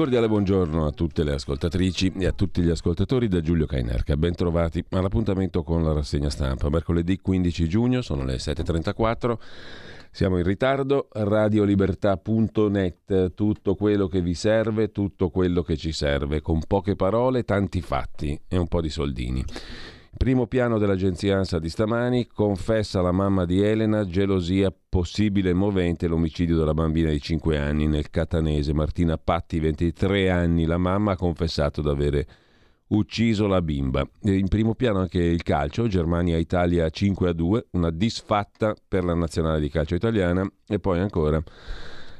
Cordiale buongiorno a tutte le ascoltatrici e a tutti gli ascoltatori da Giulio Cainerca. Bentrovati all'appuntamento con la rassegna stampa. Mercoledì 15 giugno, sono le 7.34. Siamo in ritardo, radiolibertà.net, tutto quello che vi serve, tutto quello che ci serve, con poche parole, tanti fatti e un po' di soldini. Primo piano dell'agenzia ANSA di stamani, confessa la mamma di Elena, gelosia possibile e movente l'omicidio della bambina di 5 anni nel catanese. Martina Patti, 23 anni, la mamma ha confessato di avere ucciso la bimba. In primo piano anche il calcio, Germania-Italia 5-2, una disfatta per la nazionale di calcio italiana e poi ancora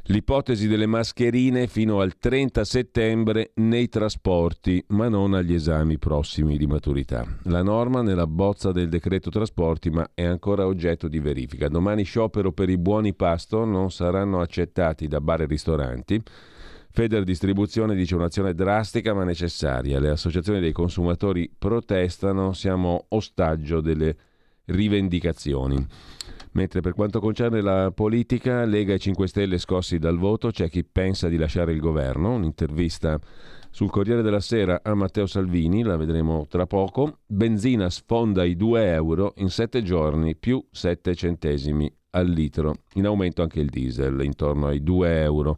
L'ipotesi delle mascherine fino al 30 settembre nei trasporti, ma non agli esami prossimi di maturità. La norma nella bozza del decreto trasporti, ma è ancora oggetto di verifica. Domani sciopero per i buoni pasto non saranno accettati da bar e ristoranti. Feder Distribuzione dice un'azione drastica ma necessaria. Le associazioni dei consumatori protestano, siamo ostaggio delle rivendicazioni. Mentre per quanto concerne la politica, Lega e 5 Stelle scossi dal voto, c'è chi pensa di lasciare il governo. Un'intervista sul Corriere della Sera a Matteo Salvini, la vedremo tra poco. Benzina sfonda i 2 euro in 7 giorni, più 7 centesimi al litro. In aumento anche il diesel, intorno ai 2 euro.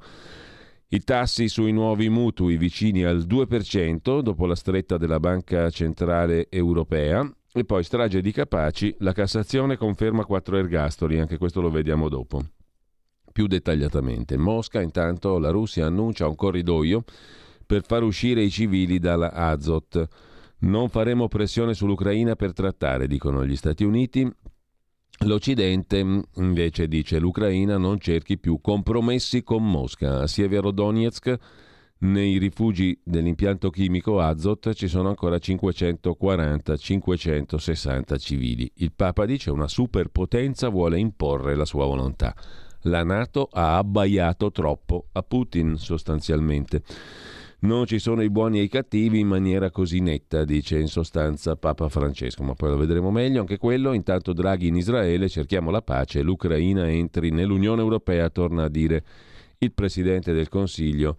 I tassi sui nuovi mutui vicini al 2% dopo la stretta della Banca Centrale Europea e poi strage di Capaci, la Cassazione conferma quattro ergastoli, anche questo lo vediamo dopo. Più dettagliatamente, Mosca intanto la Russia annuncia un corridoio per far uscire i civili dalla Azot. Non faremo pressione sull'Ucraina per trattare, dicono gli Stati Uniti. L'Occidente invece dice l'Ucraina non cerchi più compromessi con Mosca. A Sieverodonetsk nei rifugi dell'impianto chimico Azot ci sono ancora 540-560 civili. Il Papa dice una superpotenza vuole imporre la sua volontà. La Nato ha abbaiato troppo a Putin sostanzialmente. Non ci sono i buoni e i cattivi in maniera così netta, dice in sostanza Papa Francesco, ma poi lo vedremo meglio anche quello. Intanto Draghi in Israele, cerchiamo la pace, l'Ucraina entri nell'Unione Europea, torna a dire il Presidente del Consiglio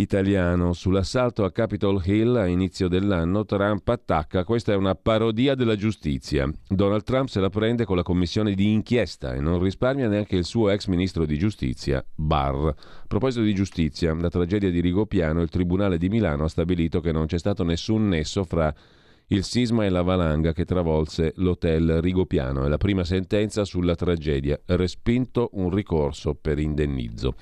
italiano. Sull'assalto a Capitol Hill a inizio dell'anno Trump attacca, questa è una parodia della giustizia. Donald Trump se la prende con la commissione di inchiesta e non risparmia neanche il suo ex ministro di giustizia, Barr. A proposito di giustizia, la tragedia di Rigopiano, il Tribunale di Milano ha stabilito che non c'è stato nessun nesso fra il sisma e la valanga che travolse l'hotel Rigopiano. È la prima sentenza sulla tragedia. Respinto un ricorso per indennizzo.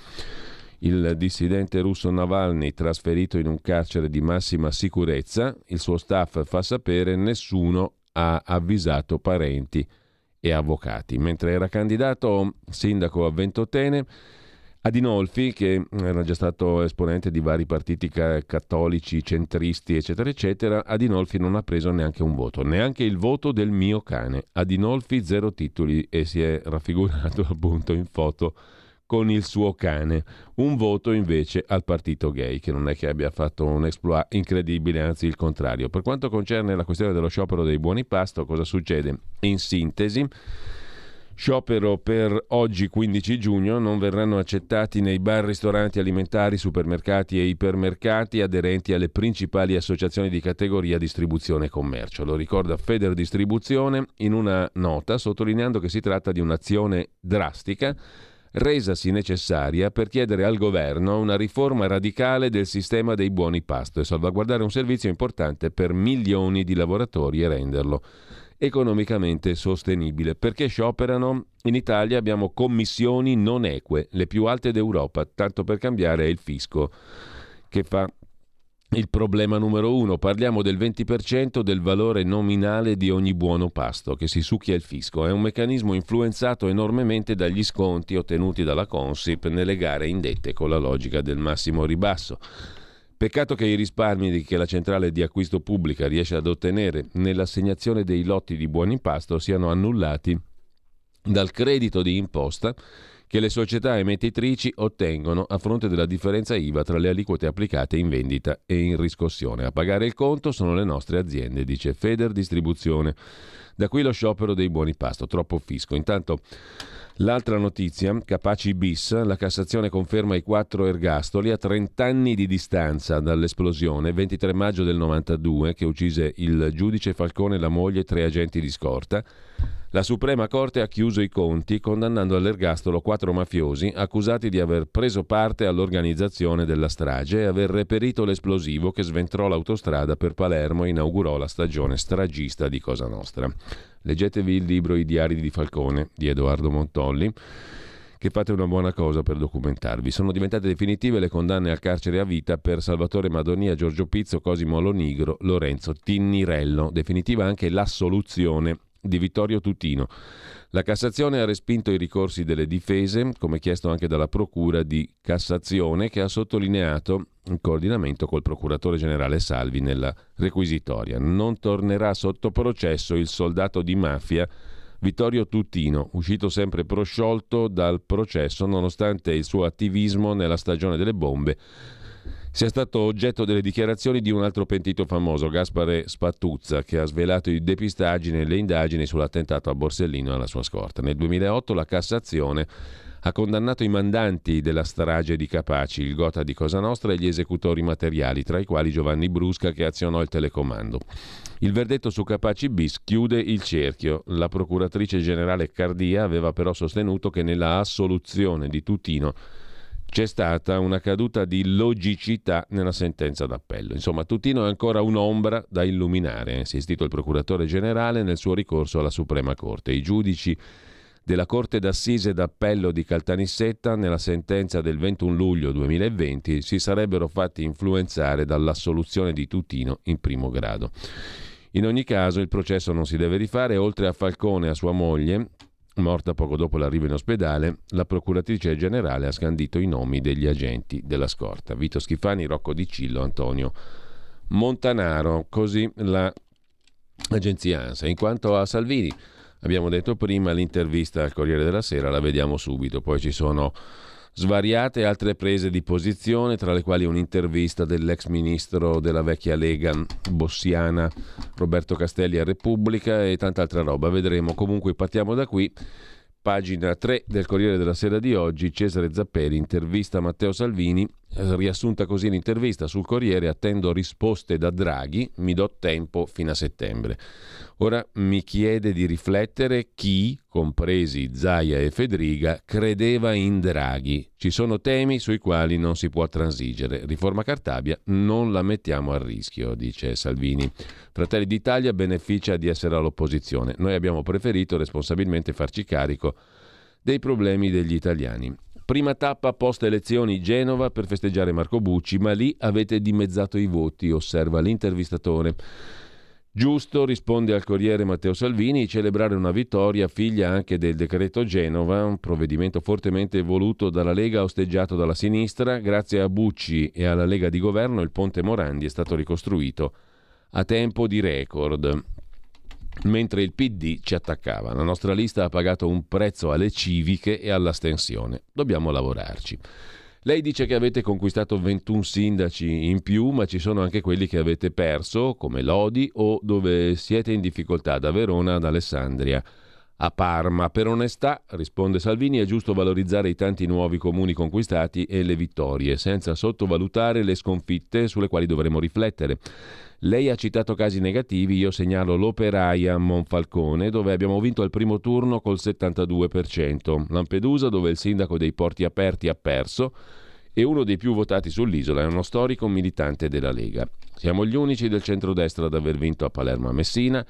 Il dissidente russo Navalny trasferito in un carcere di massima sicurezza, il suo staff fa sapere nessuno ha avvisato parenti e avvocati. Mentre era candidato sindaco a Ventotene, Adinolfi, che era già stato esponente di vari partiti cattolici, centristi, eccetera, eccetera, Adinolfi non ha preso neanche un voto, neanche il voto del mio cane. Adinolfi zero titoli e si è raffigurato appunto in foto con il suo cane. Un voto invece al partito gay, che non è che abbia fatto un exploit incredibile, anzi il contrario. Per quanto concerne la questione dello sciopero dei buoni pasto, cosa succede? In sintesi, Sciopero per oggi 15 giugno non verranno accettati nei bar, ristoranti alimentari, supermercati e ipermercati aderenti alle principali associazioni di categoria distribuzione e commercio. Lo ricorda Feder Distribuzione in una nota sottolineando che si tratta di un'azione drastica resasi necessaria per chiedere al governo una riforma radicale del sistema dei buoni pasto e salvaguardare un servizio importante per milioni di lavoratori e renderlo economicamente sostenibile. Perché scioperano? In Italia abbiamo commissioni non eque, le più alte d'Europa, tanto per cambiare è il fisco che fa il problema numero uno. Parliamo del 20% del valore nominale di ogni buono pasto che si succhia il fisco. È un meccanismo influenzato enormemente dagli sconti ottenuti dalla Consip nelle gare indette con la logica del massimo ribasso. Peccato che i risparmi che la centrale di acquisto pubblica riesce ad ottenere nell'assegnazione dei lotti di buon impasto siano annullati dal credito di imposta che le società emettitrici ottengono a fronte della differenza IVA tra le aliquote applicate in vendita e in riscossione. A pagare il conto sono le nostre aziende, dice Feder Distribuzione. Da qui lo sciopero dei buoni pasto, troppo fisco. Intanto L'altra notizia, Capaci bis, la Cassazione conferma i quattro ergastoli a 30 anni di distanza dall'esplosione, 23 maggio del 92, che uccise il giudice Falcone, la moglie e tre agenti di scorta. La Suprema Corte ha chiuso i conti condannando all'ergastolo quattro mafiosi accusati di aver preso parte all'organizzazione della strage e aver reperito l'esplosivo che sventrò l'autostrada per Palermo e inaugurò la stagione stragista di Cosa Nostra. Leggetevi il libro I diari di Falcone di Edoardo Montolli che fate una buona cosa per documentarvi. Sono diventate definitive le condanne al carcere a vita per Salvatore Madonia, Giorgio Pizzo, Cosimo Lonigro, Lorenzo Tinnirello. Definitiva anche l'assoluzione di Vittorio Tutino. La Cassazione ha respinto i ricorsi delle difese, come chiesto anche dalla Procura di Cassazione, che ha sottolineato il coordinamento col procuratore generale Salvi nella requisitoria. Non tornerà sotto processo il soldato di mafia Vittorio Tutino, uscito sempre prosciolto dal processo nonostante il suo attivismo nella stagione delle bombe sia stato oggetto delle dichiarazioni di un altro pentito famoso, Gaspare Spattuzza, che ha svelato i depistaggi nelle indagini sull'attentato a Borsellino e alla sua scorta. Nel 2008 la Cassazione ha condannato i mandanti della strage di Capaci, il Gota di Cosa Nostra e gli esecutori materiali, tra i quali Giovanni Brusca che azionò il telecomando. Il verdetto su Capaci bis chiude il cerchio. La procuratrice generale Cardia aveva però sostenuto che nella assoluzione di Tutino c'è stata una caduta di logicità nella sentenza d'appello. Insomma, Tutino è ancora un'ombra da illuminare, ha insistito il procuratore generale nel suo ricorso alla Suprema Corte. I giudici della Corte d'Assise d'Appello di Caltanissetta, nella sentenza del 21 luglio 2020, si sarebbero fatti influenzare dall'assoluzione di Tutino in primo grado. In ogni caso il processo non si deve rifare, oltre a Falcone e a sua moglie, morta poco dopo l'arrivo in ospedale, la procuratrice generale ha scandito i nomi degli agenti della scorta. Vito Schifani, Rocco Di Cillo, Antonio Montanaro. Così l'agenzia ANSA. In quanto a Salvini, abbiamo detto prima, l'intervista al Corriere della Sera la vediamo subito. Poi ci sono svariate altre prese di posizione, tra le quali un'intervista dell'ex ministro della vecchia Lega bossiana Roberto Castelli a Repubblica e tanta altra roba. Vedremo. Comunque partiamo da qui. Pagina 3 del Corriere della Sera di oggi, Cesare Zapperi intervista Matteo Salvini, riassunta così l'intervista sul Corriere, attendo risposte da Draghi, mi do tempo fino a settembre. Ora mi chiede di riflettere chi, compresi Zaia e Fedriga, credeva in Draghi. Ci sono temi sui quali non si può transigere. Riforma Cartabia non la mettiamo a rischio, dice Salvini. Fratelli d'Italia beneficia di essere all'opposizione. Noi abbiamo preferito responsabilmente farci carico dei problemi degli italiani. Prima tappa post elezioni Genova per festeggiare Marco Bucci, ma lì avete dimezzato i voti, osserva l'intervistatore. Giusto, risponde al Corriere Matteo Salvini, celebrare una vittoria figlia anche del decreto Genova, un provvedimento fortemente voluto dalla Lega osteggiato dalla sinistra. Grazie a Bucci e alla Lega di governo il ponte Morandi è stato ricostruito a tempo di record. Mentre il PD ci attaccava. La nostra lista ha pagato un prezzo alle civiche e all'astensione. Dobbiamo lavorarci. Lei dice che avete conquistato 21 sindaci in più, ma ci sono anche quelli che avete perso, come Lodi, o dove siete in difficoltà da Verona ad Alessandria. A Parma, per onestà, risponde Salvini, è giusto valorizzare i tanti nuovi comuni conquistati e le vittorie, senza sottovalutare le sconfitte sulle quali dovremo riflettere. Lei ha citato casi negativi, io segnalo l'Operaia a Monfalcone, dove abbiamo vinto al primo turno col 72%, Lampedusa, dove il sindaco dei porti aperti ha perso, e uno dei più votati sull'isola è uno storico militante della Lega. Siamo gli unici del centrodestra ad aver vinto a Palermo a Messina,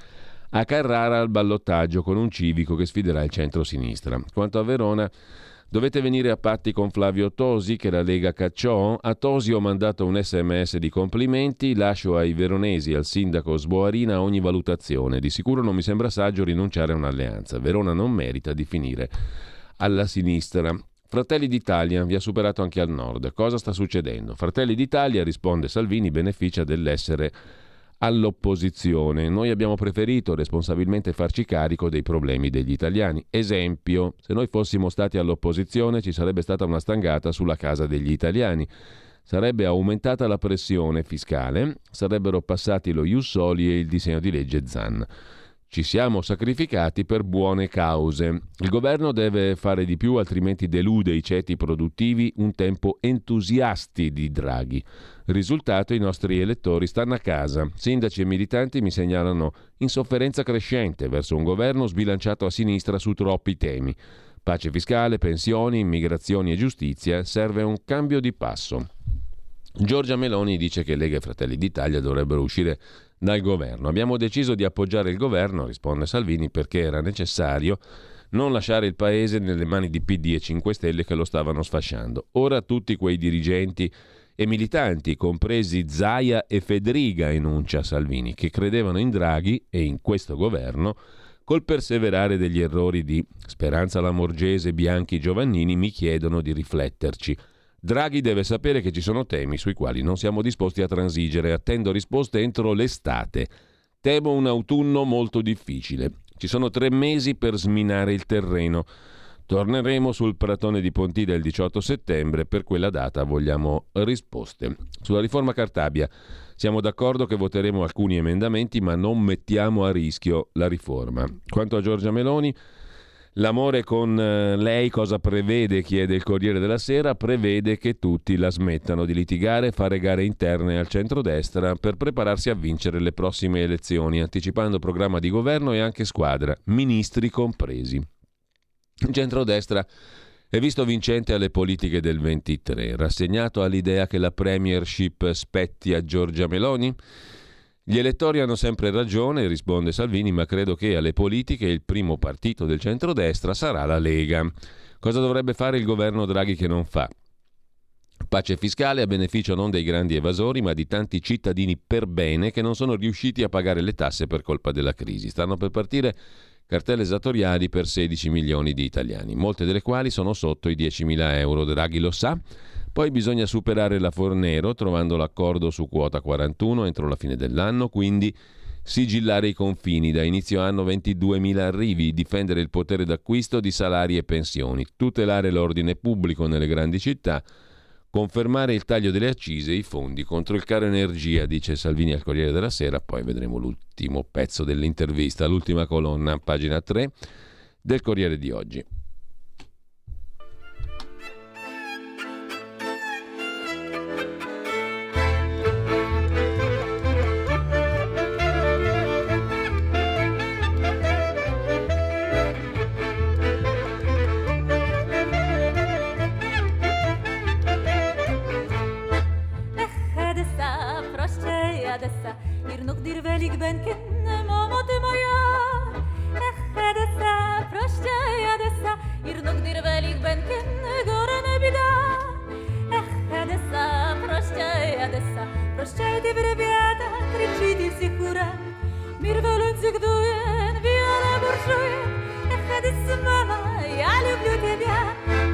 a Carrara al ballottaggio con un civico che sfiderà il centro-sinistra. Quanto a Verona, Dovete venire a patti con Flavio Tosi che la Lega cacciò. A Tosi ho mandato un sms di complimenti, lascio ai veronesi al sindaco Sboarina ogni valutazione. Di sicuro non mi sembra saggio rinunciare a un'alleanza. Verona non merita di finire alla sinistra. Fratelli d'Italia vi ha superato anche al nord. Cosa sta succedendo? Fratelli d'Italia, risponde Salvini, beneficia dell'essere all'opposizione. Noi abbiamo preferito responsabilmente farci carico dei problemi degli italiani. Esempio, se noi fossimo stati all'opposizione ci sarebbe stata una stangata sulla casa degli italiani. Sarebbe aumentata la pressione fiscale, sarebbero passati lo Jussoli e il disegno di legge Zan. Ci siamo sacrificati per buone cause. Il governo deve fare di più, altrimenti delude i ceti produttivi un tempo entusiasti di Draghi. Risultato, i nostri elettori stanno a casa. Sindaci e militanti mi segnalano insofferenza crescente verso un governo sbilanciato a sinistra su troppi temi. Pace fiscale, pensioni, immigrazioni e giustizia, serve un cambio di passo. Giorgia Meloni dice che Lega e Fratelli d'Italia dovrebbero uscire dal governo. Abbiamo deciso di appoggiare il governo, risponde Salvini, perché era necessario non lasciare il paese nelle mani di PD e 5 Stelle che lo stavano sfasciando. Ora tutti quei dirigenti e militanti, compresi Zaia e Federiga, enuncia Salvini, che credevano in Draghi e in questo governo, col perseverare degli errori di Speranza Lamorgese, Bianchi, Giovannini, mi chiedono di rifletterci. Draghi deve sapere che ci sono temi sui quali non siamo disposti a transigere. Attendo risposte entro l'estate. Temo un autunno molto difficile. Ci sono tre mesi per sminare il terreno. Torneremo sul Pratone di Pontida il 18 settembre, per quella data vogliamo risposte. Sulla riforma Cartabia siamo d'accordo che voteremo alcuni emendamenti, ma non mettiamo a rischio la riforma. Quanto a Giorgia Meloni, l'amore con eh, lei cosa prevede? chiede il Corriere della Sera, prevede che tutti la smettano di litigare fare gare interne al centrodestra per prepararsi a vincere le prossime elezioni, anticipando programma di governo e anche squadra, ministri compresi. Il centrodestra è visto vincente alle politiche del 23, rassegnato all'idea che la premiership spetti a Giorgia Meloni? Gli elettori hanno sempre ragione, risponde Salvini, ma credo che alle politiche il primo partito del centrodestra sarà la Lega. Cosa dovrebbe fare il governo Draghi che non fa? Pace fiscale a beneficio non dei grandi evasori, ma di tanti cittadini per bene che non sono riusciti a pagare le tasse per colpa della crisi. Stanno per partire cartelle esattoriali per 16 milioni di italiani, molte delle quali sono sotto i 10.000 euro. Draghi lo sa. Poi bisogna superare la Fornero trovando l'accordo su quota 41 entro la fine dell'anno, quindi sigillare i confini da inizio anno 22.000 arrivi, difendere il potere d'acquisto di salari e pensioni, tutelare l'ordine pubblico nelle grandi città, confermare il taglio delle accise e i fondi contro il caro energia, dice Salvini al Corriere della Sera, poi vedremo l'ultimo pezzo dell'intervista, l'ultima colonna, pagina 3 del Corriere di oggi. edessa proście edessa Proście di breviata кричите сикура mir wollen sich doen wie alle Burschuen ich hätte es Mama ja люблю тебя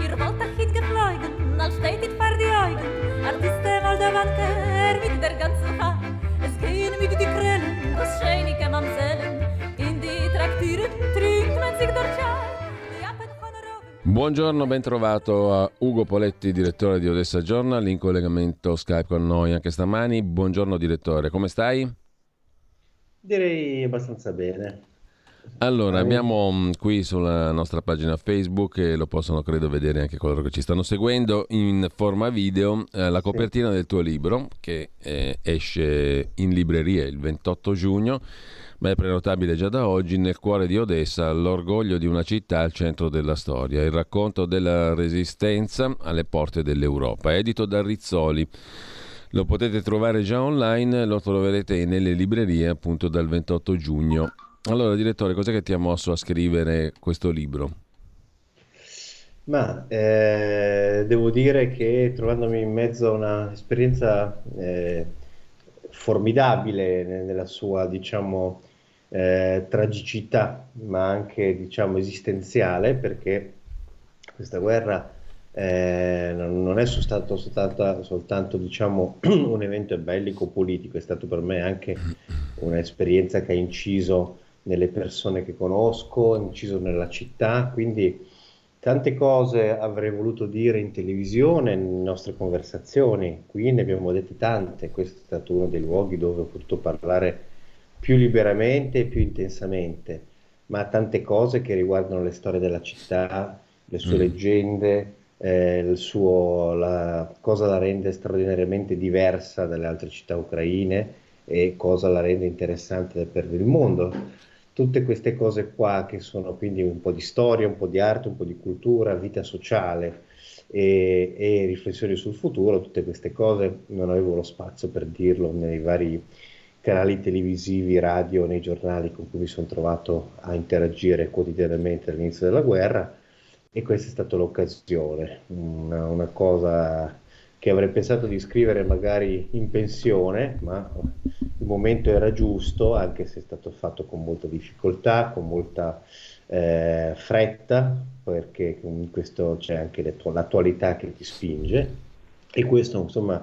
ihr wollt doch hit geflogen als steht it vor die Augen Artiste Moldavanke er mit der ganzen Haar es gehen mit die Krellen das scheinige Mamsellen in die Traktieren trinkt man sich dort Chai Buongiorno, ben trovato a Ugo Poletti, direttore di Odessa Journal, in collegamento Skype con noi anche stamani. Buongiorno direttore, come stai? Direi abbastanza bene. Allora, abbiamo mm, qui sulla nostra pagina Facebook, e lo possono credo vedere anche coloro che ci stanno seguendo, in forma video, eh, la copertina del tuo libro che eh, esce in libreria il 28 giugno ma è prenotabile già da oggi, nel cuore di Odessa, l'orgoglio di una città al centro della storia, il racconto della resistenza alle porte dell'Europa, edito da Rizzoli. Lo potete trovare già online, lo troverete nelle librerie appunto dal 28 giugno. Allora, direttore, cos'è che ti ha mosso a scrivere questo libro? Ma eh, devo dire che trovandomi in mezzo a un'esperienza eh, formidabile nella sua, diciamo, eh, tragicità, ma anche diciamo esistenziale, perché questa guerra eh, non è soltanto, soltanto, soltanto diciamo, un evento bellico politico, è stato per me anche un'esperienza che ha inciso nelle persone che conosco, ha inciso nella città, quindi tante cose avrei voluto dire in televisione, nelle nostre conversazioni, qui ne abbiamo dette tante, questo è stato uno dei luoghi dove ho potuto parlare più liberamente e più intensamente, ma tante cose che riguardano le storie della città, le sue mm. leggende, eh, il suo, la, cosa la rende straordinariamente diversa dalle altre città ucraine e cosa la rende interessante per il mondo. Tutte queste cose qua che sono quindi un po' di storia, un po' di arte, un po' di cultura, vita sociale e, e riflessioni sul futuro, tutte queste cose non avevo lo spazio per dirlo nei vari canali televisivi, radio, nei giornali con cui mi sono trovato a interagire quotidianamente all'inizio della guerra. E questa è stata l'occasione, una, una cosa che avrei pensato di scrivere magari in pensione, ma il momento era giusto, anche se è stato fatto con molta difficoltà, con molta eh, fretta, perché in questo c'è anche l'attualità che ti spinge. E questo insomma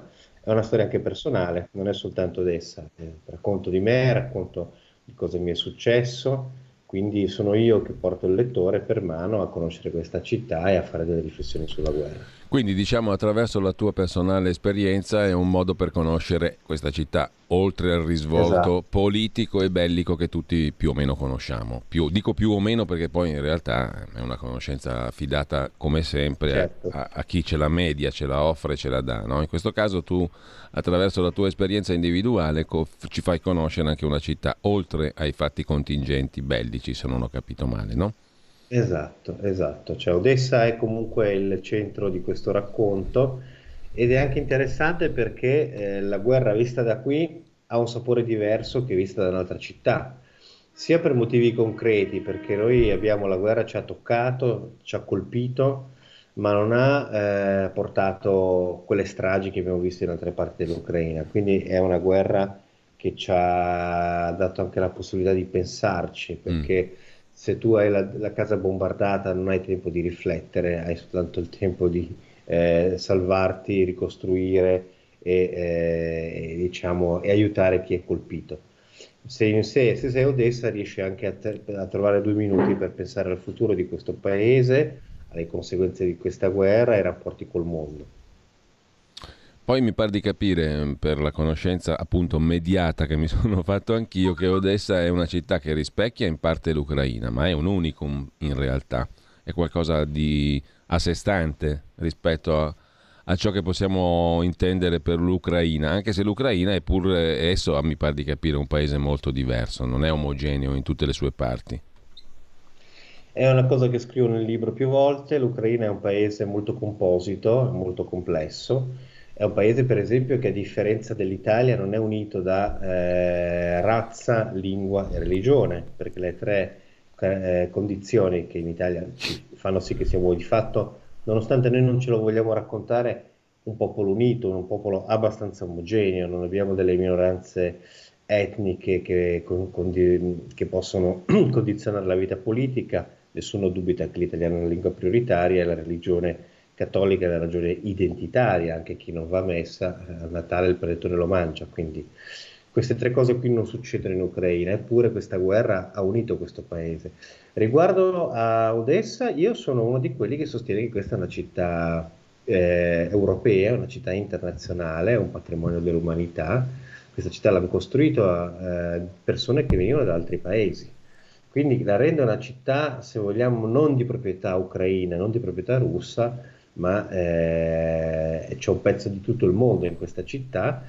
è una storia anche personale, non è soltanto d'essa, racconto di me, racconto di cosa mi è successo, quindi sono io che porto il lettore per mano a conoscere questa città e a fare delle riflessioni sulla guerra. Quindi diciamo attraverso la tua personale esperienza è un modo per conoscere questa città, oltre al risvolto esatto. politico e bellico che tutti più o meno conosciamo. Più, dico più o meno perché poi in realtà è una conoscenza affidata come sempre certo. a, a, chi ce la media, ce la offre, ce la dà. No? In questo caso tu attraverso la tua esperienza individuale co- ci fai conoscere anche una città, oltre ai fatti contingenti bellici, se non ho capito male, no? Esatto, esatto. Cioè, Odessa è comunque il centro di questo racconto ed è anche interessante perché eh, la guerra vista da qui ha un sapore diverso che vista da un'altra città, sia per motivi concreti, perché noi abbiamo la guerra ci ha toccato, ci ha colpito, ma non ha eh, portato quelle stragi che abbiamo visto in altre parti dell'Ucraina. Quindi è una guerra che ci ha dato anche la possibilità di pensarci, perché mm se tu hai la, la, casa bombardata non hai tempo di riflettere, hai soltanto il tempo di eh, salvarti, ricostruire e, eh, diciamo, e, aiutare chi è colpito. Se, se, se sei Odessa riesci anche a, te, a trovare due minuti per pensare al futuro di questo paese, alle conseguenze di questa guerra e ai rapporti col mondo. Poi mi pare di capire, per la conoscenza appunto mediata che mi sono fatto anch'io, che Odessa è una città che rispecchia in parte l'Ucraina, ma è un unicum in realtà, è qualcosa di a sé stante rispetto a, a ciò che possiamo intendere per l'Ucraina, anche se l'Ucraina è pur esso, mi pare di capire, un paese molto diverso, non è omogeneo in tutte le sue parti. È una cosa che scrivo nel libro più volte, l'Ucraina è un paese molto composito, molto complesso è un paese, per esempio, che a differenza dell'Italia non è unito da eh, razza, lingua e religione, perché le tre eh, condizioni che in Italia fanno sì che siamo di fatto, nonostante noi non ce lo vogliamo raccontare, un popolo unito, un popolo abbastanza omogeneo, non abbiamo delle minoranze etniche che, con, con, che possono condizionare la vita politica, nessuno dubita che l'italiano è la lingua prioritaria e la religione cattolica è la ragione identitaria, anche chi non va a messa a Natale il predetore lo mangia, quindi queste tre cose qui non succedono in Ucraina, eppure questa guerra ha unito questo paese. Riguardo a Odessa, io sono uno di quelli che sostiene che questa è una città eh, europea, una città internazionale, un patrimonio dell'umanità. Questa città l'hanno costruita eh, persone che venivano da altri paesi. Quindi la rende una città, se vogliamo, non di proprietà ucraina, non di proprietà russa, ma eh, c'è un pezzo di tutto il mondo in questa città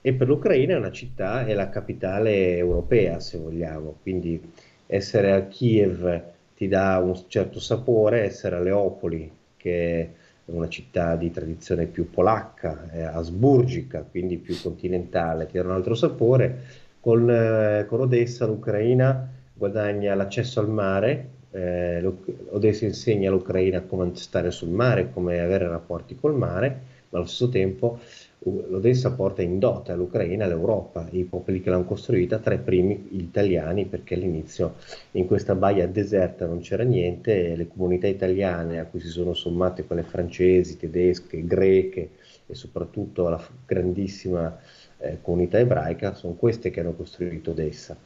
e per l'Ucraina è una città, è la capitale europea, se vogliamo. Quindi essere a Kiev ti dà un certo sapore, essere a Leopoli, che è una città di tradizione più polacca, asburgica, quindi più continentale, ti dà un altro sapore. Con, eh, con Odessa l'Ucraina guadagna l'accesso al mare, eh, Odessa insegna all'Ucraina come stare sul mare, come avere rapporti col mare, ma allo stesso tempo l'Odessa porta in dote all'Ucraina l'Europa, i popoli che l'hanno costruita, tra i primi gli italiani, perché all'inizio in questa baia deserta non c'era niente e le comunità italiane a cui si sono sommate quelle francesi, tedesche, greche e soprattutto la grandissima eh, comunità ebraica sono queste che hanno costruito Odessa.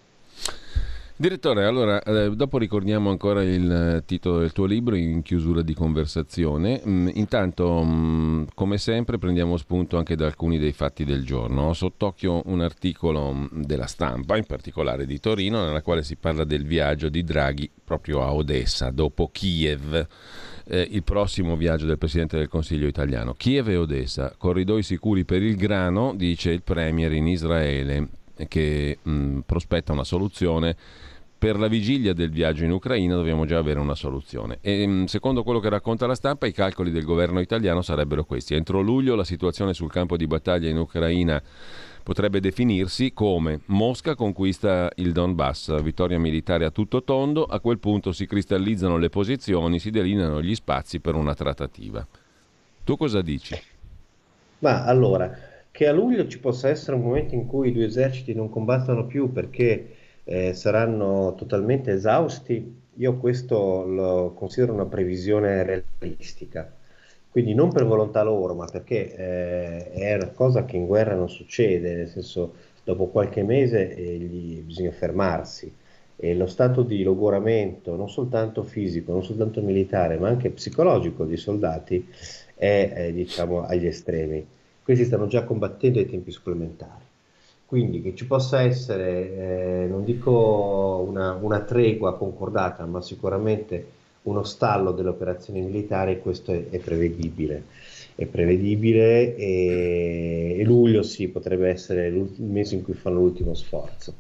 Direttore, allora, eh, dopo ricordiamo ancora il eh, titolo del tuo libro in chiusura di conversazione. Mm, intanto, mm, come sempre, prendiamo spunto anche da alcuni dei fatti del giorno. Ho sott'occhio un articolo mm, della stampa, in particolare di Torino, nella quale si parla del viaggio di Draghi proprio a Odessa, dopo Kiev. Eh, il prossimo viaggio del Presidente del Consiglio italiano. Kiev e Odessa, corridoi sicuri per il grano, dice il Premier in Israele, che mh, prospetta una soluzione per la vigilia del viaggio in Ucraina dobbiamo già avere una soluzione. E mm, secondo quello che racconta la stampa, i calcoli del governo italiano sarebbero questi. Entro luglio la situazione sul campo di battaglia in Ucraina potrebbe definirsi come Mosca conquista il Donbass, vittoria militare a tutto tondo, a quel punto si cristallizzano le posizioni, si delineano gli spazi per una trattativa. Tu cosa dici? Ma allora, che a luglio ci possa essere un momento in cui i due eserciti non combattono più perché eh, saranno totalmente esausti, io questo lo considero una previsione realistica. Quindi non per volontà loro, ma perché eh, è una cosa che in guerra non succede, nel senso dopo qualche mese eh, bisogna fermarsi e lo stato di logoramento, non soltanto fisico, non soltanto militare, ma anche psicologico dei soldati è eh, diciamo agli estremi. Questi stanno già combattendo ai tempi supplementari. Quindi che ci possa essere, eh, non dico una, una, tregua concordata, ma sicuramente uno stallo delle operazioni militari, questo è, è prevedibile. È prevedibile e, e, luglio sì, potrebbe essere il mese in cui fanno l'ultimo sforzo.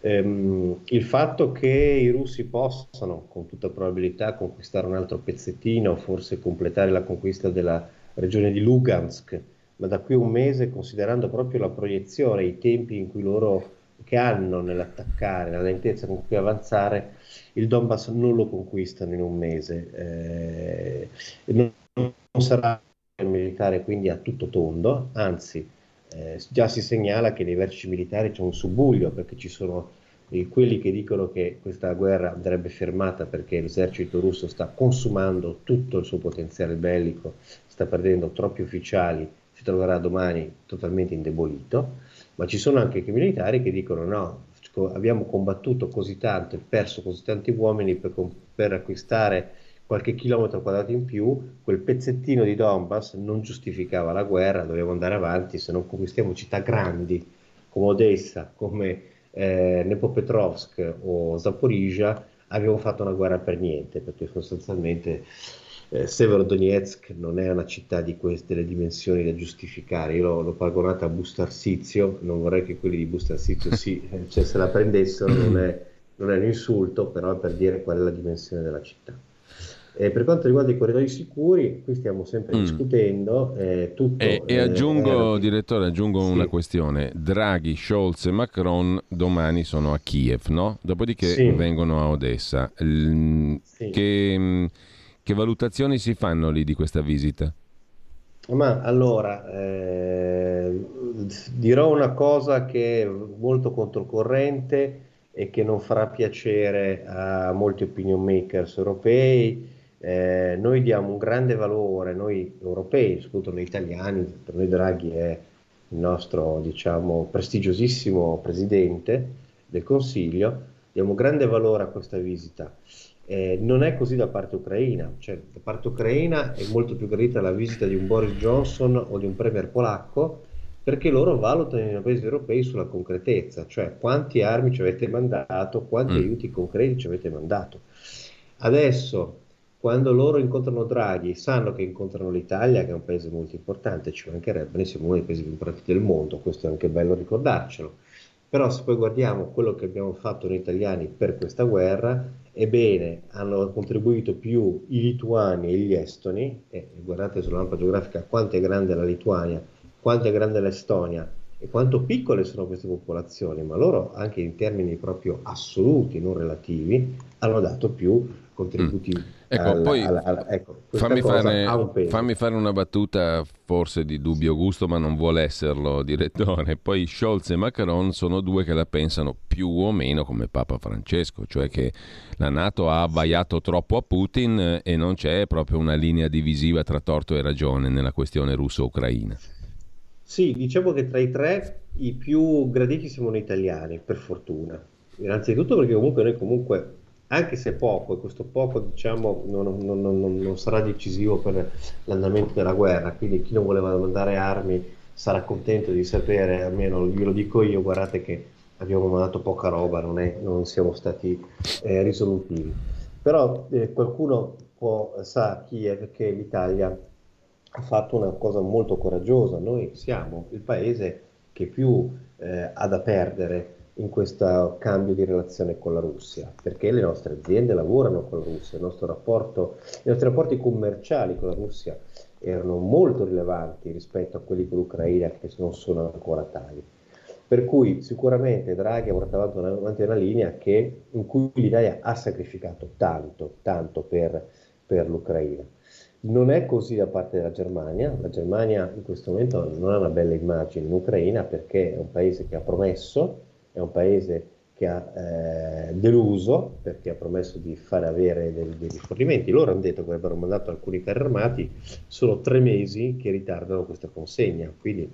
Ehm, il fatto che i russi possano, con tutta probabilità, conquistare un altro pezzettino, forse completare la conquista della regione di Lugansk, ma da qui a un mese, considerando proprio la proiezione, i tempi in cui loro che hanno nell'attaccare, la lentezza con cui avanzare, il Donbass non lo conquistano in un mese. Eh, non, non sarà un militare quindi a tutto tondo, anzi eh, già si segnala che nei vertici militari c'è un subbuglio perché ci sono quelli che dicono che questa guerra andrebbe fermata perché l'esercito russo sta consumando tutto il suo potenziale bellico, sta perdendo troppi ufficiali troverà domani totalmente indebolito, ma ci sono anche militari che dicono no, abbiamo combattuto così tanto e perso così tanti uomini per, per acquistare qualche chilometro quadrato in più, quel pezzettino di Donbass non giustificava la guerra, dobbiamo andare avanti, se non conquistiamo città grandi come Odessa, come eh, Nepopetrovsk o Zaporizhia, abbiamo fatto una guerra per niente, perché sostanzialmente eh, Severodonetsk non è una città di queste le dimensioni da giustificare, io l'ho, l'ho paragonata a Bustarsizio, non vorrei che quelli di Bustarsizio si, eh, cioè, se la prendessero, non è, non è un insulto, però è per dire qual è la dimensione della città. Eh, per quanto riguarda i corridoi sicuri, qui stiamo sempre mm. discutendo. Eh, tutto, e, e, aggiungo, eh, direttore, aggiungo sì. una questione. Draghi, Scholz e Macron domani sono a Kiev, no? Dopodiché sì. vengono a Odessa. L- sì. Che che valutazioni si fanno lì di questa visita? Ma allora, eh, dirò una cosa che è molto controcorrente e che non farà piacere a molti opinion makers europei. Eh, noi diamo un grande valore, noi europei, soprattutto noi italiani, per noi Draghi è il nostro, diciamo, prestigiosissimo presidente del Consiglio, diamo grande valore a questa visita eh, non è così da parte ucraina, cioè da parte ucraina è molto più gradita la visita di un Boris Johnson o di un premier polacco perché loro valutano i paesi europei sulla concretezza, cioè quanti armi ci avete mandato, quanti mm. aiuti concreti ci avete mandato. Adesso, quando loro incontrano Draghi, sanno che incontrano l'Italia, che è un paese molto importante, ci mancherebbe, noi siamo uno dei paesi più importanti del mondo, questo è anche bello ricordarcelo. Però se poi guardiamo quello che abbiamo fatto noi italiani per questa guerra, Ebbene, hanno contribuito più i lituani e gli estoni, e guardate sulla lampa geografica quanto è grande la Lituania, quanto è grande l'Estonia e quanto piccole sono queste popolazioni, ma loro anche in termini proprio assoluti, non relativi, hanno dato più contributi. Mm. Ecco, al, poi al, al, ecco, fammi, fare, fammi, fare, una battuta forse di dubbio gusto, ma non vuole esserlo, direttore. Poi Scholz e Macron sono due che la pensano più o meno come Papa Francesco, cioè che la Nato ha abbaiato troppo a Putin e non c'è proprio una linea divisiva tra torto e ragione nella questione russo-ucraina. Sì, diciamo che tra i tre i più graditi siamo italiani, per fortuna. Innanzitutto perché comunque noi comunque anche se poco, e questo poco diciamo non, non, non, non, sarà decisivo per l'andamento della guerra, quindi chi non voleva mandare armi sarà contento di sapere, almeno glielo dico io, guardate che abbiamo mandato poca roba, non, è, non siamo stati eh, risolutivi. Però eh, qualcuno può, sa chi è perché l'Italia ha fatto una cosa molto coraggiosa, noi siamo il paese che più eh, ha da perdere in questo cambio di relazione con la Russia, perché le nostre aziende lavorano con la Russia, rapporto, i nostri rapporti commerciali con la Russia erano molto rilevanti rispetto a quelli con l'Ucraina che non sono ancora tali. Per cui sicuramente Draghi ha portato avanti una linea che, in cui l'Italia ha sacrificato tanto, tanto per, per l'Ucraina. Non è così da parte della Germania, la Germania in questo momento non ha una bella immagine in Ucraina perché è un paese che ha promesso, è un paese che ha eh, deluso perché ha promesso di fare avere dei, dei, rifornimenti. Loro hanno detto che avrebbero mandato alcuni carri armati, sono tre mesi che ritardano questa consegna. Quindi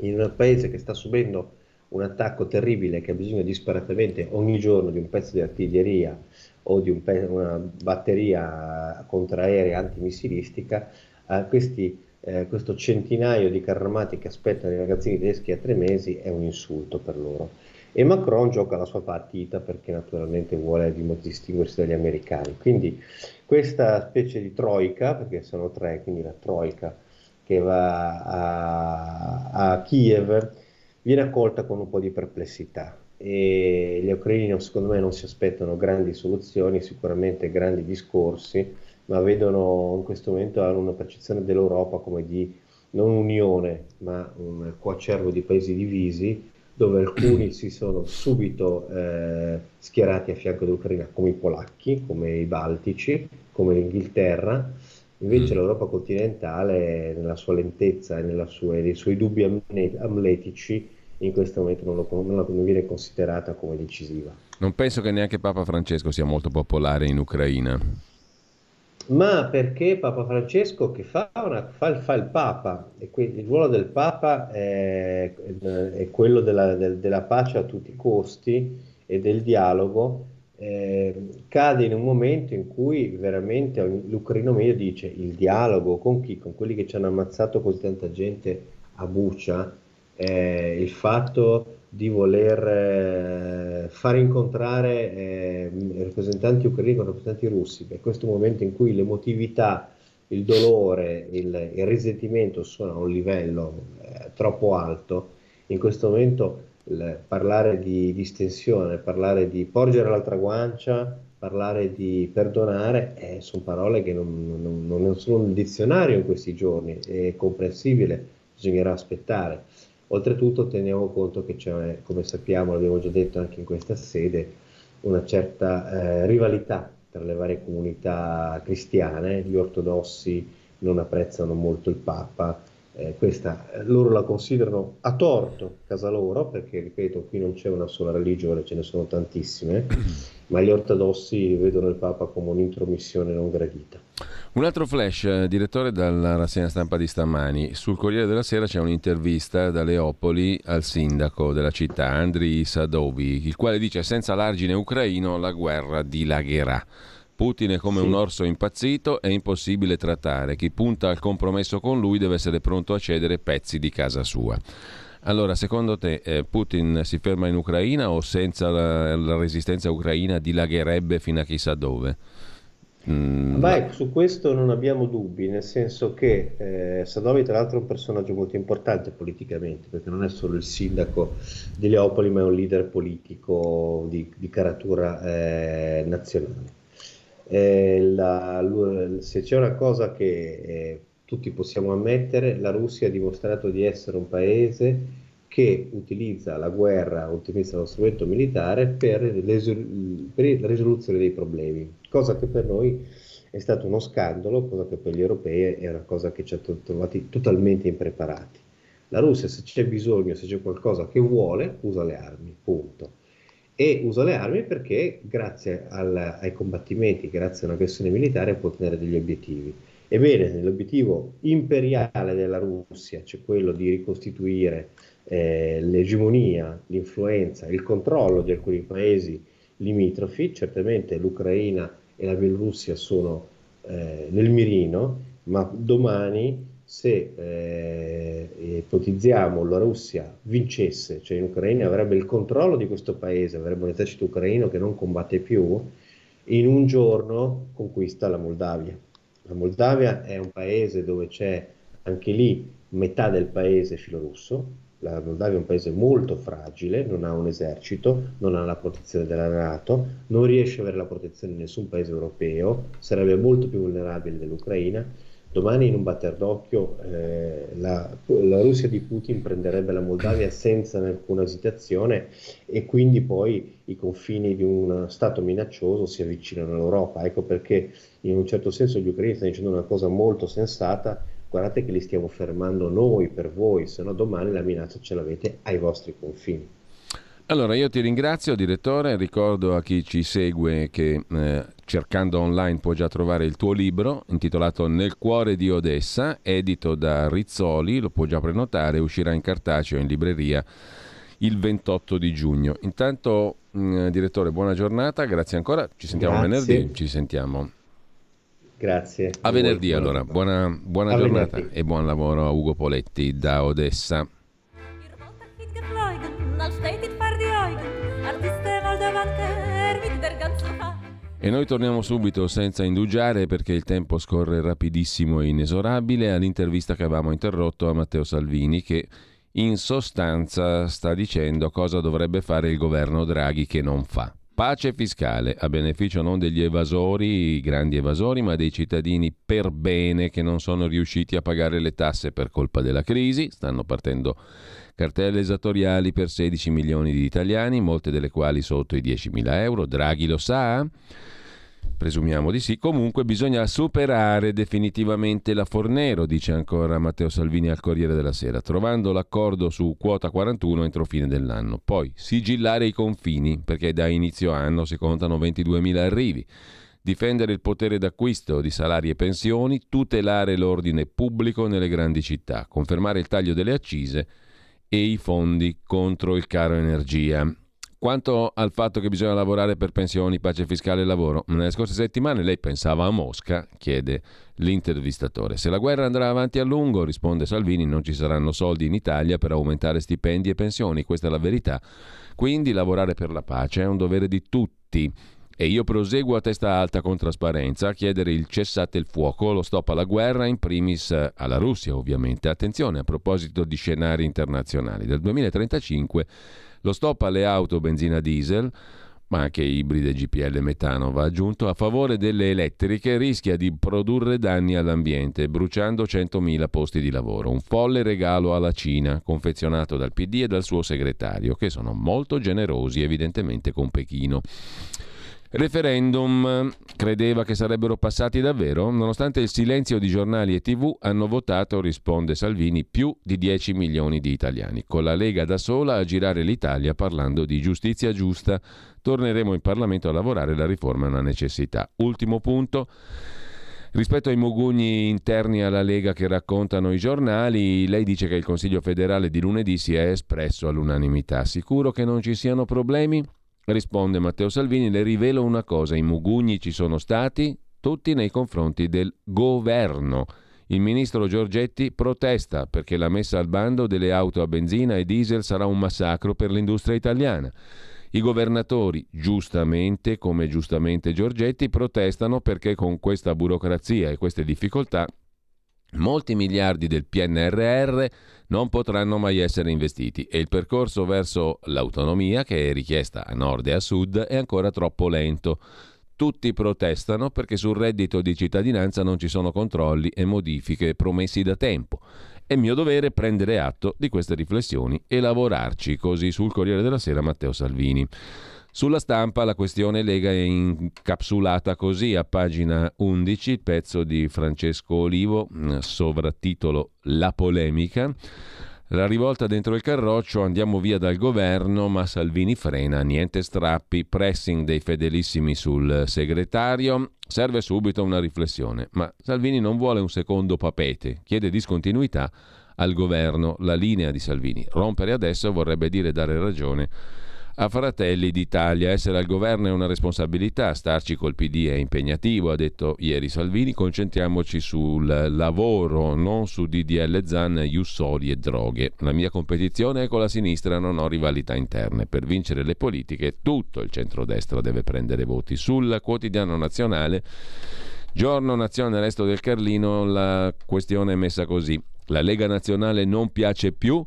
in un paese che sta subendo un attacco terribile che ha bisogno disperatamente ogni giorno di un pezzo di artiglieria o di un pe- una batteria contraerea antimissilistica, eh, questi, eh, questo centinaio di carri armati che aspettano i ragazzini tedeschi a tre mesi è un insulto per loro e Macron gioca la sua partita perché naturalmente vuole distinguersi dagli americani. Quindi questa specie di troica, perché sono tre, quindi la troica che va a, a Kiev, viene accolta con un po' di perplessità e gli ucraini secondo me non si aspettano grandi soluzioni, sicuramente grandi discorsi, ma vedono in questo momento hanno una percezione dell'Europa come di non unione, ma un coacervo di paesi divisi dove alcuni si sono subito eh, schierati a fianco dell'Ucraina, come i polacchi, come i baltici, come l'Inghilterra. Invece mm. l'Europa continentale, nella sua lentezza e sua, nei suoi dubbi amletici, in questo momento non, lo, non, non viene considerata come decisiva. Non penso che neanche Papa Francesco sia molto popolare in Ucraina ma perché Papa Francesco che fa, una, fa, fa il Papa e quindi il ruolo del Papa è, è quello della, del, della, pace a tutti i costi e del dialogo, eh, cade in un momento in cui veramente l'ucraino medio dice il dialogo con chi? Con quelli che ci hanno ammazzato così tanta gente a Bucia, eh, il fatto di voler eh, far incontrare eh, rappresentanti ucraini con rappresentanti russi, è questo momento in cui l'emotività, il dolore, il, il risentimento sono a un livello eh, troppo alto, in questo momento il, parlare di distensione, parlare di porgere l'altra guancia, parlare di perdonare, eh, sono parole che non, non, non sono nel dizionario in questi giorni, è comprensibile, bisognerà aspettare. Oltretutto teniamo conto che c'è, come sappiamo, l'abbiamo già detto anche in questa sede, una certa eh, rivalità tra le varie comunità cristiane, gli ortodossi non apprezzano molto il Papa. Eh, questa loro la considerano a torto casa loro, perché ripeto, qui non c'è una sola religione, ce ne sono tantissime, ma gli ortodossi vedono il Papa come un'intromissione non gradita. Un altro flash, eh, direttore dalla rassegna stampa di stamani. Sul Corriere della Sera c'è un'intervista da Leopoli al sindaco della città, Andriy Sadovi, il quale dice senza l'argine ucraino la guerra dilagherà. Putin è come sì. un orso impazzito, è impossibile trattare. Chi punta al compromesso con lui deve essere pronto a cedere pezzi di casa sua. Allora, secondo te eh, Putin si ferma in Ucraina o senza la, la resistenza ucraina dilagherebbe fino a chissà dove? Mm, Beh, ma... su questo non abbiamo dubbi, nel senso che eh, Sadovi tra l'altro è un personaggio molto importante politicamente, perché non è solo il sindaco di Leopoli, ma è un leader politico di, di caratura eh, nazionale. Eh, la, se c'è una cosa che eh, tutti possiamo ammettere, la Russia ha dimostrato di essere un paese che utilizza la guerra, utilizza lo strumento militare per, per la risoluzione dei problemi cosa che per noi è stato uno scandalo, cosa che per gli europei è una cosa che ci ha trovati totalmente impreparati. La Russia se c'è bisogno, se c'è qualcosa che vuole, usa le armi, punto. E usa le armi perché grazie al, ai combattimenti, grazie a una questione militare può ottenere degli obiettivi. Ebbene, l'obiettivo imperiale della Russia, cioè quello di ricostituire eh, l'egemonia, l'influenza, il controllo di alcuni paesi limitrofi, certamente l'Ucraina e la Bielorussia sono eh, nel mirino, ma domani se eh, ipotizziamo la Russia vincesse, cioè in Ucraina avrebbe il controllo di questo paese, avrebbe un esercito ucraino che non combatte più, in un giorno conquista la Moldavia. La Moldavia è un paese dove c'è anche lì metà del paese filorusso, la Moldavia è un paese molto fragile, non ha un esercito, non ha la protezione della Nato, non riesce ad avere la protezione di nessun paese europeo, sarebbe molto più vulnerabile dell'Ucraina. Domani in un batter d'occhio eh, la, la, Russia di Putin prenderebbe la Moldavia senza alcuna esitazione e quindi poi i confini di un Stato minaccioso si avvicinano all'Europa. Ecco perché in un certo senso gli ucraini stanno dicendo una cosa molto sensata guardate che li stiamo fermando noi per voi, se no domani la minaccia ce l'avete ai vostri confini. Allora, io ti ringrazio, direttore. Ricordo a chi ci segue che eh, cercando online può già trovare il tuo libro intitolato Nel cuore di Odessa, edito da Rizzoli, lo può già prenotare, uscirà in cartaceo in libreria il 28 di giugno. Intanto, mh, mm, direttore, buona giornata, grazie ancora. Ci sentiamo grazie. venerdì. Ci sentiamo. Grazie. A venerdì allora, buona, buona giornata venerdì. e buon lavoro a Ugo Poletti da Odessa. E noi torniamo subito senza indugiare perché il tempo scorre rapidissimo e inesorabile all'intervista che avevamo interrotto a Matteo Salvini che in sostanza sta dicendo cosa dovrebbe fare il governo Draghi che non fa. Pace fiscale a beneficio non degli evasori, i grandi evasori, ma dei cittadini per bene che non sono riusciti a pagare le tasse per colpa della crisi. Stanno partendo cartelle esattoriali per 16 milioni di italiani, molte delle quali sotto i 10 mila euro. Draghi lo sa? Presumiamo di sì. Comunque bisogna superare definitivamente la Fornero, dice ancora Matteo Salvini al Corriere della Sera, trovando l'accordo su quota 41 entro fine dell'anno. Poi sigillare i confini, perché da inizio anno si contano 22.000 arrivi. Difendere il potere d'acquisto di salari e pensioni, tutelare l'ordine pubblico nelle grandi città, confermare il taglio delle accise e i fondi contro il caro energia. Quanto al fatto che bisogna lavorare per pensioni, pace fiscale e lavoro, nelle scorse settimane lei pensava a Mosca, chiede l'intervistatore. Se la guerra andrà avanti a lungo, risponde Salvini, non ci saranno soldi in Italia per aumentare stipendi e pensioni, questa è la verità. Quindi lavorare per la pace è un dovere di tutti. E io proseguo a testa alta con trasparenza a chiedere il cessate il fuoco, lo stop alla guerra, in primis alla Russia ovviamente. Attenzione a proposito di scenari internazionali. Dal 2035 lo stop alle auto benzina diesel ma anche ibride GPL metano va aggiunto, a favore delle elettriche rischia di produrre danni all'ambiente, bruciando 100.000 posti di lavoro. Un folle regalo alla Cina, confezionato dal PD e dal suo segretario, che sono molto generosi evidentemente con Pechino. Referendum credeva che sarebbero passati davvero? Nonostante il silenzio di giornali e tv hanno votato, risponde Salvini, più di 10 milioni di italiani, con la Lega da sola a girare l'Italia parlando di giustizia giusta. Torneremo in Parlamento a lavorare, la riforma è una necessità. Ultimo punto. Rispetto ai mugugni interni alla Lega che raccontano i giornali, lei dice che il Consiglio federale di lunedì si è espresso all'unanimità. Sicuro che non ci siano problemi? Risponde Matteo Salvini, le rivelo una cosa, i mugugni ci sono stati tutti nei confronti del governo. Il ministro Giorgetti protesta perché la messa al bando delle auto a benzina e diesel sarà un massacro per l'industria italiana. I governatori, giustamente, come giustamente Giorgetti, protestano perché con questa burocrazia e queste difficoltà molti miliardi del PNRR non potranno mai essere investiti e il percorso verso l'autonomia, che è richiesta a nord e a sud, è ancora troppo lento. Tutti protestano perché sul reddito di cittadinanza non ci sono controlli e modifiche promessi da tempo. È mio dovere prendere atto di queste riflessioni e lavorarci, così sul Corriere della Sera Matteo Salvini. Sulla stampa la questione Lega è incapsulata così a pagina 11, il pezzo di Francesco Olivo, mm, sovrattitolo La polemica. La rivolta dentro il carroccio, andiamo via dal governo, ma Salvini frena, niente strappi, pressing dei fedelissimi sul segretario. Serve subito una riflessione, ma Salvini non vuole un secondo papete, chiede discontinuità al governo. La linea di Salvini, rompere adesso vorrebbe dire dare ragione a Fratelli d'Italia. Essere al governo è una responsabilità, starci col PD è impegnativo, ha detto ieri Salvini, concentriamoci sul lavoro, non su DDL Zan, Jussoli e droghe. La mia competizione è con la sinistra, non ho rivalità interne. Per vincere le politiche tutto il centrodestra deve prendere voti. Sul quotidiano nazionale, giorno nazionale resto del Carlino, la questione è messa così. La Lega Nazionale non piace più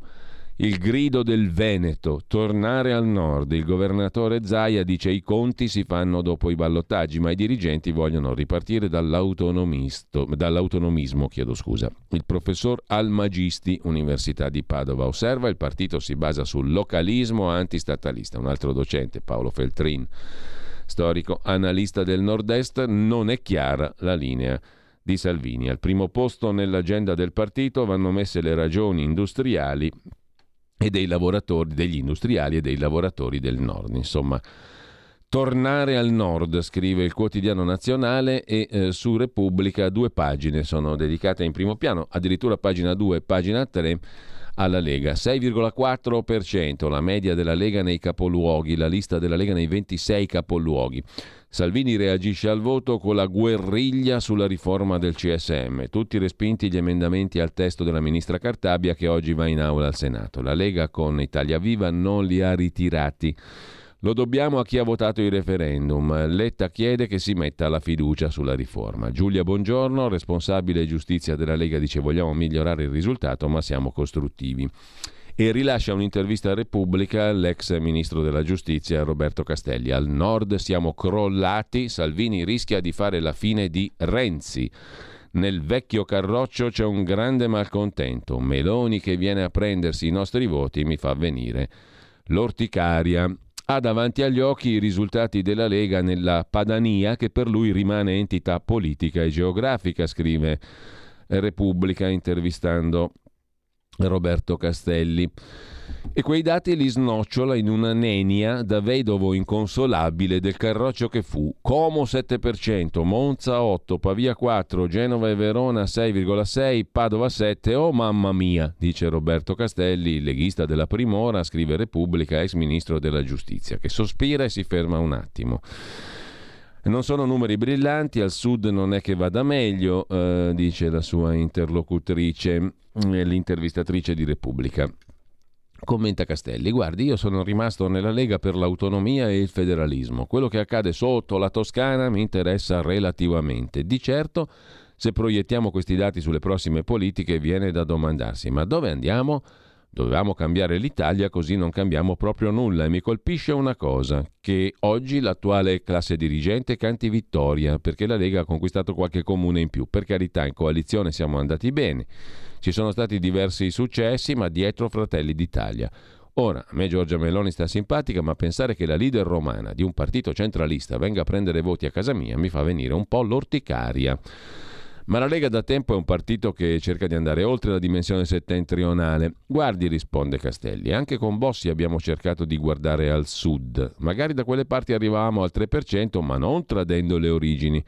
il grido del Veneto, tornare al nord. Il governatore Zaia dice i conti si fanno dopo i ballottaggi, ma i dirigenti vogliono ripartire dall'autonomismo. Chiedo scusa. Il professor Almagisti, Università di Padova, osserva il partito si basa sul localismo antistatalista. Un altro docente, Paolo Feltrin, storico analista del nord-est, non è chiara la linea di Salvini. Al primo posto nell'agenda del partito vanno messe le ragioni industriali e dei lavoratori, degli industriali e dei lavoratori del nord. Insomma, tornare al nord, scrive il quotidiano nazionale e eh, su Repubblica due pagine sono dedicate in primo piano, addirittura pagina 2 e pagina 3 alla Lega. 6,4% la media della Lega nei capoluoghi, la lista della Lega nei 26 capoluoghi. Salvini reagisce al voto con la guerriglia sulla riforma del CSM. Tutti respinti gli emendamenti al testo della ministra Cartabia che oggi va in aula al Senato. La Lega con Italia Viva non li ha ritirati. Lo dobbiamo a chi ha votato il referendum. Letta chiede che si metta la fiducia sulla riforma. Giulia Bongiorno, responsabile giustizia della Lega, dice vogliamo migliorare il risultato ma siamo costruttivi e rilascia un'intervista a Repubblica l'ex ministro della giustizia Roberto Castelli. Al nord siamo crollati, Salvini rischia di fare la fine di Renzi. Nel vecchio carroccio c'è un grande malcontento. Meloni che viene a prendersi i nostri voti mi fa venire l'orticaria. Ha davanti agli occhi i risultati della Lega nella Padania che per lui rimane entità politica e geografica, scrive Repubblica intervistando Roberto Castelli. E quei dati li snocciola in una nenia da vedovo inconsolabile del carroccio che fu. Como 7%, Monza 8, Pavia 4, Genova e Verona 6,6, Padova 7. Oh mamma mia, dice Roberto Castelli, leghista della Primora, scrive Repubblica, ex ministro della giustizia, che sospira e si ferma un attimo. Non sono numeri brillanti, al sud non è che vada meglio, eh, dice la sua interlocutrice, eh, l'intervistatrice di Repubblica. Commenta Castelli, guardi, io sono rimasto nella Lega per l'autonomia e il federalismo. Quello che accade sotto la Toscana mi interessa relativamente. Di certo, se proiettiamo questi dati sulle prossime politiche, viene da domandarsi, ma dove andiamo? Dovevamo cambiare l'Italia così non cambiamo proprio nulla e mi colpisce una cosa, che oggi l'attuale classe dirigente canti vittoria perché la Lega ha conquistato qualche comune in più. Per carità, in coalizione siamo andati bene, ci sono stati diversi successi, ma dietro Fratelli d'Italia. Ora, a me Giorgia Meloni sta simpatica, ma pensare che la leader romana di un partito centralista venga a prendere voti a casa mia mi fa venire un po' l'orticaria. Ma la Lega da tempo è un partito che cerca di andare oltre la dimensione settentrionale. Guardi, risponde Castelli, anche con Bossi abbiamo cercato di guardare al sud. Magari da quelle parti arrivavamo al 3%, ma non tradendo le origini.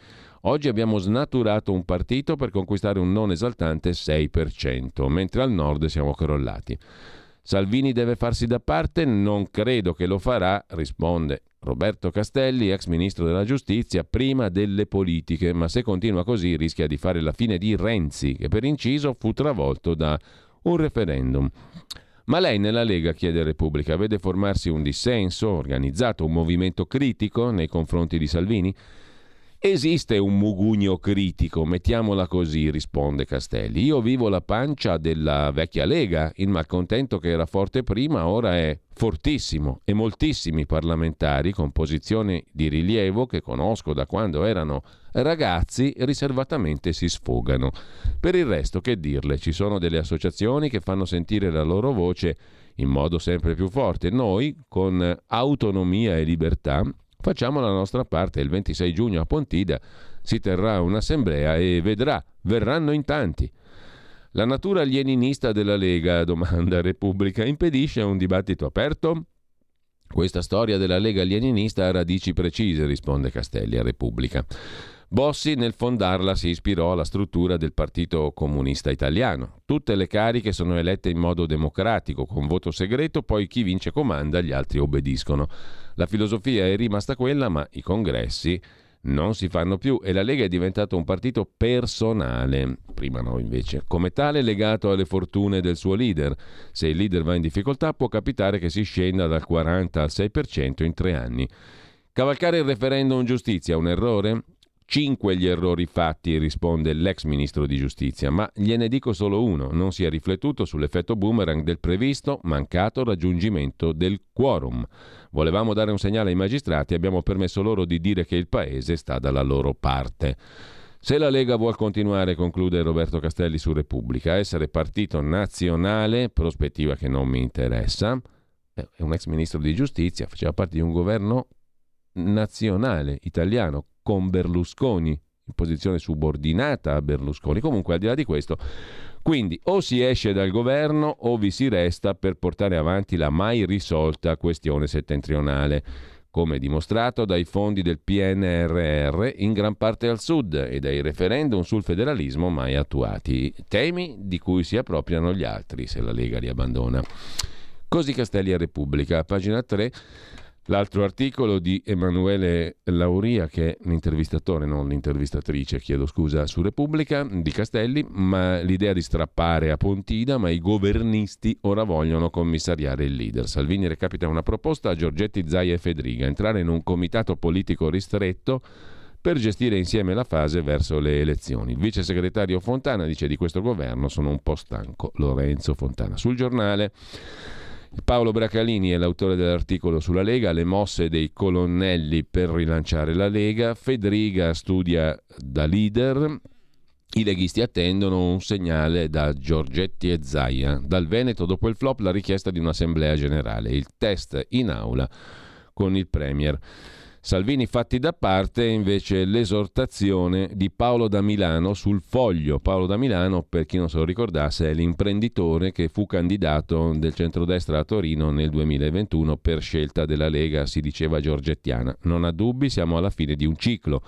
Oggi abbiamo snaturato un partito per conquistare un non esaltante 6%, mentre al nord siamo crollati. Salvini deve farsi da parte? Non credo che lo farà, risponde Roberto Castelli, ex ministro della giustizia, prima delle politiche, ma se continua così rischia di fare la fine di Renzi, che per inciso fu travolto da un referendum. Ma lei nella Lega, chiede Repubblica, vede formarsi un dissenso organizzato, un movimento critico nei confronti di Salvini? Esiste un mugugno critico, mettiamola così, risponde Castelli. Io vivo la pancia della vecchia Lega, il malcontento che era forte prima ora è fortissimo e moltissimi parlamentari con posizioni di rilievo che conosco da quando erano ragazzi riservatamente si sfogano. Per il resto, che dirle, ci sono delle associazioni che fanno sentire la loro voce in modo sempre più forte. Noi, con autonomia e libertà, Facciamo la nostra parte. Il 26 giugno a Pontida si terrà un'assemblea e vedrà, verranno in tanti. La natura leninista della Lega, domanda Repubblica, impedisce un dibattito aperto? Questa storia della Lega leninista ha radici precise, risponde Castelli a Repubblica. Bossi nel fondarla si ispirò alla struttura del Partito Comunista Italiano. Tutte le cariche sono elette in modo democratico, con voto segreto, poi chi vince comanda, gli altri obbediscono. La filosofia è rimasta quella, ma i congressi non si fanno più e la Lega è diventato un partito personale, prima no invece, come tale legato alle fortune del suo leader. Se il leader va in difficoltà può capitare che si scenda dal 40 al 6% in tre anni. Cavalcare il referendum giustizia è un errore? Cinque gli errori fatti, risponde l'ex ministro di giustizia, ma gliene dico solo uno, non si è riflettuto sull'effetto boomerang del previsto mancato raggiungimento del quorum. Volevamo dare un segnale ai magistrati abbiamo permesso loro di dire che il Paese sta dalla loro parte. Se la Lega vuole continuare, conclude Roberto Castelli su Repubblica, essere partito nazionale, prospettiva che non mi interessa, è un ex ministro di giustizia, faceva parte di un governo nazionale italiano con Berlusconi, in posizione subordinata a Berlusconi. Comunque, al di là di questo, quindi o si esce dal governo o vi si resta per portare avanti la mai risolta questione settentrionale, come dimostrato dai fondi del PNRR in gran parte al sud e dai referendum sul federalismo mai attuati, temi di cui si appropriano gli altri se la Lega li abbandona. Così Castelli a Repubblica, pagina 3. L'altro articolo di Emanuele Lauria, che è l'intervistatore, non l'intervistatrice, chiedo scusa, su Repubblica di Castelli, ma l'idea di strappare a Pontida, ma i governisti ora vogliono commissariare il leader. Salvini recapita una proposta a Giorgetti, Zaia e Fedriga, entrare in un comitato politico ristretto per gestire insieme la fase verso le elezioni. Il vice segretario Fontana dice di questo governo sono un po' stanco, Lorenzo Fontana. Sul giornale Paolo Bracalini è l'autore dell'articolo sulla Lega, le mosse dei colonnelli per rilanciare la Lega. Federica studia da leader. I leghisti attendono un segnale da Giorgetti e Zaia. Dal Veneto, dopo il flop, la richiesta di un'assemblea generale. Il test in aula con il Premier. Salvini fatti da parte invece l'esortazione di Paolo da Milano sul foglio. Paolo da Milano, per chi non se lo ricordasse, è l'imprenditore che fu candidato del centrodestra a Torino nel 2021 per scelta della Lega, si diceva giorgettiana. Non ha dubbi, siamo alla fine di un ciclo.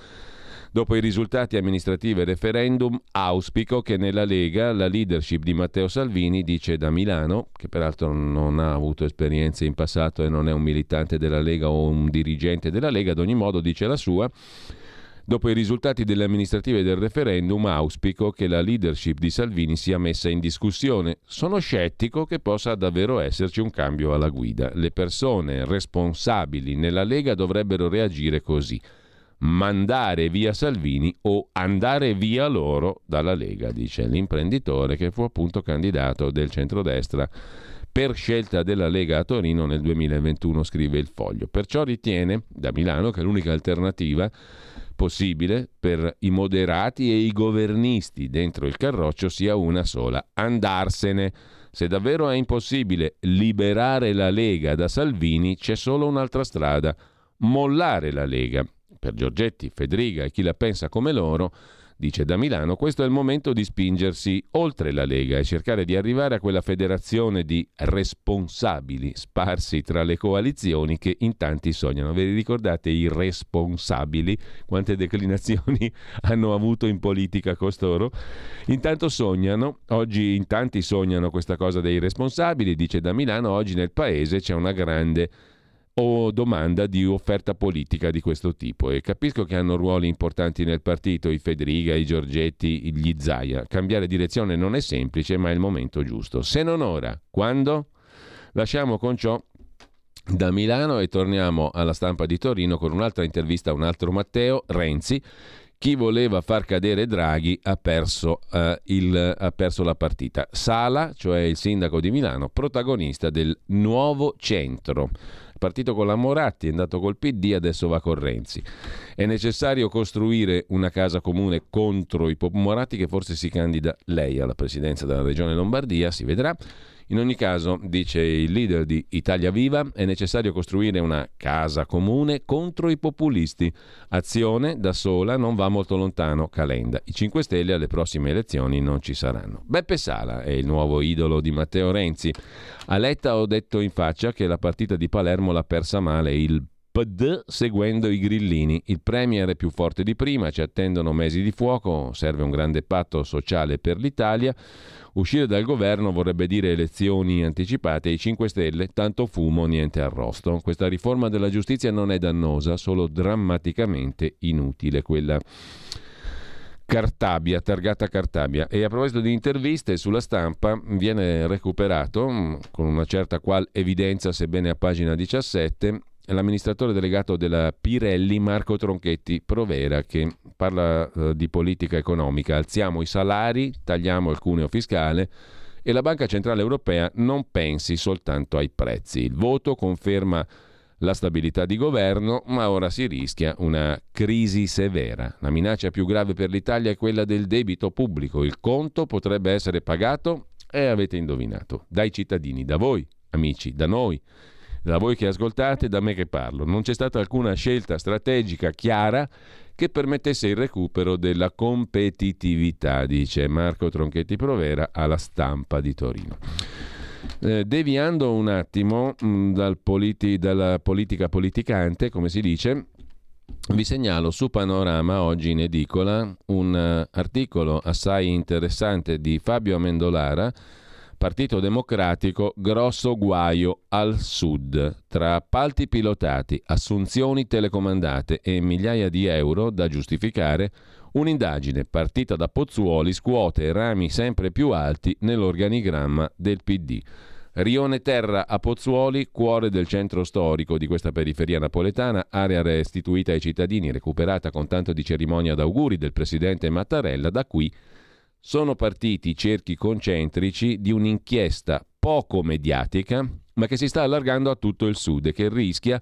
Dopo i risultati amministrativi e referendum, auspico che nella Lega la leadership di Matteo Salvini, dice da Milano, che peraltro non ha avuto esperienze in passato e non è un militante della Lega o un dirigente della Lega, ad ogni modo dice la sua. Dopo i risultati delle amministrative del referendum, auspico che la leadership di Salvini sia messa in discussione. Sono scettico che possa davvero esserci un cambio alla guida. Le persone responsabili nella Lega dovrebbero reagire così mandare via Salvini o andare via loro dalla Lega, dice l'imprenditore che fu appunto candidato del centrodestra per scelta della Lega a Torino nel 2021, scrive il foglio. Perciò ritiene da Milano che l'unica alternativa possibile per i moderati e i governisti dentro il carroccio sia una sola, andarsene Se davvero è impossibile liberare la Lega da Salvini, c'è solo un'altra strada, mollare la Lega. Per Giorgetti, Federica e chi la pensa come loro, Dice da Milano, questo è il momento di spingersi oltre la Lega e cercare di arrivare a quella federazione di responsabili sparsi tra le coalizioni che in tanti sognano. Vi ricordate i responsabili? Quante declinazioni hanno avuto in politica costoro? Intanto sognano, oggi in tanti sognano questa cosa dei responsabili, dice da Milano, oggi nel paese c'è una grande o domanda di offerta politica di questo tipo e capisco che hanno ruoli importanti nel partito i Federica, i Giorgetti, gli Zaia. Cambiare direzione non è semplice, ma è il momento giusto. Se non ora, quando? Lasciamo con ciò da Milano e torniamo alla stampa di Torino con un'altra intervista a un altro Matteo Renzi. Chi voleva far cadere Draghi ha perso, uh, il, ha perso la partita. Sala, cioè il sindaco di Milano, protagonista del nuovo centro partito con la Moratti, è andato col PD, adesso va con Renzi. È necessario costruire una casa comune contro i Pop Moratti che forse si candida lei alla presidenza della regione Lombardia, si vedrà. In ogni caso, dice il leader di Italia Viva, è necessario costruire una casa comune contro i populisti. Azione da sola non va molto lontano, Calenda. I 5 Stelle alle prossime elezioni non ci saranno. Beppe Sala è il nuovo idolo di Matteo Renzi. A Letta ho detto in faccia che la partita di Palermo l'ha persa male il PD seguendo i grillini. Il Premier è più forte di prima, ci attendono mesi di fuoco, serve un grande patto sociale per l'Italia. Uscire dal governo vorrebbe dire elezioni anticipate ai 5 Stelle, tanto fumo, niente arrosto. Questa riforma della giustizia non è dannosa, solo drammaticamente inutile quella Cartabia, targata Cartabia. E a proposito di interviste sulla stampa, viene recuperato mm, con una certa qual evidenza, sebbene a pagina 17, l'amministratore delegato della Pirelli Marco Tronchetti Provera che parla eh, di politica economica, alziamo i salari, tagliamo il cuneo fiscale e la Banca Centrale Europea non pensi soltanto ai prezzi. Il voto conferma la stabilità di governo, ma ora si rischia una crisi severa. La minaccia più grave per l'Italia è quella del debito pubblico. Il conto potrebbe essere pagato, e avete indovinato, dai cittadini, da voi, amici, da noi da voi che ascoltate, da me che parlo. Non c'è stata alcuna scelta strategica chiara che permettesse il recupero della competitività, dice Marco Tronchetti Provera alla stampa di Torino. Eh, deviando un attimo mh, mm, dal politi- dalla politica politicante, come si dice, vi segnalo su Panorama oggi in edicola un uh, articolo assai interessante di Fabio Amendolara Partito Democratico, grosso guaio al sud. Tra appalti pilotati, assunzioni telecomandate e migliaia di euro da giustificare, un'indagine partita da Pozzuoli scuote rami sempre più alti nell'organigramma del PD. Rione Terra a Pozzuoli, cuore del centro storico di questa periferia napoletana, area restituita ai cittadini, recuperata con tanto di cerimonia d'auguri del presidente Mattarella, da qui sono partiti i cerchi concentrici di un'inchiesta poco mediatica, ma che si sta allargando a tutto il sud e che rischia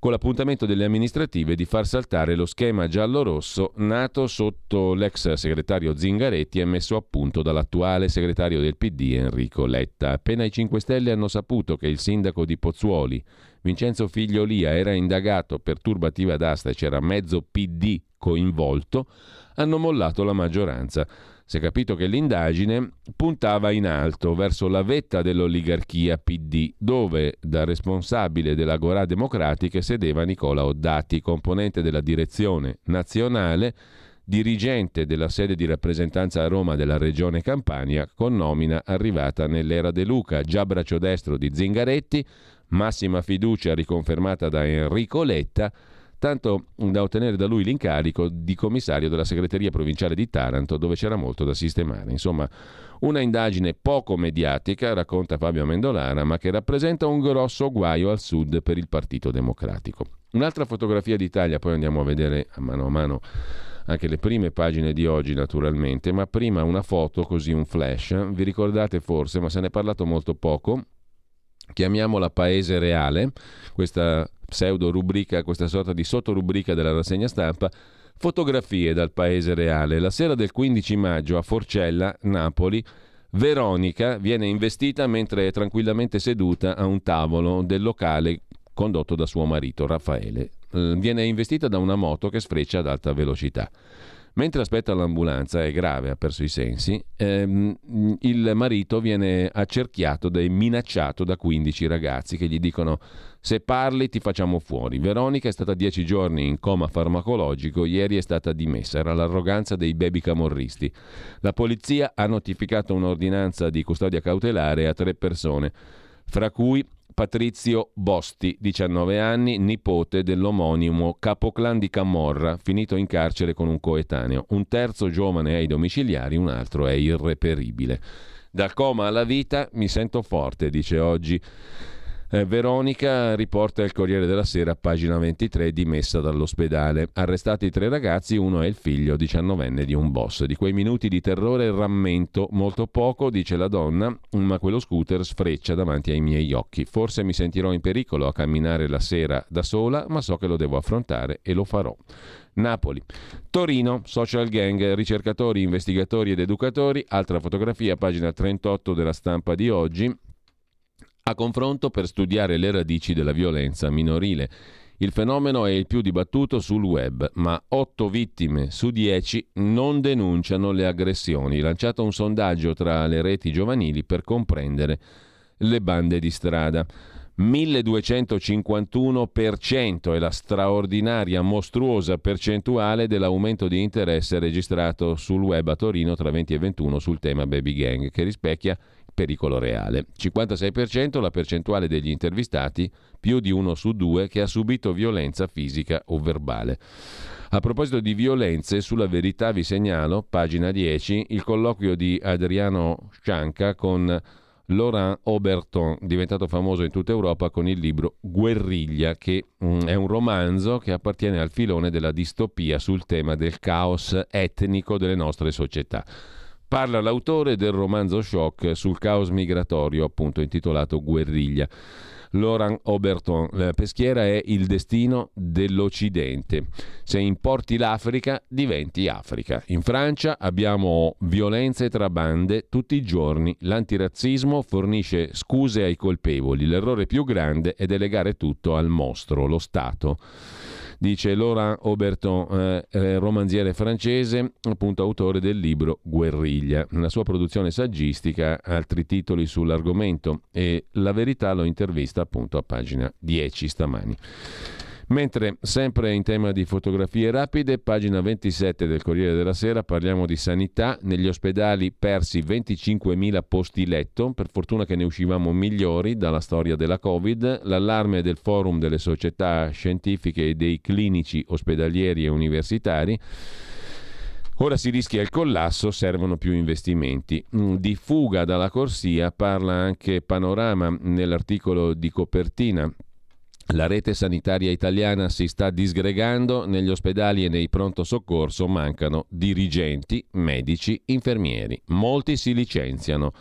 con l'appuntamento delle amministrative di far saltare lo schema giallo-rosso nato sotto l'ex segretario Zingaretti e messo a punto dall'attuale segretario del PD Enrico Letta. Appena i 5 Stelle hanno saputo che il sindaco di Pozzuoli, Vincenzo Figliolia, era indagato per turbativa d'asta e c'era mezzo PD coinvolto, hanno mollato la maggioranza. Si è capito che l'indagine puntava in alto, verso la vetta dell'oligarchia PD, dove da responsabile dell'Agorà Democratica sedeva Nicola Oddati, componente della direzione nazionale, dirigente della sede di rappresentanza a Roma della regione Campania, con nomina arrivata nell'era De Luca, già braccio destro di Zingaretti, massima fiducia riconfermata da Enrico Letta, tanto da ottenere da lui l'incarico di commissario della segreteria provinciale di Taranto, dove c'era molto da sistemare. Insomma, una indagine poco mediatica, racconta Fabio Amendolara, ma che rappresenta un grosso guaio al sud per il Partito Democratico. Un'altra fotografia d'Italia, poi andiamo a vedere a mano a mano anche le prime pagine di oggi naturalmente, ma prima una foto, così un flash, vi ricordate forse, ma se ne è parlato molto poco, chiamiamola Paese Reale, questa pseudo rubrica, questa sorta di sottorubrica della rassegna stampa, fotografie dal Paese Reale. La sera del 15 maggio a Forcella, Napoli, Veronica viene investita mentre è tranquillamente seduta a un tavolo del locale condotto da suo marito Raffaele. Viene investita da una moto che sfreccia ad alta velocità. Mentre aspetta l'ambulanza, è grave, ha perso i sensi, ehm, il marito viene accerchiato e minacciato da 15 ragazzi che gli dicono se parli ti facciamo fuori. Veronica è stata 10 giorni in coma farmacologico, ieri è stata dimessa, era l'arroganza dei baby camorristi. La polizia ha notificato un'ordinanza di custodia cautelare a tre persone, fra cui Patrizio Bosti, 19 anni, nipote dell'omonimo capoclan di Camorra, finito in carcere con un coetaneo. Un terzo giovane è ai domiciliari, un altro è irreperibile. Dal coma alla vita mi sento forte, dice oggi eh, Veronica riporta il Corriere della Sera, pagina 23, dimessa dall'ospedale. Arrestati tre ragazzi, uno è il figlio diciannovenne di un boss. Di quei minuti di terrore rammento molto poco, dice la donna, ma quello scooter sfreccia davanti ai miei occhi. Forse mi sentirò in pericolo a camminare la sera da sola, ma so che lo devo affrontare e lo farò. Napoli. Torino, social gang, ricercatori, investigatori ed educatori, altra fotografia, pagina 38 della stampa di oggi, a confronto per studiare le radici della violenza minorile. Il fenomeno è il più dibattuto sul web, ma 8 vittime su 10 non denunciano le aggressioni. Lanciato un sondaggio tra le reti giovanili per comprendere le bande di strada. 1251% è la straordinaria, mostruosa percentuale dell'aumento di interesse registrato sul web a Torino tra 20 e 21 sul tema baby gang, che rispecchia pericolo reale. 56% la percentuale degli intervistati, più di uno su due, che ha subito violenza fisica o verbale. A proposito di violenze, sulla verità vi segnalo, pagina 10, il colloquio di Adriano Scianca con Laurent Auberton, diventato famoso in tutta Europa con il libro Guerriglia, che mm, è un romanzo che appartiene al filone della distopia sul tema del caos etnico delle nostre società. Parla l'autore del romanzo Shock sul caos migratorio, appunto intitolato Guerriglia. Laurent Auberton, la peschiera è il destino dell'Occidente. Se importi l'Africa, diventi Africa. In Francia abbiamo violenze tra bande tutti i giorni. L'antirazzismo fornisce scuse ai colpevoli. L'errore più grande è delegare tutto al mostro, lo Stato dice Laurent Auberton, eh, eh, romanziere francese, appunto autore del libro Guerriglia. Nella sua produzione saggistica altri titoli sull'argomento e la verità lo intervista appunto a pagina 10 stamani. Mentre, sempre in tema di fotografie rapide, pagina 27 del Corriere della Sera, parliamo di sanità. Negli ospedali persi 25.000 posti letto, per fortuna che ne uscivamo migliori dalla storia della Covid. L'allarme del Forum delle società scientifiche e dei clinici ospedalieri e universitari. Ora si rischia il collasso, servono più investimenti. Mm, di fuga dalla corsia parla anche Panorama nell'articolo di copertina la rete sanitaria italiana si sta disgregando, negli ospedali e nei pronto soccorso mancano dirigenti, medici, infermieri. Molti si licenziano.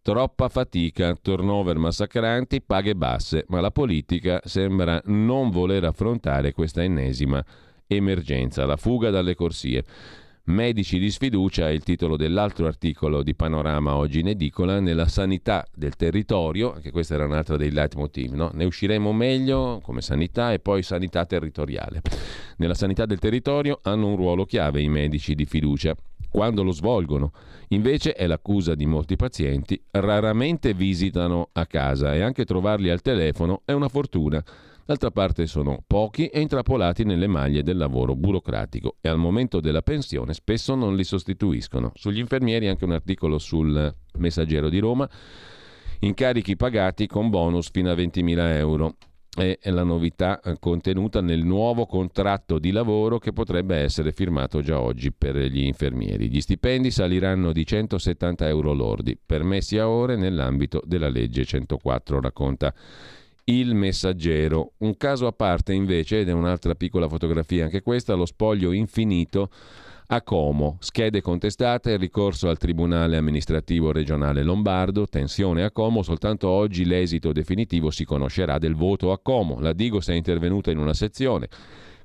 Troppa fatica, turnover massacranti, paghe basse, ma la politica sembra non voler affrontare questa ennesima emergenza, la fuga dalle corsie. Medici di sfiducia è il titolo dell'altro articolo di Panorama oggi in edicola, nella sanità del territorio, anche questo era un altro dei leitmotiv, no? ne usciremo meglio come sanità e poi sanità territoriale. Nella sanità del territorio hanno un ruolo chiave i medici di fiducia, quando lo svolgono. Invece è l'accusa di molti pazienti, raramente visitano a casa e anche trovarli al telefono è una fortuna. D'altra parte sono pochi e intrappolati nelle maglie del lavoro burocratico e al momento della pensione spesso non li sostituiscono. Sugli infermieri anche un articolo sul Messaggero di Roma, incarichi pagati con bonus fino a 20.000 euro. È la novità contenuta nel nuovo contratto di lavoro che potrebbe essere firmato già oggi per gli infermieri. Gli stipendi saliranno di 170 euro lordi, permessi a ore nell'ambito della legge 104, racconta il messaggero. Un caso a parte invece, ed è un'altra piccola fotografia anche questa, lo spoglio infinito a Como, schede contestate, ricorso al Tribunale amministrativo regionale lombardo, tensione a Como, soltanto oggi l'esito definitivo si conoscerà del voto a Como. La Digos è intervenuta in una sezione.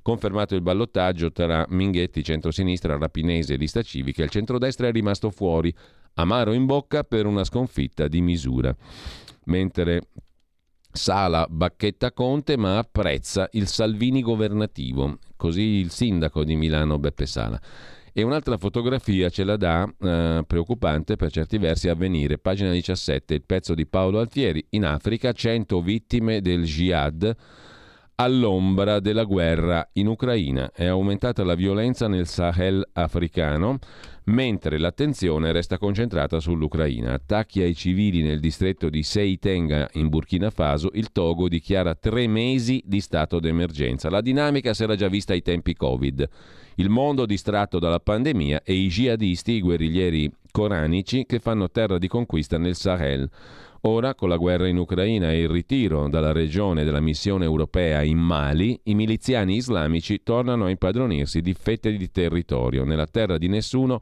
Confermato il ballottaggio tra Minghetti, centrosinistra, Rapinese e lista civica, il centrodestra è rimasto fuori amaro in bocca per una sconfitta di misura. Mentre Sala bacchetta Conte ma apprezza il Salvini governativo, così il sindaco di Milano Beppe Sala. E un'altra fotografia ce la dà, eh, preoccupante per certi versi, avvenire. Pagina 17, il pezzo di Paolo Altieri. In Africa 100 vittime del jihad all'ombra della guerra in Ucraina. È aumentata la violenza nel Sahel africano, mentre l'attenzione resta concentrata sull'Ucraina. Attacchi ai civili nel distretto di Seitenga in Burkina Faso, il Togo dichiara tre mesi di stato d'emergenza. La dinamica si era già vista ai tempi Covid. Il mondo distratto dalla pandemia e i jihadisti, i guerriglieri coranici che fanno terra di conquista nel Sahel. Ora, con la guerra in Ucraina e il ritiro dalla regione della missione europea in Mali, i miliziani islamici tornano a impadronirsi di fette di territorio nella terra di nessuno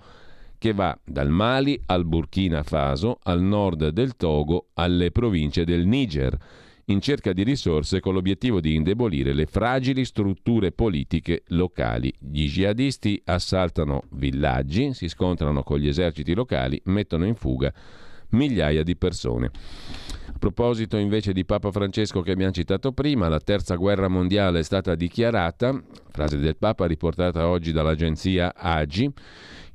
che va dal Mali al Burkina Faso, al nord del Togo, alle province del Niger, in cerca di risorse con l'obiettivo di indebolire le fragili strutture politiche locali. Gli jihadisti assaltano villaggi, si scontrano con gli eserciti locali, mettono in fuga migliaia di persone. A proposito invece di Papa Francesco che abbiamo citato prima, la terza guerra mondiale è stata dichiarata, frase del Papa riportata oggi dall'agenzia AGI,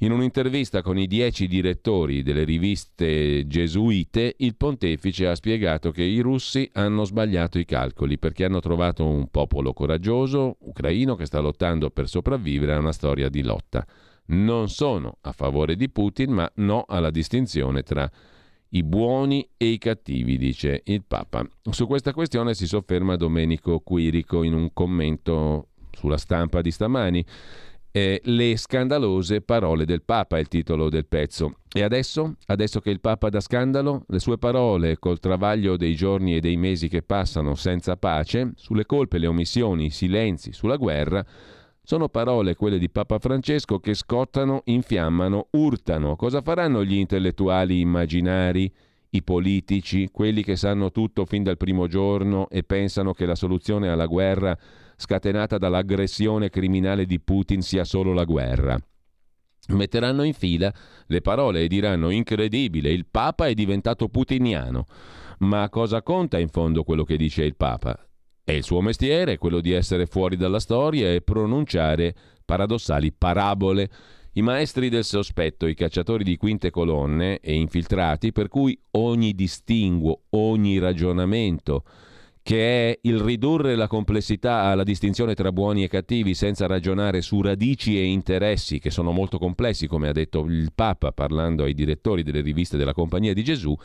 in un'intervista con i dieci direttori delle riviste gesuite, il pontefice ha spiegato che i russi hanno sbagliato i calcoli perché hanno trovato un popolo coraggioso, ucraino, che sta lottando per sopravvivere a una storia di lotta. Non sono a favore di Putin, ma no alla distinzione tra i buoni e i cattivi, dice il Papa. Su questa questione si sofferma Domenico Quirico in un commento sulla stampa di stamani. Eh, le scandalose parole del Papa è il titolo del pezzo. E adesso? Adesso che il Papa dà scandalo, le sue parole, col travaglio dei giorni e dei mesi che passano senza pace, sulle colpe, le omissioni, i silenzi, sulla guerra, sono parole, quelle di Papa Francesco, che scottano, infiammano, urtano. Cosa faranno gli intellettuali immaginari, i politici, quelli che sanno tutto fin dal primo giorno e pensano che la soluzione alla guerra scatenata dall'aggressione criminale di Putin sia solo la guerra? Metteranno in fila le parole e diranno incredibile, il Papa è diventato putiniano. Ma cosa conta in fondo quello che dice il Papa? È il suo mestiere, quello di essere fuori dalla storia e pronunciare paradossali parabole. I maestri del sospetto, i cacciatori di quinte colonne e infiltrati, per cui ogni distinguo, ogni ragionamento, che è il ridurre la complessità alla distinzione tra buoni e cattivi senza ragionare su radici e interessi che sono molto complessi, come ha detto il Papa parlando ai direttori delle riviste della Compagnia di Gesù,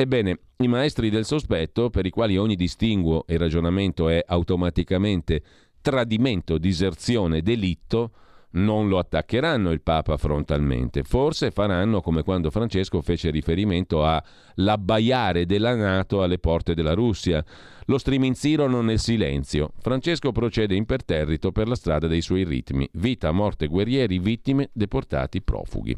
Ebbene, i maestri del sospetto, per i quali ogni distinguo e ragionamento è automaticamente tradimento, diserzione, delitto, non lo attaccheranno il Papa frontalmente, forse faranno come quando Francesco fece riferimento a l'abbaiare della Nato alle porte della Russia, lo striminzirono nel silenzio. Francesco procede imperterrito per la strada dei suoi ritmi, vita, morte, guerrieri, vittime, deportati, profughi.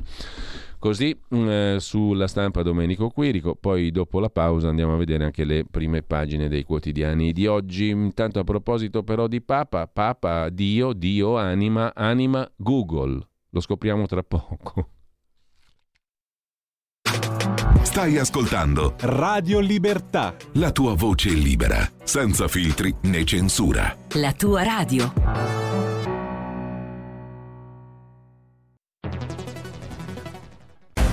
Così mm, eh, sulla stampa Domenico Quirico, poi dopo la pausa andiamo a vedere anche le prime pagine dei quotidiani di oggi. Intanto a proposito però di Papa, Papa, Dio, Dio, anima, anima, Google. Lo scopriamo tra poco. Stai ascoltando Radio Libertà. la tua voce libera, senza filtri né censura. La tua radio.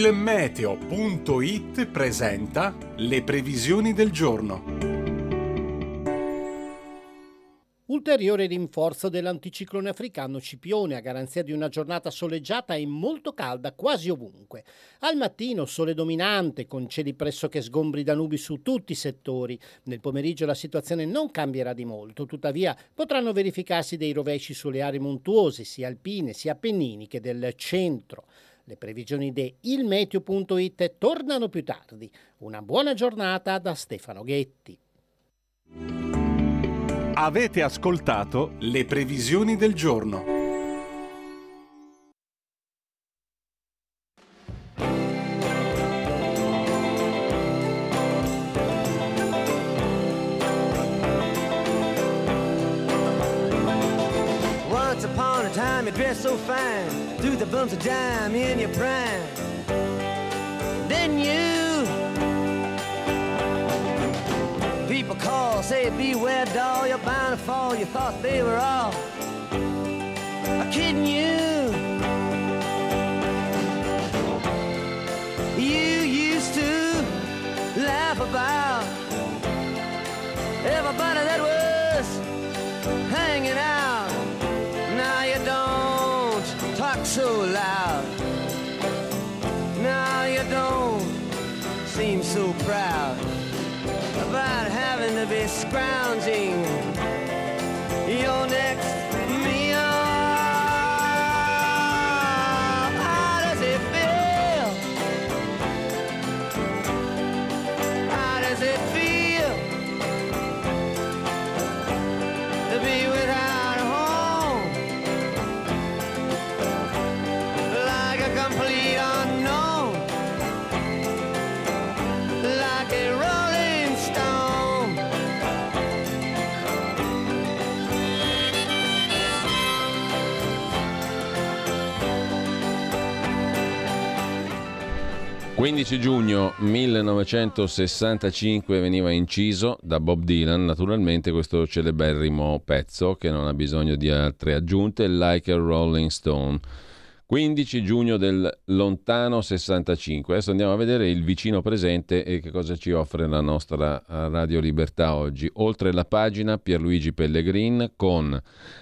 Il meteo.it presenta le previsioni del giorno. l'ulteriore rinforzo dell'anticiclone africano Cipione a garanzia di una giornata soleggiata e molto calda quasi ovunque. Al mattino sole dominante con cieli pressoché sgombri da nubi su tutti i settori. Nel pomeriggio la situazione non cambierà di molto, tuttavia potranno verificarsi dei rovesci sulle aree montuose sia alpine sia appenniniche del centro. Le previsioni di ilmeteo.it tornano più tardi. Una buona giornata da Stefano Ghetti. Avete ascoltato le previsioni del giorno. A time you dressed so fine, threw the bumps of dime in your prime. Then you, people call, say beware doll, you're bound to fall. You thought they were all kidding you. You used to laugh about everybody that so proud about having to be scrounging 15 giugno 1965 veniva inciso da Bob Dylan, naturalmente questo celeberrimo pezzo che non ha bisogno di altre aggiunte, Like a Rolling Stone. 15 giugno del lontano 65. Adesso andiamo a vedere il vicino presente e che cosa ci offre la nostra eh, Radio Libertà oggi. Oltre la pagina Pierluigi Pellegrin con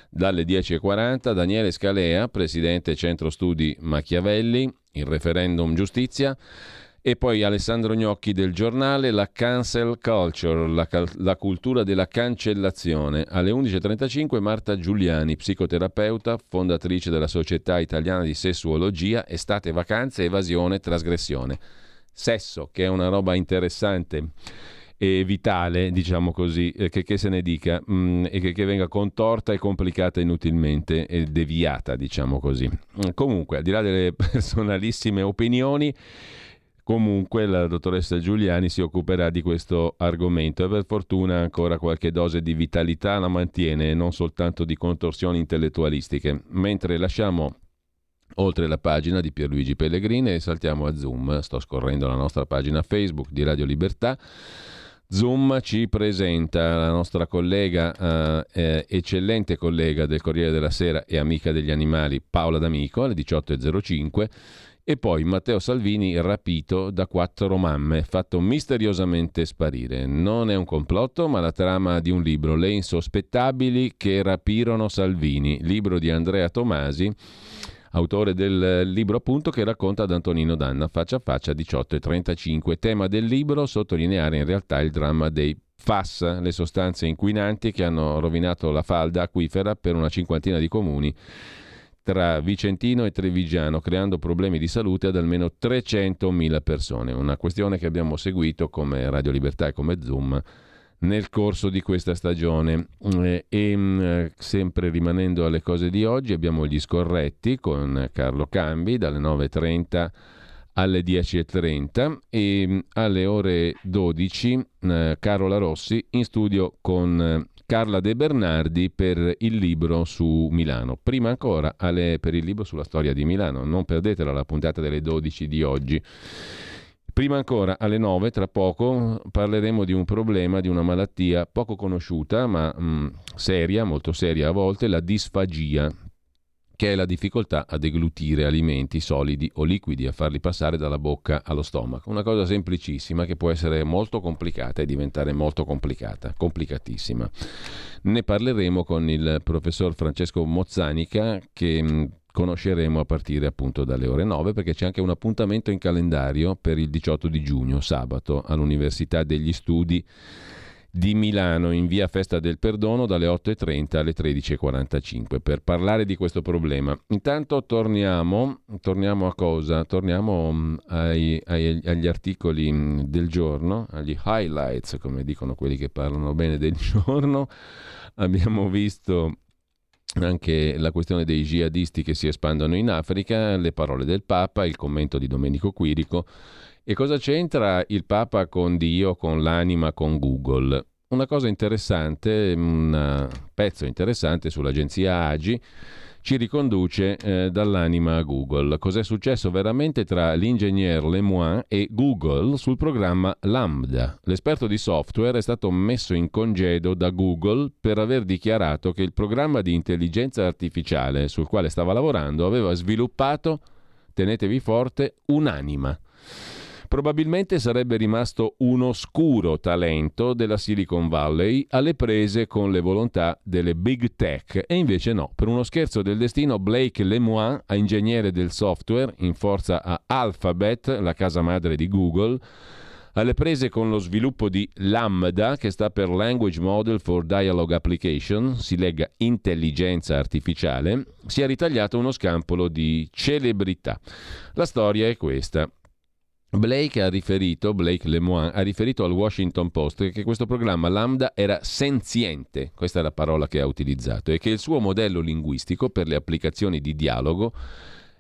dalle 10.40 Daniele Scalea, presidente Centro Studi Machiavelli, il referendum giustizia. E poi Alessandro Gnocchi del giornale La Cancel Culture, la, cal- la, cultura della cancellazione. Alle 11.35 Marta Giuliani, psicoterapeuta, fondatrice della Società Italiana di Sessuologia, Estate, Vacanze, Evasione, Trasgressione. Sesso, che è una roba interessante e vitale, diciamo così, eh, che, che, se ne dica, mh, e che, che, venga contorta e complicata inutilmente e deviata, diciamo così. Comunque, al di là delle personalissime opinioni, Comunque la dottoressa Giuliani si occuperà di questo argomento e per fortuna ancora qualche dose di vitalità la mantiene e non soltanto di contorsioni intellettualistiche. Mentre lasciamo oltre la pagina di Pierluigi Pellegrini e saltiamo a Zoom, sto scorrendo la nostra pagina Facebook di Radio Libertà. Zoom ci presenta la nostra collega, eh, eh, eccellente collega del Corriere della Sera e amica degli animali, Paola D'Amico, alle 18.05 e poi Matteo Salvini rapito da quattro mamme, fatto misteriosamente sparire. Non è un complotto, ma la trama di un libro, Le insospettabili che rapirono Salvini, libro di Andrea Tomasi, autore del libro appunto che racconta ad Antonino Danna, faccia a faccia 18 e 35. Tema del libro, sottolineare in realtà il dramma dei FAS, le sostanze inquinanti che hanno rovinato la falda acquifera per una cinquantina di comuni tra Vicentino e Trevigiano, creando problemi di salute ad almeno 300.000 persone. Una questione che abbiamo seguito come Radio Libertà e come Zoom nel corso di questa stagione. Eh, e mm, sempre rimanendo alle cose di oggi, abbiamo gli scorretti con Carlo Cambi dalle 9.30 alle 10.30 e mh, alle ore 12 eh, Carola Rossi in studio con eh, Carla De Bernardi per il libro su Milano. Prima ancora alle, per il libro sulla storia di Milano. Non perdetela la puntata delle 12 di oggi. Prima ancora, alle 9, tra poco, parleremo di un problema, di una malattia poco conosciuta, ma mh, seria, molto seria a volte, la disfagia, che è la difficoltà a deglutire alimenti solidi o liquidi, a farli passare dalla bocca allo stomaco. Una cosa semplicissima che può essere molto complicata e diventare molto complicata, complicatissima. Ne parleremo con il professor Francesco Mozzanica che mh, conosceremo a partire appunto dalle ore 9 perché c'è anche un appuntamento in calendario per il 18 di giugno, sabato, all'Università degli Studi di Milano in via Festa del Perdono dalle 8.30 alle 13.45 per parlare di questo problema. Intanto torniamo, torniamo a cosa? Torniamo mm, ai, ai, agli articoli mm, del giorno, agli highlights come dicono quelli che parlano bene del giorno. Abbiamo visto anche la questione dei jihadisti che si espandono in Africa, le parole del Papa, il commento di Domenico Quirico e cosa c'entra il Papa con Dio, con l'anima, con Google? Una cosa interessante, un pezzo interessante sull'agenzia Agi ci riconduce eh, dall'anima a Google. Cos'è successo veramente tra l'ingegner Lemoine e Google sul programma Lambda? L'esperto di software è stato messo in congedo da Google per aver dichiarato che il programma di intelligenza artificiale sul quale stava lavorando aveva sviluppato, tenetevi forte, un'anima probabilmente sarebbe rimasto un oscuro talento della Silicon Valley alle prese con le volontà delle big tech e invece no, per uno scherzo del destino Blake Lemoine, ingegnere del software in forza a Alphabet, la casa madre di Google, alle prese con lo sviluppo di Lambda, che sta per Language Model for Dialogue Application, si legga intelligenza artificiale, si è ritagliato uno scampolo di celebrità. La storia è questa. Blake ha riferito, Blake Lemoine, ha riferito al Washington Post che questo programma Lambda era senziente, questa è la parola che ha utilizzato, e che il suo modello linguistico per le applicazioni di dialogo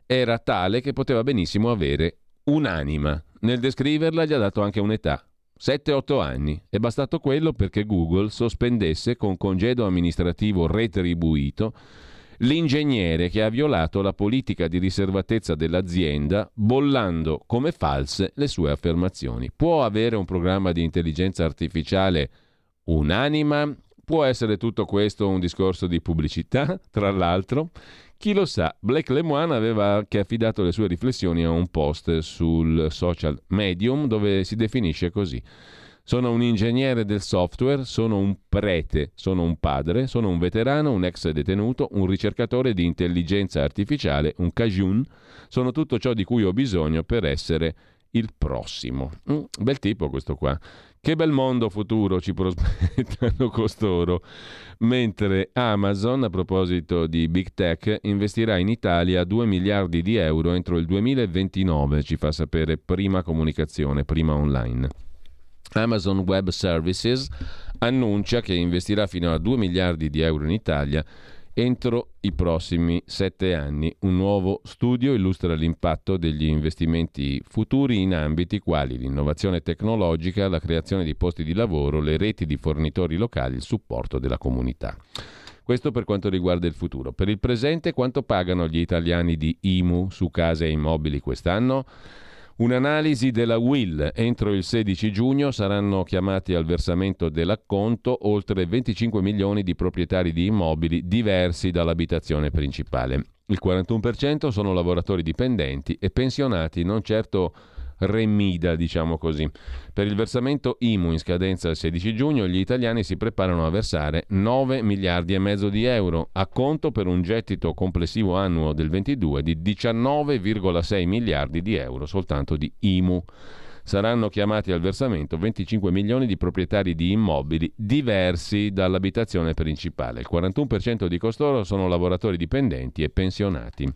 era tale che poteva benissimo avere un'anima. Nel descriverla gli ha dato anche un'età, 7-8 anni. È bastato quello perché Google sospendesse con congedo amministrativo retribuito l'ingegnere che ha violato la politica di riservatezza dell'azienda bollando come false le sue affermazioni. Può avere un programma di intelligenza artificiale un'anima? Può essere tutto questo un discorso di pubblicità, tra l'altro? Chi lo sa, Blake Lemoine aveva anche affidato le sue riflessioni a un post sul social Medium dove si definisce così. Sono un ingegnere del software, sono un prete, sono un padre, sono un veterano, un ex detenuto, un ricercatore di intelligenza artificiale, un cajun, sono tutto ciò di cui ho bisogno per essere il prossimo. Mm, bel tipo questo qua. Che bel mondo futuro ci prospettano costoro. Mentre Amazon, a proposito di Big Tech, investirà in Italia 2 miliardi di euro entro il 2029, ci fa sapere prima comunicazione, prima online. Amazon Web Services annuncia che investirà fino a 2 miliardi di euro in Italia entro i prossimi sette anni. Un nuovo studio illustra l'impatto degli investimenti futuri in ambiti quali l'innovazione tecnologica, la creazione di posti di lavoro, le reti di fornitori locali, il supporto della comunità. Questo per quanto riguarda il futuro. Per il presente quanto pagano gli italiani di IMU su case e immobili quest'anno? Un'analisi della Will. Entro il 16 giugno saranno chiamati al versamento dell'acconto oltre 25 milioni di proprietari di immobili diversi dall'abitazione principale. Il 41% sono lavoratori dipendenti e pensionati, non certo remida, diciamo così. Per il versamento IMU in scadenza il 16 giugno gli italiani si preparano a versare 9 miliardi e mezzo di euro, a conto per un gettito complessivo annuo del 22 di 19,6 miliardi di euro soltanto di IMU. Saranno chiamati al versamento 25 milioni di proprietari di immobili diversi dall'abitazione principale. Il 41% di costoro sono lavoratori dipendenti e pensionati.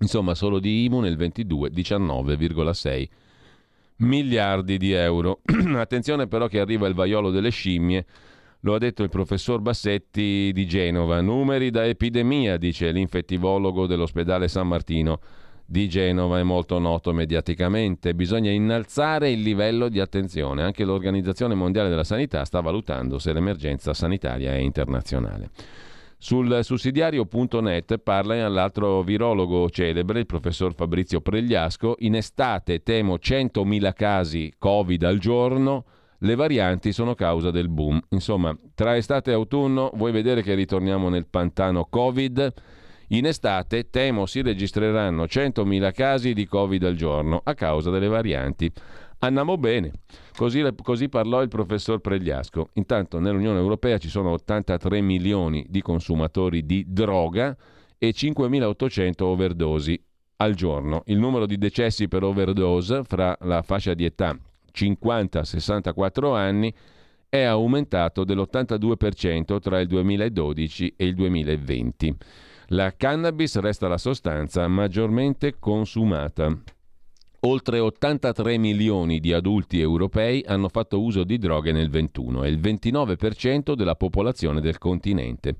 Insomma, solo di IMU nel 22 19,6 miliardi di euro. Attenzione però che arriva il vaiolo delle scimmie. Lo ha detto il professor Bassetti di Genova. Numeri da epidemia, dice l'infettivologo dell'ospedale San Martino di Genova, è molto noto mediaticamente. Bisogna innalzare il livello di attenzione. Anche l'Organizzazione Mondiale della Sanità sta valutando se l'emergenza sanitaria è internazionale. Sul sussidiario.net parla l'altro virologo celebre, il professor Fabrizio Pregliasco. In estate temo 100.000 casi Covid al giorno. Le varianti sono causa del boom. Insomma, tra estate e autunno vuoi vedere che ritorniamo nel pantano Covid? In estate temo si registreranno 100.000 casi di Covid al giorno a causa delle varianti. Andiamo bene. Così, così, parlò il professor Pregliasco. Intanto nell'Unione Europea ci sono 83 milioni di consumatori di droga e 5.800 overdosi al giorno. Il numero di decessi per overdose fra la fascia di età 50-64 anni è aumentato dell'82% tra il 2012 e il 2020. La cannabis resta la sostanza maggiormente consumata. Oltre 83 milioni di adulti europei hanno fatto uso di droghe nel 21, è il 29% della popolazione del continente.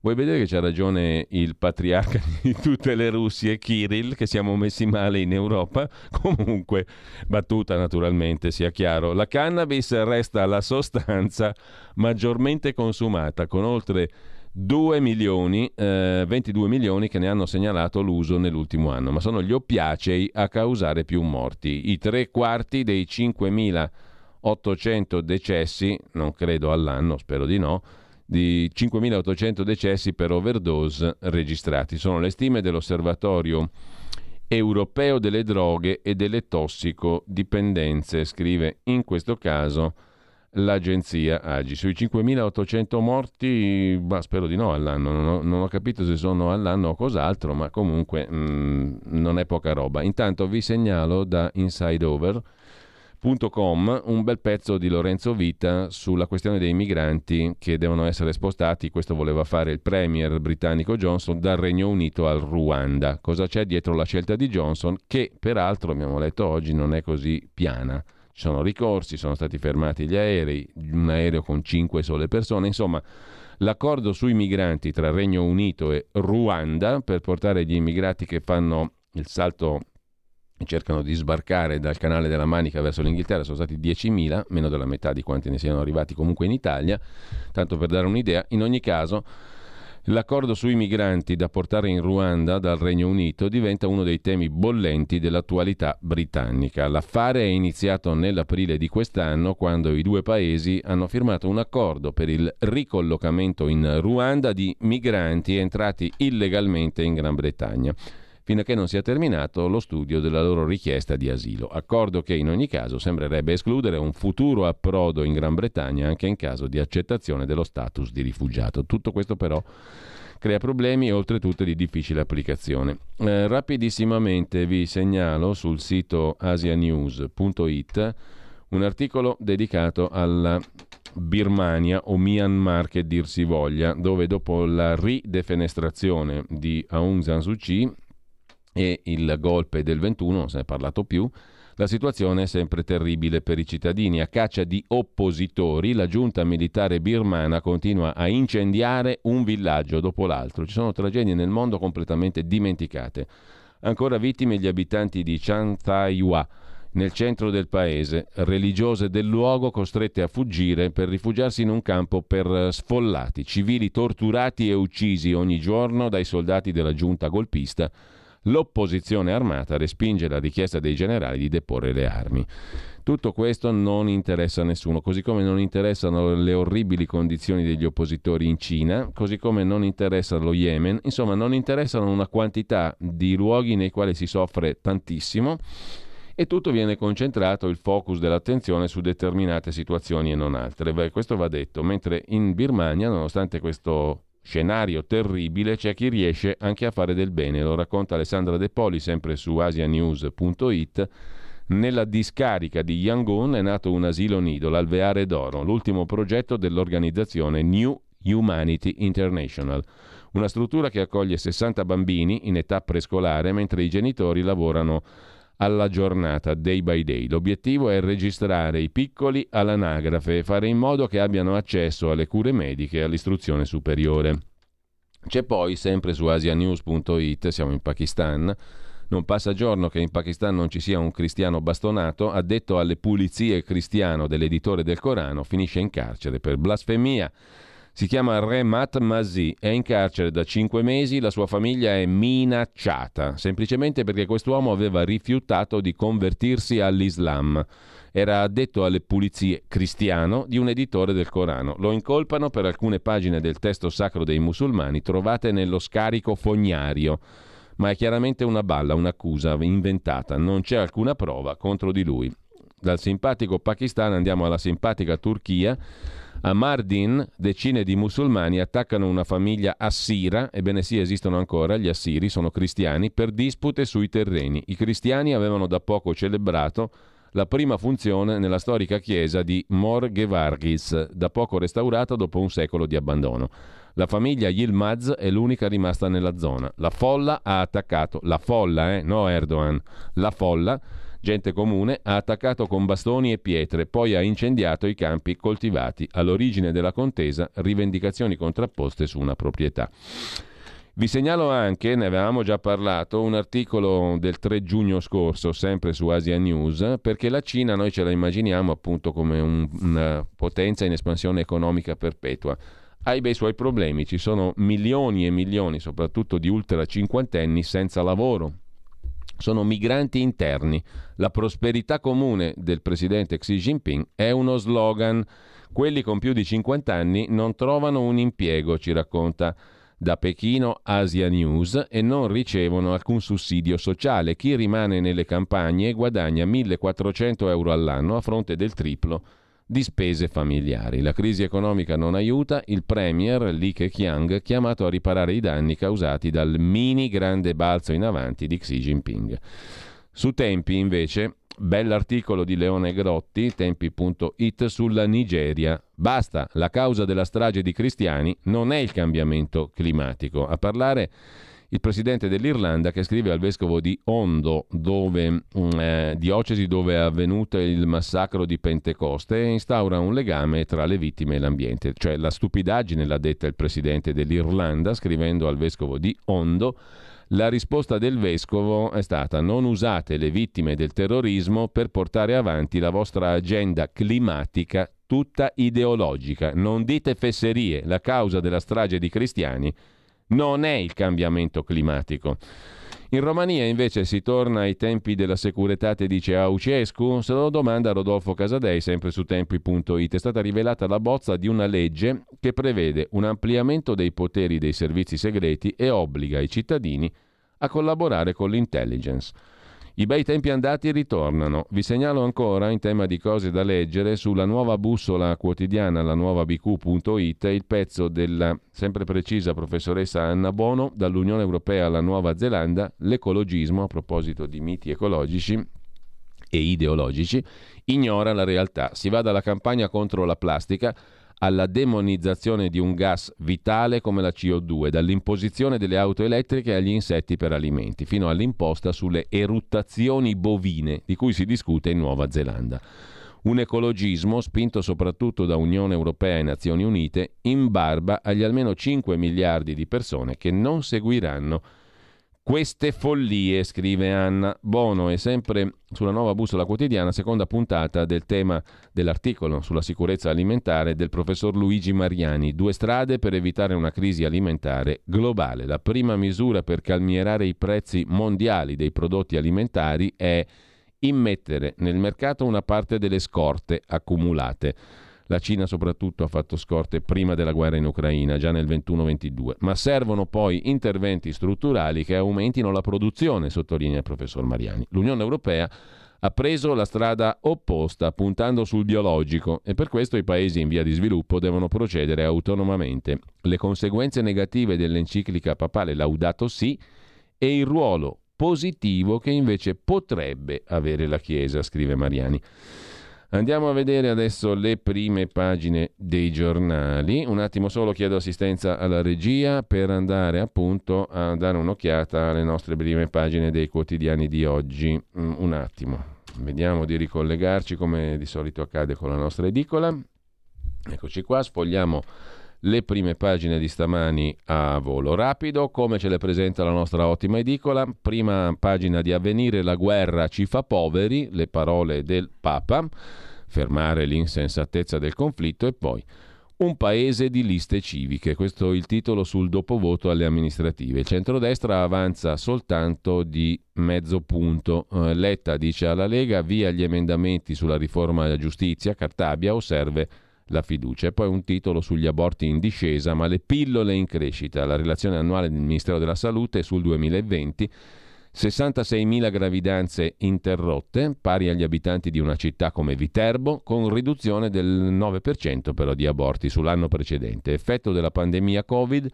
Vuoi vedere che c'ha ragione il patriarca di tutte le Russie, Kirill, che siamo messi male in Europa? Comunque, battuta naturalmente, sia chiaro. La cannabis resta la sostanza maggiormente consumata, con oltre 2 milioni, eh, 22 milioni che ne hanno segnalato l'uso nell'ultimo anno, ma sono gli oppiacei a causare più morti. I tre quarti dei 5.800 decessi, non credo all'anno, spero di no, di 5.800 decessi per overdose registrati. Sono le stime dell'Osservatorio europeo delle droghe e delle tossicodipendenze, scrive in questo caso l'agenzia Agi. Sui 5.800 morti, bah, spero di no all'anno, non ho, non ho, capito se sono all'anno o cos'altro, ma comunque mh, mm, non è poca roba. Intanto vi segnalo da Inside Over. un bel pezzo di Lorenzo Vita sulla questione dei migranti che devono essere spostati, questo voleva fare il premier britannico Johnson, dal Regno Unito al Ruanda. Cosa c'è dietro la scelta di Johnson che peraltro abbiamo letto oggi non è così piana ci sono ricorsi, sono stati fermati gli aerei, un aereo con cinque sole persone, insomma l'accordo sui migranti tra Regno Unito e Ruanda per portare gli immigrati che fanno il salto e cercano di sbarcare dal canale della Manica verso l'Inghilterra sono stati 10.000, meno della metà di quanti ne siano arrivati comunque in Italia, tanto per dare un'idea, in ogni caso L'accordo sui migranti da portare in Ruanda dal Regno Unito diventa uno dei temi bollenti dell'attualità britannica. L'affare è iniziato nell'aprile di quest'anno quando i due paesi hanno firmato un accordo per il ricollocamento in Ruanda di migranti entrati illegalmente in Gran Bretagna fino a che non sia terminato lo studio della loro richiesta di asilo. Accordo che in ogni caso sembrerebbe escludere un futuro approdo in Gran Bretagna anche in caso di accettazione dello status di rifugiato. Tutto questo però crea problemi e oltretutto di difficile applicazione. Eh, rapidissimamente vi segnalo sul sito asianews.it un articolo dedicato alla Birmania o Myanmar che dir si voglia, dove dopo la ridefenestrazione di Aung San Suu Kyi e il golpe del 21, non se ne è parlato più, la situazione è sempre terribile per i cittadini. A caccia di oppositori, la giunta militare birmana continua a incendiare un villaggio dopo l'altro. Ci sono tragedie nel mondo completamente dimenticate. Ancora vittime gli abitanti di Chanthaiwa, nel centro del paese, religiose del luogo costrette a fuggire per rifugiarsi in un campo per sfollati, civili torturati e uccisi ogni giorno dai soldati della giunta golpista l'opposizione armata respinge la richiesta dei generali di deporre le armi. Tutto questo non interessa a nessuno, così come non interessano le orribili condizioni degli oppositori in Cina, così come non interessa lo Yemen, insomma non interessano una quantità di luoghi nei quali si soffre tantissimo e tutto viene concentrato, il focus dell'attenzione su determinate situazioni e non altre. Beh, questo va detto, mentre in Birmania, nonostante questo scenario terribile c'è chi riesce anche a fare del bene, lo racconta Alessandra De Poli sempre su asianews.it. Nella discarica di Yangon è nato un asilo nido, l'Alveare d'Oro, l'ultimo progetto dell'organizzazione New Humanity International, una struttura che accoglie 60 bambini in età prescolare mentre i genitori lavorano alla giornata, day by day. L'obiettivo è registrare i piccoli all'anagrafe e fare in modo che abbiano accesso alle cure mediche e all'istruzione superiore. C'è poi, sempre su asianews.it, siamo in Pakistan, non passa giorno che in Pakistan non ci sia un cristiano bastonato, addetto alle pulizie cristiano dell'editore del Corano, finisce in carcere per blasfemia. Si chiama Remat Masi, è in carcere da cinque mesi, la sua famiglia è minacciata, semplicemente perché quest'uomo aveva rifiutato di convertirsi all'Islam. Era addetto alle pulizie cristiano di un editore del Corano. Lo incolpano per alcune pagine del testo sacro dei musulmani trovate nello scarico fognario ma è chiaramente una balla, un'accusa inventata, non c'è alcuna prova contro di lui. Dal simpatico Pakistan andiamo alla simpatica Turchia. A Mardin decine di musulmani attaccano una famiglia assira, ebbene sì esistono ancora, gli assiri sono cristiani, per dispute sui terreni. I cristiani avevano da poco celebrato la prima funzione nella storica chiesa di Mor Gevargis, da poco restaurata dopo un secolo di abbandono. La famiglia Yilmaz è l'unica rimasta nella zona. La folla ha attaccato, la folla, eh, no Erdogan, la folla, gente comune, ha attaccato con bastoni e pietre, poi ha incendiato i campi coltivati. All'origine della contesa, rivendicazioni contrapposte su una proprietà. Vi segnalo anche, ne avevamo già parlato, un articolo del 3 giugno scorso, sempre su Asia News, perché la Cina noi ce la immaginiamo appunto come un, una potenza in espansione economica perpetua ha i bei suoi problemi. Ci sono milioni e milioni, soprattutto di ultra cinquantenni, senza lavoro. Sono migranti interni. La prosperità comune del presidente Xi Jinping è uno slogan. Quelli con più di 50 anni non trovano un impiego, ci racconta da Pechino Asia News, e non ricevono alcun sussidio sociale. Chi rimane nelle campagne guadagna 1400 euro all'anno a fronte del triplo di spese familiari. La crisi economica non aiuta, il premier Li Keqiang chiamato a riparare i danni causati dal mini grande balzo in avanti di Xi Jinping. Su Tempi, invece, bell'articolo di Leone Grotti, tempi.it, sulla Nigeria. Basta, la causa della strage di cristiani non è il cambiamento climatico. A parlare il presidente dell'Irlanda che scrive al vescovo di Ondo, dove, mm, eh, diocesi dove è avvenuto il massacro di Pentecoste, e instaura un legame tra le vittime e l'ambiente. Cioè la stupidaggine l'ha detta il presidente dell'Irlanda scrivendo al vescovo di Ondo. La risposta del vescovo è stata non usate le vittime del terrorismo per portare avanti la vostra agenda climatica tutta ideologica. Non dite fesserie, la causa della strage di cristiani non è il cambiamento climatico. In Romania invece si torna ai tempi della Securitate di Ceaucescu? Se lo domanda Rodolfo Casadei, sempre su tempi.it. È stata rivelata la bozza di una legge che prevede un ampliamento dei poteri dei servizi segreti e obbliga i cittadini a collaborare con l'intelligence. I bei tempi andati ritornano. Vi segnalo ancora, in tema di cose da leggere, sulla nuova bussola quotidiana, la nuova bq.it, il pezzo della sempre precisa professoressa Anna Bono, dall'Unione Europea alla Nuova Zelanda, l'ecologismo, a proposito di miti ecologici e ideologici, ignora la realtà. Si va dalla campagna contro la plastica alla demonizzazione di un gas vitale come la CO2, dall'imposizione delle auto elettriche agli insetti per alimenti, fino all'imposta sulle eruttazioni bovine, di cui si discute in Nuova Zelanda. Un ecologismo spinto soprattutto da Unione Europea e Nazioni Unite in barba agli almeno 5 miliardi di persone che non seguiranno queste follie, scrive Anna. Bono è sempre sulla nuova bussola quotidiana, seconda puntata del tema dell'articolo sulla sicurezza alimentare del professor Luigi Mariani. Due strade per evitare una crisi alimentare globale. La prima misura per calmierare i prezzi mondiali dei prodotti alimentari è immettere nel mercato una parte delle scorte accumulate. La Cina soprattutto ha fatto scorte prima della guerra in Ucraina, già nel 21-22, ma servono poi interventi strutturali che aumentino la produzione, sottolinea il professor Mariani. L'Unione Europea ha preso la strada opposta, puntando sul biologico, e per questo i paesi in via di sviluppo devono procedere autonomamente. Le conseguenze negative dell'enciclica papale Laudato Si e il ruolo positivo che invece potrebbe avere la Chiesa, scrive Mariani. Andiamo a vedere adesso le prime pagine dei giornali. Un attimo solo chiedo assistenza alla regia per andare appunto a dare un'occhiata alle nostre prime pagine dei quotidiani di oggi. Mm, un attimo, vediamo di ricollegarci come di solito accade con la nostra edicola. Eccoci qua, sfogliamo le prime pagine di stamani a volo rapido, come ce le presenta la nostra ottima edicola. Prima pagina di avvenire, la guerra ci fa poveri, le parole del Papa fermare l'insensatezza del conflitto e poi un paese di liste civiche. Questo è il titolo sul dopovoto alle amministrative. Il centrodestra avanza soltanto di mezzo punto. Eh, Letta dice alla Lega via gli emendamenti sulla riforma della giustizia, Cartabia o serve la fiducia. E poi un titolo sugli aborti in discesa, ma le pillole in crescita. La relazione annuale del Ministero della Salute sul 2020 66.000 gravidanze interrotte, pari agli abitanti di una città come Viterbo, con riduzione del 9% però di aborti sull'anno precedente, effetto della pandemia Covid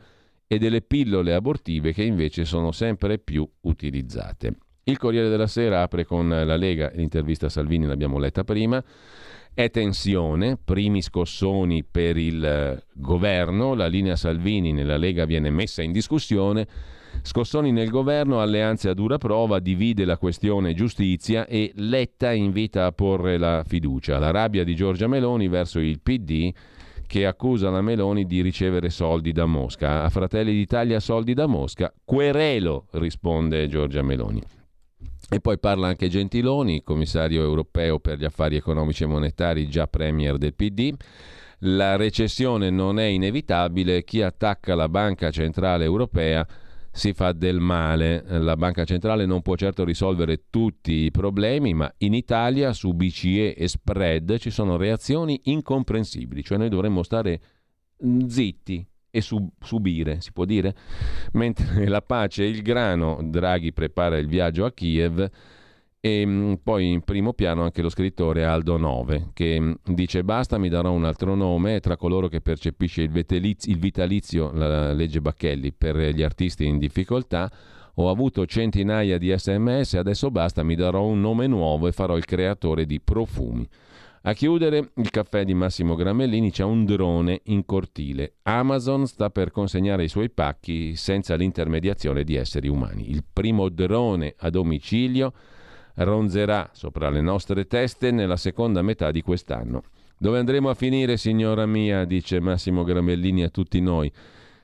e delle pillole abortive che invece sono sempre più utilizzate. Il Corriere della Sera apre con la Lega, l'intervista a Salvini l'abbiamo letta prima, è tensione, primi scossoni per il governo, la linea Salvini nella Lega viene messa in discussione, Scossoni nel governo, alleanze a dura prova, divide la questione giustizia e Letta invita a porre la fiducia. La rabbia di Giorgia Meloni verso il PD che accusa la Meloni di ricevere soldi da Mosca. A Fratelli d'Italia soldi da Mosca? Querelo, risponde Giorgia Meloni. E poi parla anche Gentiloni, commissario europeo per gli affari economici e monetari, già premier del PD. La recessione non è inevitabile, chi attacca la Banca Centrale Europea si fa del male. La Banca Centrale non può certo risolvere tutti i problemi, ma in Italia su BCE e spread ci sono reazioni incomprensibili, cioè noi dovremmo stare zitti e sub- subire, si può dire? Mentre la pace e il grano, Draghi prepara il viaggio a Kiev e mm, poi in primo piano anche lo scrittore Aldo Nove che mm, dice basta mi darò un altro nome tra coloro che percepisce il, il vitalizio la legge Bacchelli per gli artisti in difficoltà ho avuto centinaia di sms adesso basta mi darò un nome nuovo e farò il creatore di profumi a chiudere il caffè di Massimo Gramellini c'è un drone in cortile Amazon sta per consegnare i suoi pacchi senza l'intermediazione di esseri umani il primo drone a domicilio ronzerà sopra le nostre teste nella seconda metà di quest'anno. Dove andremo a finire, signora mia, dice Massimo Gramellini a tutti noi.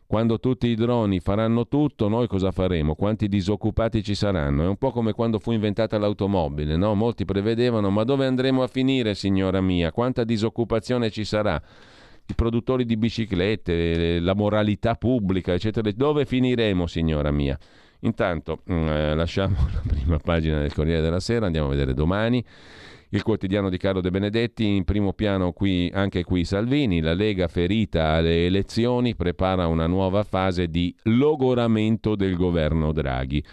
Quando tutti i droni faranno tutto, noi cosa faremo? Quanti disoccupati ci saranno? È un po' come quando fu inventata l'automobile, no? Molti prevedevano, ma dove andremo a finire, signora mia? Quanta disoccupazione ci sarà? I produttori di biciclette, la moralità pubblica, eccetera. Dove finiremo, signora mia? Intanto mm, eh, lasciamo la prima pagina del Corriere della Sera, andiamo a vedere domani. Il quotidiano di Carlo De Benedetti, in primo piano qui, anche qui Salvini, la Lega ferita alle elezioni prepara una nuova fase di logoramento del governo Draghi.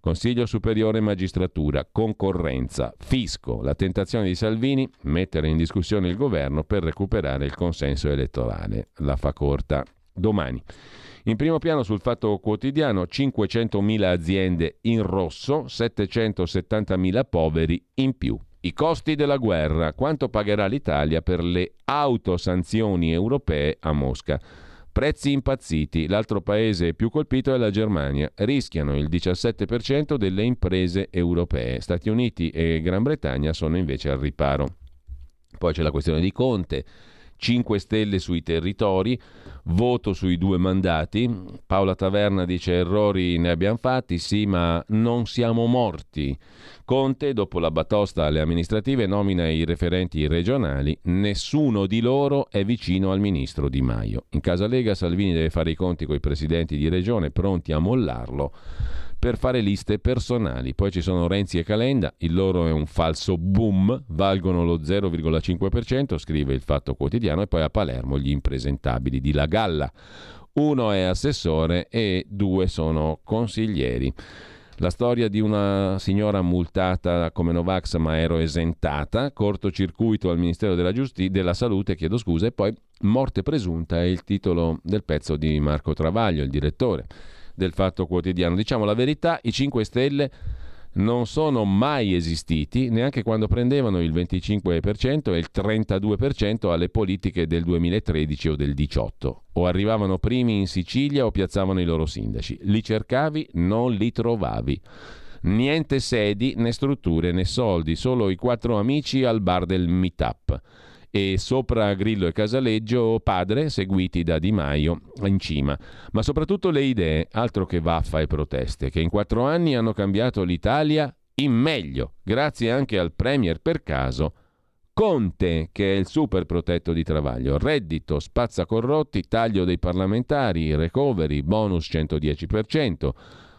Consiglio Superiore Magistratura, concorrenza, fisco, la tentazione di Salvini, mettere in discussione il governo per recuperare il consenso elettorale. La fa corta domani. In primo piano sul Fatto Quotidiano 500.000 aziende in rosso, 770.000 poveri in più. I costi della guerra, quanto pagherà l'Italia per le autosanzioni europee a Mosca. Prezzi impazziti, l'altro paese più colpito è la Germania, rischiano il 17% delle imprese europee. Stati Uniti e Gran Bretagna sono invece al riparo. Poi c'è la questione di Conte 5 Stelle sui territori, voto sui due mandati. Paola Taverna dice errori ne abbiamo fatti, sì, ma non siamo morti. Conte, dopo la batosta alle amministrative, nomina i referenti regionali. Nessuno di loro è vicino al ministro Di Maio. In casa Lega Salvini deve fare i conti con i presidenti di regione pronti a mollarlo per fare liste personali. Poi ci sono Renzi e Calenda, il loro è un falso boom, valgono lo 0,5%, scrive il Fatto Quotidiano, e poi a Palermo gli impresentabili di La Galla. Uno è assessore e due sono consiglieri. La storia di una signora multata come Novax ma ero esentata, cortocircuito al Ministero della, Giusti- della Salute, chiedo scusa, e poi morte presunta è il titolo del pezzo di Marco Travaglio, il direttore del Fatto Quotidiano. Diciamo la verità, i 5 Stelle non sono mai esistiti neanche quando prendevano il 25% e il 32% alle politiche del 2013 o del 18 o arrivavano primi in Sicilia o piazzavano i loro sindaci. Li cercavi, non li trovavi. Niente sedi né strutture né soldi, solo i quattro amici al bar del meetup e sopra Grillo e Casaleggio padre, seguiti da Di Maio in cima. Ma soprattutto le idee, altro che vaffa e proteste, che in quattro anni hanno cambiato l'Italia in meglio, grazie anche al Premier per caso Conte, che è il super protetto di Travaglio, reddito, spazza corrotti, taglio dei parlamentari, recovery, bonus 110%,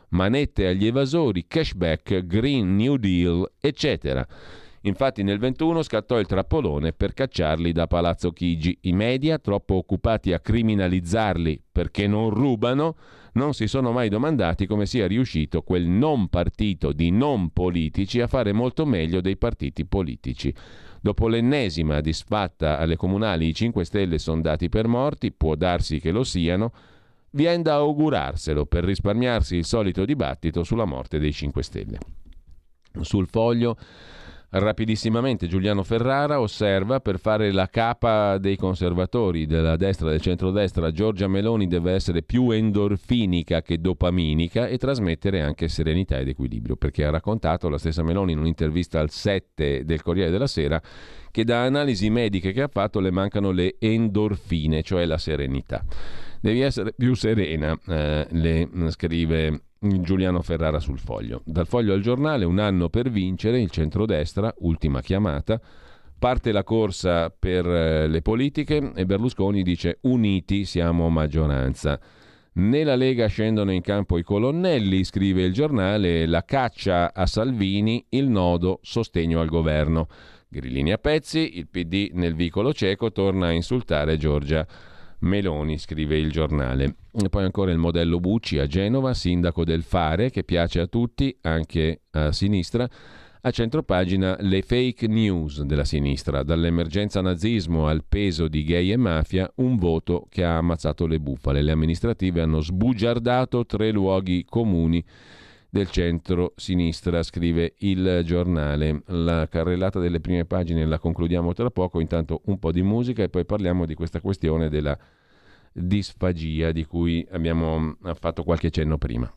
manette agli evasori, cashback, Green New Deal, eccetera. Infatti nel 21 scattò il trappolone per cacciarli da Palazzo Chigi. I media, troppo occupati a criminalizzarli perché non rubano, non si sono mai domandati come sia riuscito quel non partito di non politici a fare molto meglio dei partiti politici. Dopo l'ennesima disfatta alle comunali, i 5 Stelle sono dati per morti, può darsi che lo siano, viene da augurarselo per risparmiarsi il solito dibattito sulla morte dei 5 Stelle. Sul foglio Rapidissimamente Giuliano Ferrara osserva per fare la capa dei conservatori della destra e del centrodestra Giorgia Meloni deve essere più endorfinica che dopaminica e trasmettere anche serenità ed equilibrio perché ha raccontato la stessa Meloni in un'intervista al 7 del Corriere della Sera che da analisi mediche che ha fatto le mancano le endorfine, cioè la serenità. Devi essere più serena, eh, le scrive Giuliano Ferrara sul foglio. Dal foglio al giornale, un anno per vincere, il centrodestra, ultima chiamata. Parte la corsa per eh, le politiche e Berlusconi dice uniti siamo maggioranza. Nella Lega scendono in campo i colonnelli, scrive il giornale, la caccia a Salvini, il nodo sostegno al governo. Grillini a pezzi, il PD nel vicolo cieco torna a insultare Giorgia Meloni, scrive il giornale. E poi ancora il modello Bucci a Genova, sindaco del Fare, che piace a tutti, anche a sinistra. A centropagina le fake news della sinistra, dall'emergenza nazismo al peso di gay e mafia, un voto che ha ammazzato le bufale. Le amministrative hanno sbugiardato tre luoghi comuni del centro-sinistra, scrive il giornale. La carrellata delle prime pagine la concludiamo tra poco, intanto un po' di musica e poi parliamo di questa questione della disfagia di cui abbiamo fatto qualche cenno prima.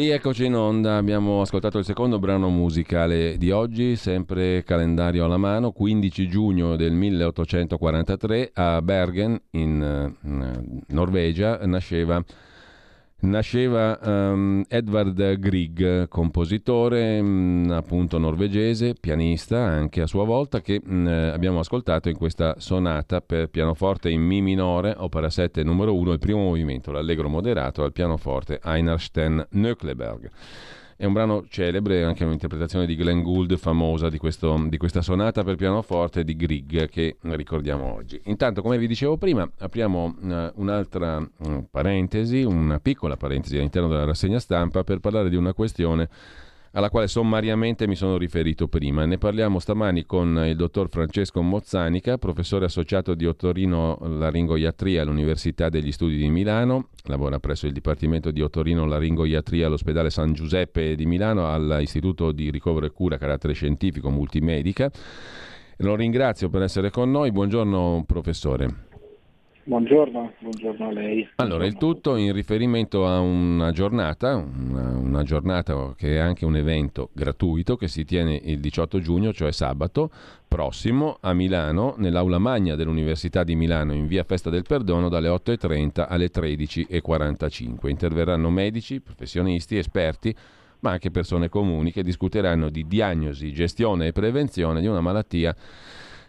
Rieccoci in onda, abbiamo ascoltato il secondo brano musicale di oggi, sempre calendario alla mano, 15 giugno del 1843 a Bergen in uh, Norvegia nasceva Nasceva um, Edvard Grieg, compositore um, appunto norvegese, pianista anche a sua volta, che um, abbiamo ascoltato in questa sonata per pianoforte in Mi minore, opera 7 numero 1, il primo movimento, l'allegro moderato al pianoforte Einar Sten Nöckleberg. È un brano celebre, anche un'interpretazione di Glenn Gould famosa di, questo, di questa sonata per pianoforte di Grieg che ricordiamo oggi. Intanto, come vi dicevo prima, apriamo uh, un'altra uh, parentesi, una piccola parentesi all'interno della rassegna stampa per parlare di una questione alla quale sommariamente mi sono riferito prima. Ne parliamo stamani con il dottor Francesco Mozzanica, professore associato di Ottorino Laringoiatria all'Università degli Studi di Milano, lavora presso il Dipartimento di Ottorino Laringoiatria all'ospedale San Giuseppe di Milano all'Istituto di Ricovero e Cura carattere scientifico multimedica. Lo ringrazio per essere con noi. Buongiorno professore. Buongiorno, buongiorno a lei. Allora, il tutto in riferimento a una giornata, una, una, giornata che è anche un evento gratuito che si tiene il 18 giugno, cioè sabato prossimo, a Milano, nell'aula magna dell'Università di Milano, in via Festa del Perdono, dalle 8.30 alle 13.45. Interverranno medici, professionisti, esperti, ma anche persone comuni che discuteranno di diagnosi, gestione e prevenzione di una malattia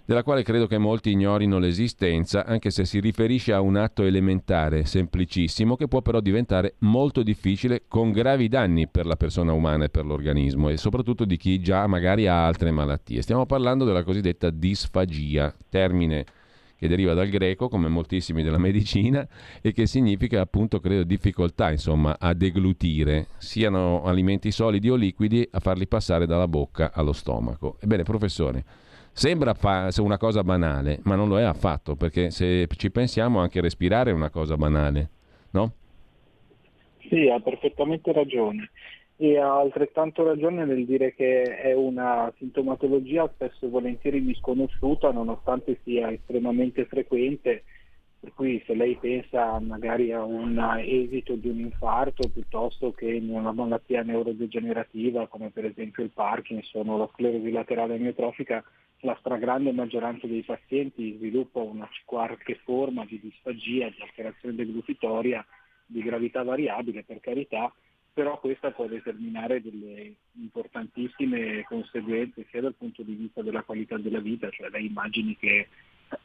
della quale credo che molti ignorino l'esistenza, anche se si riferisce a un atto elementare, semplicissimo, che può però diventare molto difficile con gravi danni per la persona umana e per l'organismo e soprattutto di chi già magari ha altre malattie. Stiamo parlando della cosiddetta disfagia, termine che deriva dal greco, come moltissimi della medicina, e che significa appunto, credo, difficoltà, insomma, a deglutire, siano alimenti solidi o liquidi, a farli passare dalla bocca allo stomaco. Ebbene, professore, Sembra una cosa banale, ma non lo è affatto, perché se ci pensiamo anche respirare è una cosa banale, no? Sì, ha perfettamente ragione. E ha altrettanto ragione nel dire che è una sintomatologia spesso e volentieri misconosciuta, nonostante sia estremamente frequente per cui se lei pensa magari a un esito di un infarto piuttosto che in una malattia neurodegenerativa come per esempio il Parkinson o la sclerosi laterale amiotrofica, la stragrande maggioranza dei pazienti sviluppa una qualche forma di disfagia, di alterazione deglutitoria di gravità variabile per carità, però questa può determinare delle importantissime conseguenze sia dal punto di vista della qualità della vita, cioè lei immagini che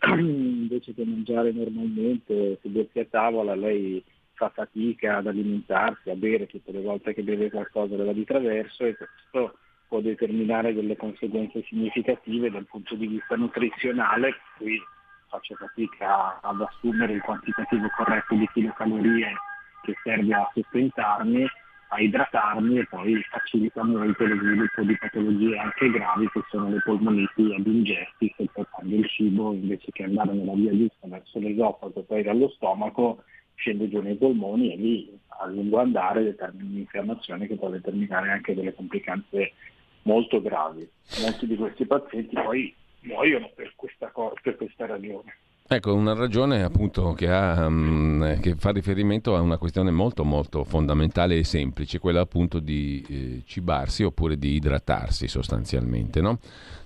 invece che mangiare normalmente, sedersi a tavola, lei fa fatica ad alimentarsi, a bere tutte le volte che beve qualcosa della di traverso e questo può determinare delle conseguenze significative dal punto di vista nutrizionale, qui faccio fatica ad assumere il quantitativo corretto di kilocalorie che serve a sostentarmi a idratarmi e poi facilita molto lo sviluppo di patologie anche gravi che sono le polmoniti ad ingesti se portando il cibo invece che andare nella via giusta verso l'esofago e poi dallo stomaco scende giù nei polmoni e lì a lungo andare determina un'infiammazione che può determinare anche delle complicanze molto gravi. Molti di questi pazienti poi muoiono per questa, per questa ragione. Ecco, una ragione appunto che, ha, um, che, fa riferimento a una questione molto molto fondamentale e semplice, quella appunto di eh, cibarsi oppure di idratarsi sostanzialmente, no?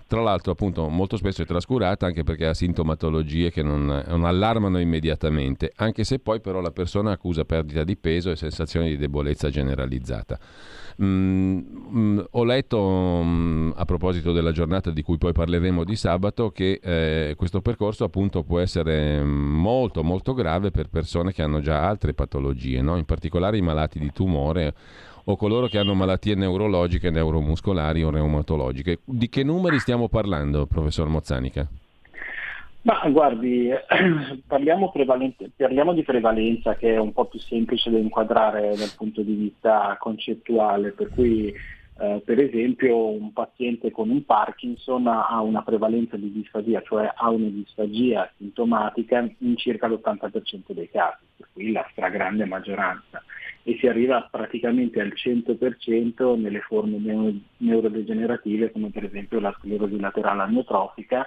Tra l'altro appunto molto spesso è trascurata anche perché ha sintomatologie che non, non allarmano immediatamente, anche se poi però la persona accusa perdita di peso e sensazioni di debolezza generalizzata. Mm, mm, letto mm, a proposito della giornata di cui poi parleremo di sabato che eh, questo percorso appunto può essere molto molto grave per persone che hanno già altre patologie, no? in particolare i malati di tumore o coloro che hanno malattie neurologiche, neuromuscolari o reumatologiche. Di che numeri stiamo parlando, professor Mozzanica? Ma guardi, parliamo, parliamo, di prevalenza che è un po' più semplice da inquadrare dal punto di vista concettuale, per cui eh, per esempio un paziente con un Parkinson ha una prevalenza di disfagia, cioè ha una disfagia sintomatica in circa l'80% dei casi, per cui la stragrande maggioranza, e si arriva praticamente al 100% nelle forme neurodegenerative come per esempio la sclerosi laterale amiotrofica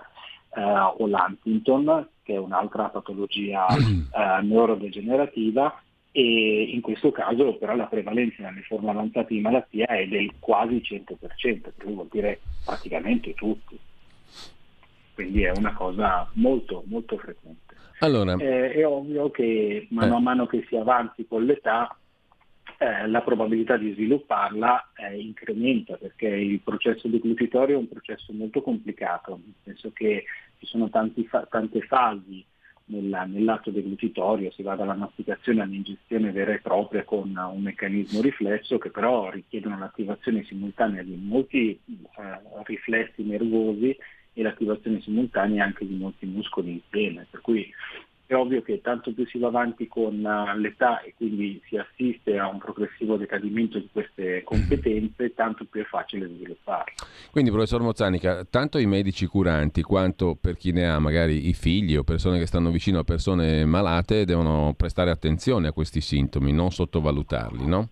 eh, o l'Huntington, che è un'altra patologia eh, neurodegenerativa, e in questo caso però la prevalenza nelle forme avanzate di malattia è del quasi 100%, per cui vuol dire praticamente tutti. Quindi è una cosa molto, molto frequente. Allora, eh, è ovvio che mano a eh. mano che si avanzi con l'età eh, la probabilità di svilupparla eh, incrementa perché il processo deglutitorio è un processo molto complicato, nel senso che ci sono fa- tante fasi nella, nell'atto deglutitorio, si va dalla masticazione all'ingestione vera e propria con un meccanismo riflesso che però richiedono l'attivazione simultanea di molti eh, riflessi nervosi e l'attivazione simultanea anche di molti muscoli insieme, per cui è ovvio che tanto più si va avanti con uh, l'età e quindi si assiste a un progressivo decadimento di queste competenze, tanto più è facile svilupparle. Quindi, professor Mozzanica, tanto i medici curanti quanto per chi ne ha magari i figli o persone che stanno vicino a persone malate devono prestare attenzione a questi sintomi, non sottovalutarli, no?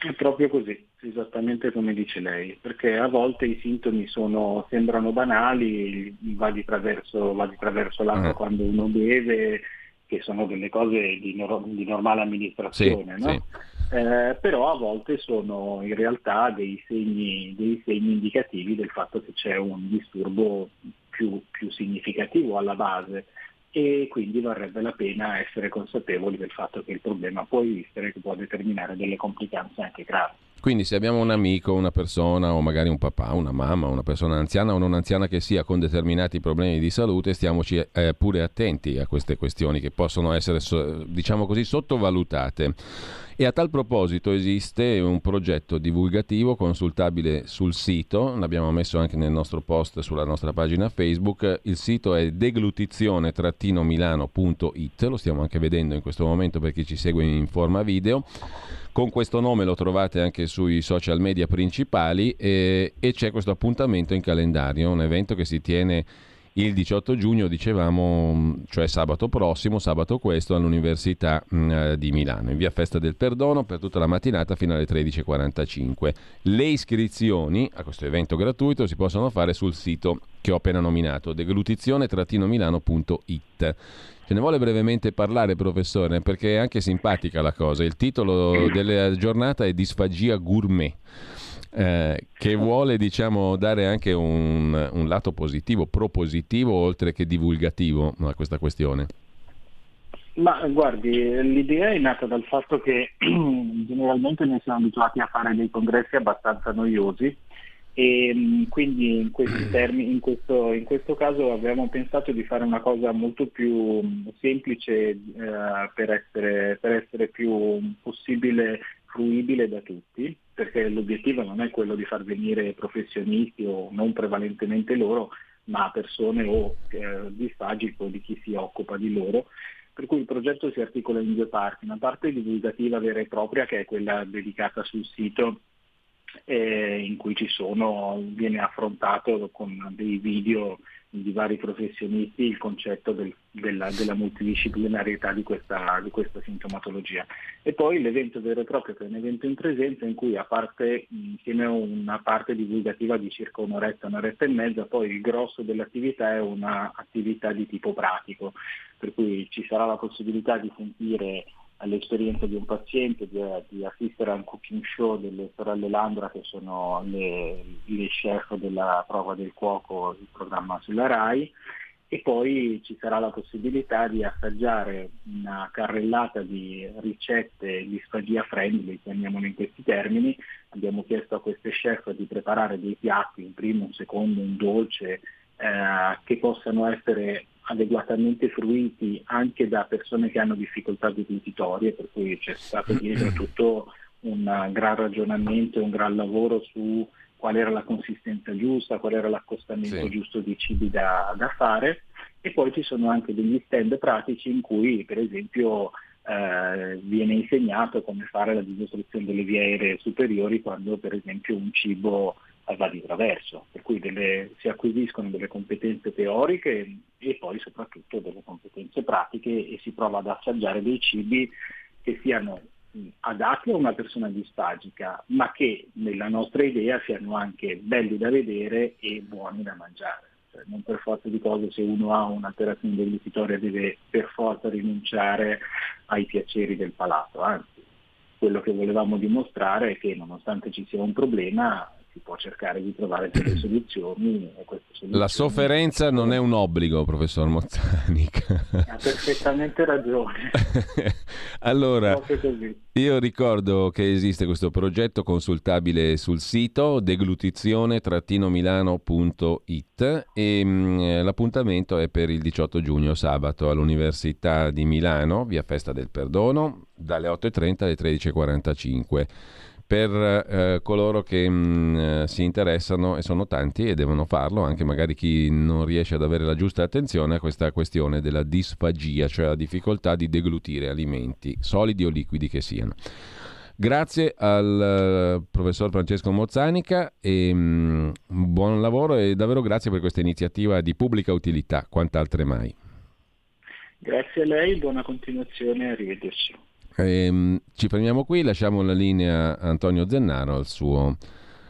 È proprio così, esattamente come dice lei, perché a volte i sintomi sono, sembrano banali, va di traverso, va di traverso l'acqua uh-huh. quando uno beve, che sono delle cose di, di normale amministrazione, sì, no? sì. Eh, però a volte sono in realtà dei segni, dei segni, indicativi del fatto che c'è un disturbo più, più significativo alla base e quindi varrebbe la pena essere consapevoli del fatto che il problema può esistere e che può determinare delle complicanze anche gravi. Quindi se abbiamo un amico, una persona o magari un papà, una mamma, una persona anziana o non anziana che sia con determinati problemi di salute, stiamoci eh, pure attenti a queste questioni che possono essere, diciamo così, sottovalutate. E a tal proposito esiste un progetto divulgativo consultabile sul sito, l'abbiamo messo anche nel nostro post sulla nostra pagina Facebook, il sito è deglutizione-milano.it, lo stiamo anche vedendo in questo momento per chi ci segue in forma video. Con questo nome lo trovate anche sui social media principali e, e c'è questo appuntamento in calendario, un evento che si tiene il 18 giugno, dicevamo, cioè sabato prossimo, sabato questo, all'Università mh, eh, di Milano, in via Festa del Perdono, per tutta la mattinata fino alle 13.45. Le iscrizioni a questo evento gratuito si possono fare sul sito che ho appena nominato, deglutizione-milano.it. Ce ne vuole brevemente parlare, professore, perché è anche simpatica la cosa. Il titolo della giornata è Disfagia gourmet eh, che vuole diciamo, dare anche un, un, lato positivo, propositivo oltre che divulgativo a questa questione. Ma guardi, l'idea è nata dal fatto che generalmente noi siamo abituati a fare dei congressi abbastanza noiosi e mm, quindi in, termini, in, questo, in, questo, caso abbiamo pensato di fare una cosa molto più mm, semplice eh, per, essere, per essere più possibile fruibile da tutti perché l'obiettivo non è quello di far venire professionisti o non prevalentemente loro, ma persone o eh, di o di chi si occupa di loro. Per cui il progetto si articola in due parti, una parte divulgativa vera e propria che è quella dedicata sul sito eh, in cui sono, viene affrontato con dei video di vari professionisti il concetto del, della, della, multidisciplinarietà di questa, di questa, sintomatologia. E poi l'evento vero e proprio, che è un evento in presenza in cui a parte insieme a una parte divulgativa di circa un'oretta, un'oretta e mezza, poi il grosso dell'attività è un'attività di tipo pratico, per cui ci sarà la possibilità di sentire all'esperienza di un paziente, di, di, assistere a un cooking show delle sorelle Landra che sono le, le chef della prova del cuoco, il programma sulla RAI e poi ci sarà la possibilità di assaggiare una carrellata di ricette di sfagia friendly, chiamiamolo in questi termini. Abbiamo chiesto a queste chef di preparare dei piatti, un primo, un secondo, un dolce, eh, che possano essere adeguatamente fruiti anche da persone che hanno difficoltà deglutitorie, per cui c'è stato dietro tutto un gran ragionamento e un gran lavoro su qual era la consistenza giusta, qual era l'accostamento sì. giusto di cibi da, da, fare e poi ci sono anche degli stand pratici in cui per esempio eh, viene insegnato come fare la dimostrazione delle vie aeree superiori quando per esempio un cibo va di traverso, per cui delle, si acquisiscono delle competenze teoriche e poi soprattutto delle competenze pratiche e si prova ad assaggiare dei cibi che siano adatti a una persona disfagica, ma che nella nostra idea siano anche belli da vedere e buoni da mangiare. Cioè, non per forza di cose se uno ha un'alterazione dell'uditoria deve per forza rinunciare ai piaceri del palato, anzi quello che volevamo dimostrare è che nonostante ci sia un problema si può cercare di trovare delle soluzioni. soluzioni La sofferenza non è un obbligo, professor Mozzanica. Ha perfettamente ragione. allora, io ricordo che esiste questo progetto consultabile sul sito deglutizione-milano.it e mh, mm, l'appuntamento è per il 18 giugno, sabato, all'Università di Milano, via Festa del Perdono, dalle 8.30 alle 13.45 per eh, coloro che mh, mm, si interessano e sono tanti e devono farlo, anche magari chi non riesce ad avere la giusta attenzione a questa questione della disfagia, cioè la difficoltà di deglutire alimenti, solidi o liquidi che siano. Grazie al uh, professor Francesco Mozzanica e um, buon lavoro e davvero grazie per questa iniziativa di pubblica utilità, quant'altre mai. Grazie a lei, buona continuazione, arrivederci. Ehm, ci fermiamo qui, lasciamo la linea a Antonio Zennaro al suo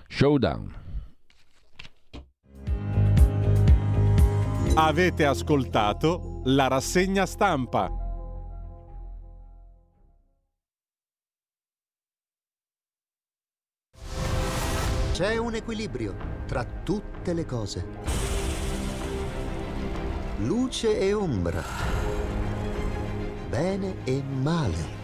showdown. Avete ascoltato la rassegna stampa. C'è un equilibrio tra tutte le cose. Luce e ombra. Bene e male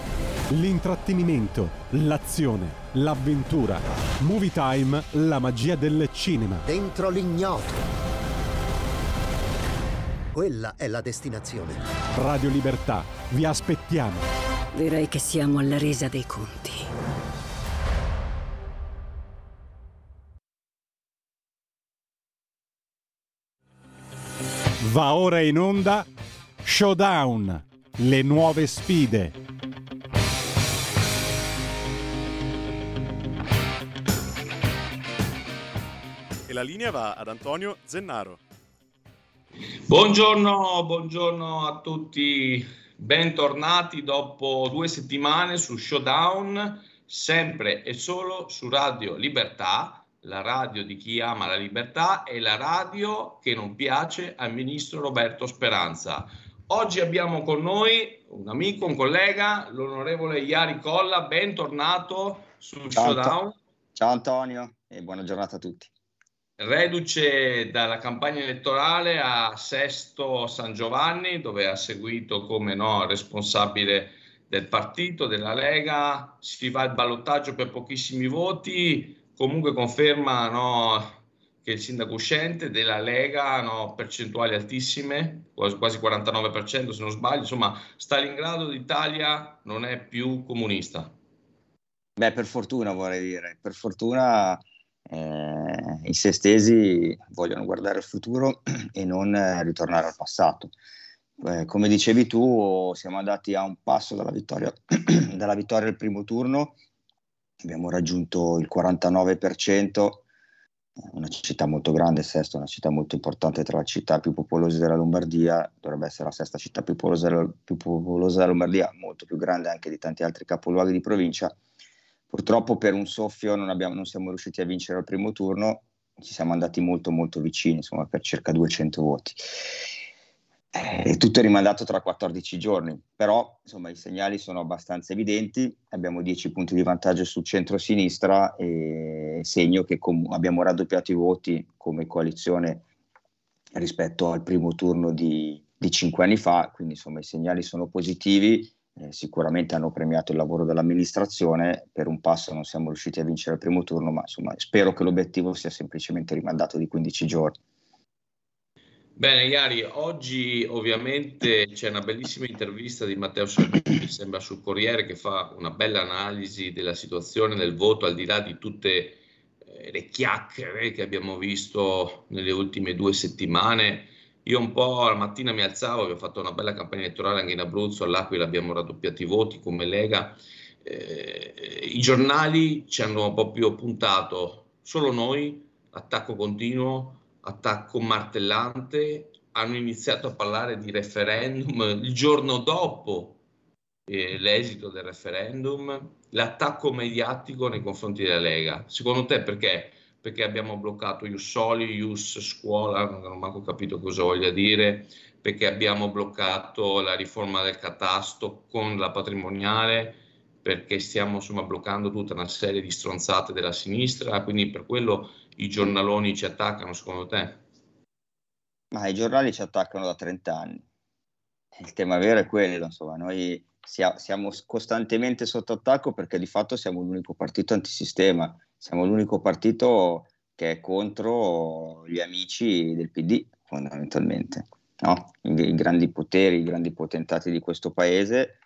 L'intrattenimento, l'azione, l'avventura. Movie Time, la magia del cinema. Dentro l'ignoto. Quella è la destinazione. Radio Libertà, vi aspettiamo. Direi che siamo alla resa dei conti. Va ora in onda Showdown, le nuove sfide. E la linea va ad Antonio Zennaro. Buongiorno, buongiorno a tutti, bentornati dopo due settimane su Showdown, sempre e solo su Radio Libertà, la radio di chi ama la libertà e la radio che non piace al ministro Roberto Speranza. Oggi abbiamo con noi un amico, un collega, l'onorevole Iari Colla, bentornato su Ciao, Showdown. Ciao Antonio e buona giornata a tutti reduce dalla campagna elettorale a Sesto San Giovanni, dove ha seguito come no, responsabile del partito, della Lega, si va al ballottaggio per pochissimi voti, comunque conferma no, che il sindaco uscente della Lega, no, percentuali altissime, quasi, quasi 49% se non sbaglio, insomma Stalingrado d'Italia non è più comunista. Beh, per fortuna vorrei dire, per fortuna eh, i sestesi vogliono guardare al futuro e non eh, ritornare al passato. Eh, come dicevi tu, siamo andati a un passo dalla vittoria, dalla vittoria del primo turno, abbiamo raggiunto il 49%, una città molto grande, Sesto, una città molto importante tra le città più popolose della Lombardia, dovrebbe essere la sesta città più popolosa, più popolosa della Lombardia, molto più grande anche di tanti altri capoluoghi di provincia Purtroppo per un soffio non, abbiamo, non siamo riusciti a vincere al primo turno, ci siamo andati molto molto vicini, insomma per circa 200 voti. Eh, tutto è rimandato tra 14 giorni, però insomma, i segnali sono abbastanza evidenti, abbiamo 10 punti di vantaggio sul centro-sinistra e segno che com- abbiamo raddoppiato i voti come coalizione rispetto al primo turno di, di 5 anni fa, quindi insomma i segnali sono positivi eh, sicuramente hanno premiato il lavoro dell'amministrazione, per un passo non siamo riusciti a vincere il primo turno, ma insomma spero che l'obiettivo sia semplicemente rimandato di 15 giorni. Bene, Iari, oggi ovviamente c'è una bellissima intervista di Matteo Salvini, mi sembra sul Corriere, che fa una bella analisi della situazione del voto, al di là di tutte eh, le chiacchiere che abbiamo visto nelle ultime due settimane io un po' la mattina mi alzavo, abbiamo fatto una bella campagna elettorale anche in Abruzzo, all'Aquila abbiamo raddoppiato i voti come Lega. Eh, I giornali ci hanno proprio puntato solo noi, attacco continuo, attacco martellante, hanno iniziato a parlare di referendum il giorno dopo eh, l'esito del referendum, l'attacco mediatico nei confronti della Lega. Secondo te perché? Perché abbiamo bloccato Ius Soli, Ius Scuola, non ho manco capito cosa voglia dire, perché abbiamo bloccato la riforma del catasto con la patrimoniale, perché stiamo insomma bloccando tutta una serie di stronzate della sinistra, quindi per quello i giornaloni ci attaccano secondo te? Ma i giornali ci attaccano da 30 anni. Il tema vero è quello, insomma, noi siamo costantemente sotto attacco perché di fatto siamo l'unico partito antisistema, siamo l'unico partito che è contro gli amici del PD, fondamentalmente. No? I, I, grandi poteri, i grandi potentati di questo paese,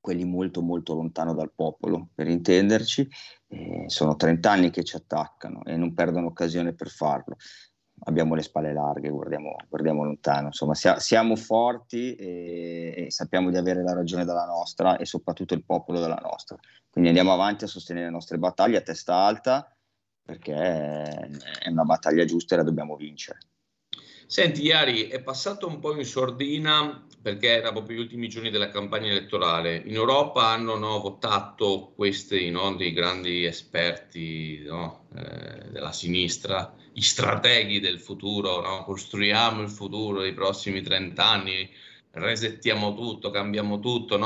quelli molto molto lontano dal popolo, per intenderci, eh, sono 30 anni che ci attaccano e non perdono occasione per farlo abbiamo le spalle larghe, guardiamo, guardiamo lontano, insomma sia, siamo forti e, e, sappiamo di avere la ragione dalla nostra e soprattutto il popolo dalla nostra. Quindi andiamo avanti a sostenere le nostre battaglie a testa alta perché è una battaglia giusta e la dobbiamo vincere. Senti, Iari, è passato un po' in sordina perché era proprio gli ultimi giorni della campagna elettorale. In Europa hanno no, votato questi no, dei grandi esperti no, eh, della sinistra, i strateghi del futuro, costruiamo il futuro dei prossimi 30 anni, resettiamo tutto, cambiamo tutto,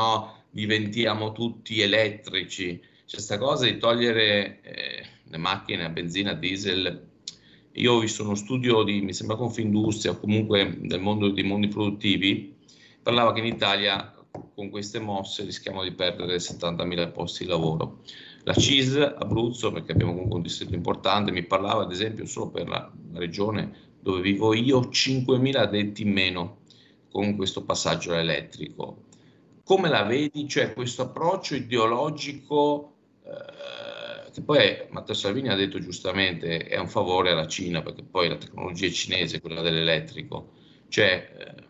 diventiamo tutti elettrici. C'è questa cosa di togliere eh, le macchine a benzina, a diesel io ho visto uno studio di, mi sembra Confindustria o comunque del mondo dei mondi produttivi, parlava che in Italia con queste mosse rischiamo di perdere 70.000 posti di lavoro. La CIS Abruzzo, perché abbiamo comunque un distretto importante, mi parlava ad esempio solo per la, regione dove vivo io, 5.000 addetti in meno con questo passaggio elettrico. Come la vedi? Cioè questo approccio ideologico eh, che poi Matteo Salvini ha detto giustamente è un favore alla Cina perché poi la tecnologia è cinese, quella dell'elettrico, cioè eh,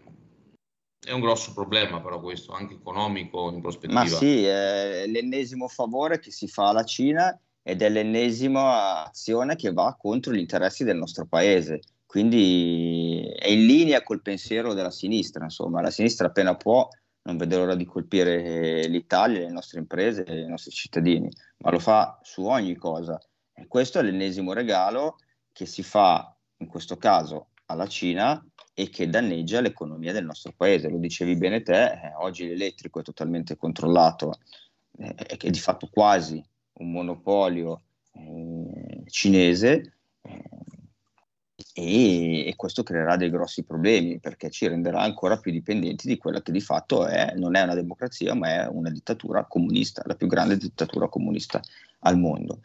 è un grosso problema però questo, anche economico in prospettiva. Ma sì, è l'ennesimo favore che si fa alla Cina ed è l'ennesima azione che va contro gli interessi del nostro paese. Quindi è in linea col pensiero della sinistra, insomma, la sinistra appena può non vede l'ora di colpire l'Italia, le nostre imprese i nostri cittadini, ma lo fa su ogni cosa. E questo è l'ennesimo regalo che si fa, in questo caso, alla Cina e che danneggia l'economia del nostro paese. Lo dicevi bene te, eh, oggi l'elettrico è totalmente controllato, eh, è di fatto quasi un monopolio eh, cinese. Eh, e, e, questo creerà dei grossi problemi perché ci renderà ancora più dipendenti di quella che di fatto è, non è una democrazia ma è una dittatura comunista, la più grande dittatura comunista al mondo.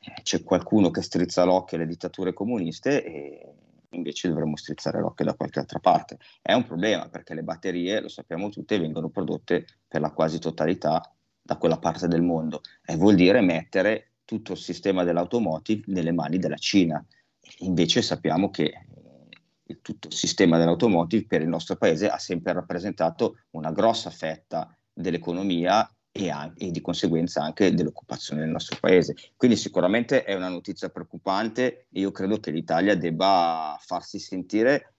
Eh, c'è qualcuno che strizza l'occhio alle dittature comuniste e invece dovremmo strizzare l'occhio da qualche altra parte. È un problema perché le batterie, lo sappiamo tutti, vengono prodotte per la quasi totalità da quella parte del mondo e vuol dire mettere tutto il sistema dell'automotive nelle mani della Cina Invece sappiamo che eh, tutto il sistema dell'automotive per il nostro paese ha sempre rappresentato una grossa fetta dell'economia e, anche, e, di conseguenza anche dell'occupazione del nostro paese. Quindi sicuramente è una notizia preoccupante e io credo che l'Italia debba farsi sentire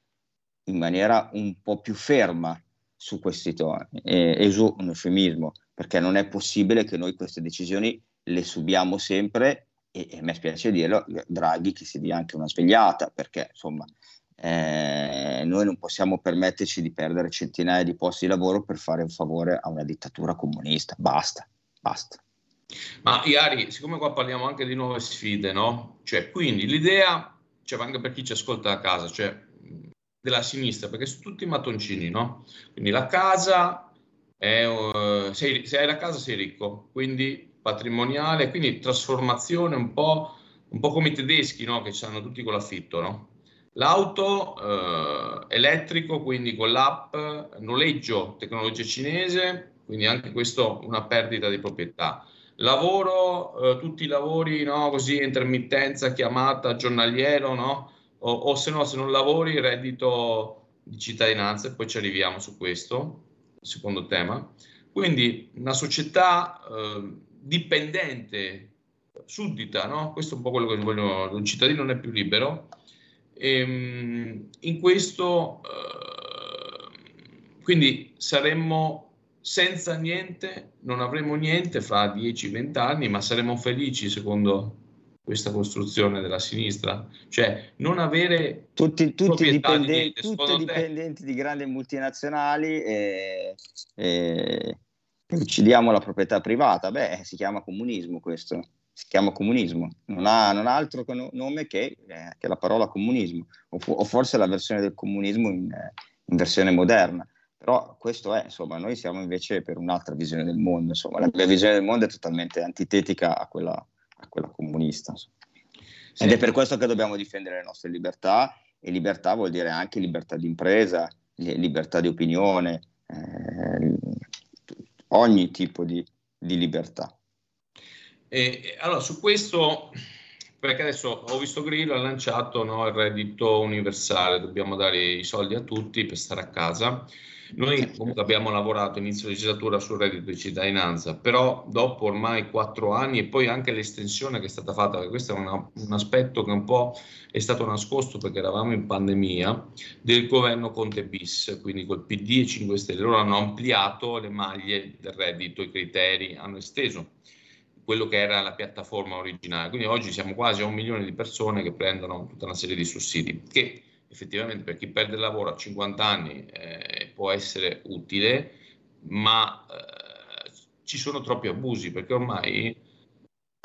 in maniera un po' più ferma su questi toni. E, esu un eufemismo, perché non è possibile che noi queste decisioni le subiamo sempre e, e a me spiace dirlo, Draghi che si dia anche una svegliata, perché insomma eh, noi non possiamo permetterci di perdere centinaia di posti di lavoro per fare un favore a una dittatura comunista. Basta, basta. Ma Iari, siccome qua parliamo anche di nuove sfide, no? Cioè, quindi l'idea, cioè anche per chi ci ascolta a casa, cioè della sinistra, perché sono tutti mattoncini, no? Quindi la casa, è, uh, sei, se hai la casa sei ricco, quindi patrimoniale, quindi trasformazione un po', un po come i tedeschi no? che hanno tutti con l'affitto. No? L'auto eh, elettrico, quindi con l'app, noleggio, tecnologia cinese, quindi anche questo una perdita di proprietà. Lavoro, eh, tutti i lavori, no? così intermittenza, chiamata, giornaliero, no? o, o se no, se non lavori, reddito di cittadinanza, e poi ci arriviamo su questo, secondo tema. Quindi una società eh, dipendente, suddita, no? Questo è un po' quello che vogliono, un cittadino non è più libero Ehm, in questo, eh, quindi saremmo senza niente, non avremo niente fra 10-20 anni, ma saremo felici secondo questa costruzione della sinistra? Cioè non avere tutti, tutti, dipendenti, di, niente, tutti dipendenti di grandi multinazionali e, e uccidiamo la proprietà privata. Beh, si chiama comunismo questo si chiama comunismo, non ha, non ha altro nome che, eh, che, la parola comunismo, o, o, forse la versione del comunismo in, in, versione moderna. Però questo è, insomma, noi siamo invece per un'altra visione del mondo, insomma, la mia visione del mondo è totalmente antitetica a quella, a quella comunista. Sì. Ed è per questo che dobbiamo difendere le nostre libertà, e libertà vuol dire anche libertà di impresa, libertà di opinione, eh, ogni tipo di, di libertà. E, allora, su questo, perché adesso ho visto Grillo ha lanciato no, il reddito universale, dobbiamo dare i soldi a tutti per stare a casa. Noi comunque abbiamo lavorato inizio legislatura sul reddito di cittadinanza, però dopo ormai quattro anni e poi anche l'estensione che è stata fatta, perché questo è una, un aspetto che un po' è stato nascosto perché eravamo in pandemia, del governo Conte bis, quindi col PD e 5 Stelle, loro hanno ampliato le maglie del reddito, i criteri, hanno esteso quello che era la piattaforma originale. Quindi oggi siamo quasi a un milione di persone che prendono tutta una serie di sussidi, che effettivamente per chi perde il lavoro a 50 anni eh, può essere utile, ma eh, ci sono troppi abusi perché ormai...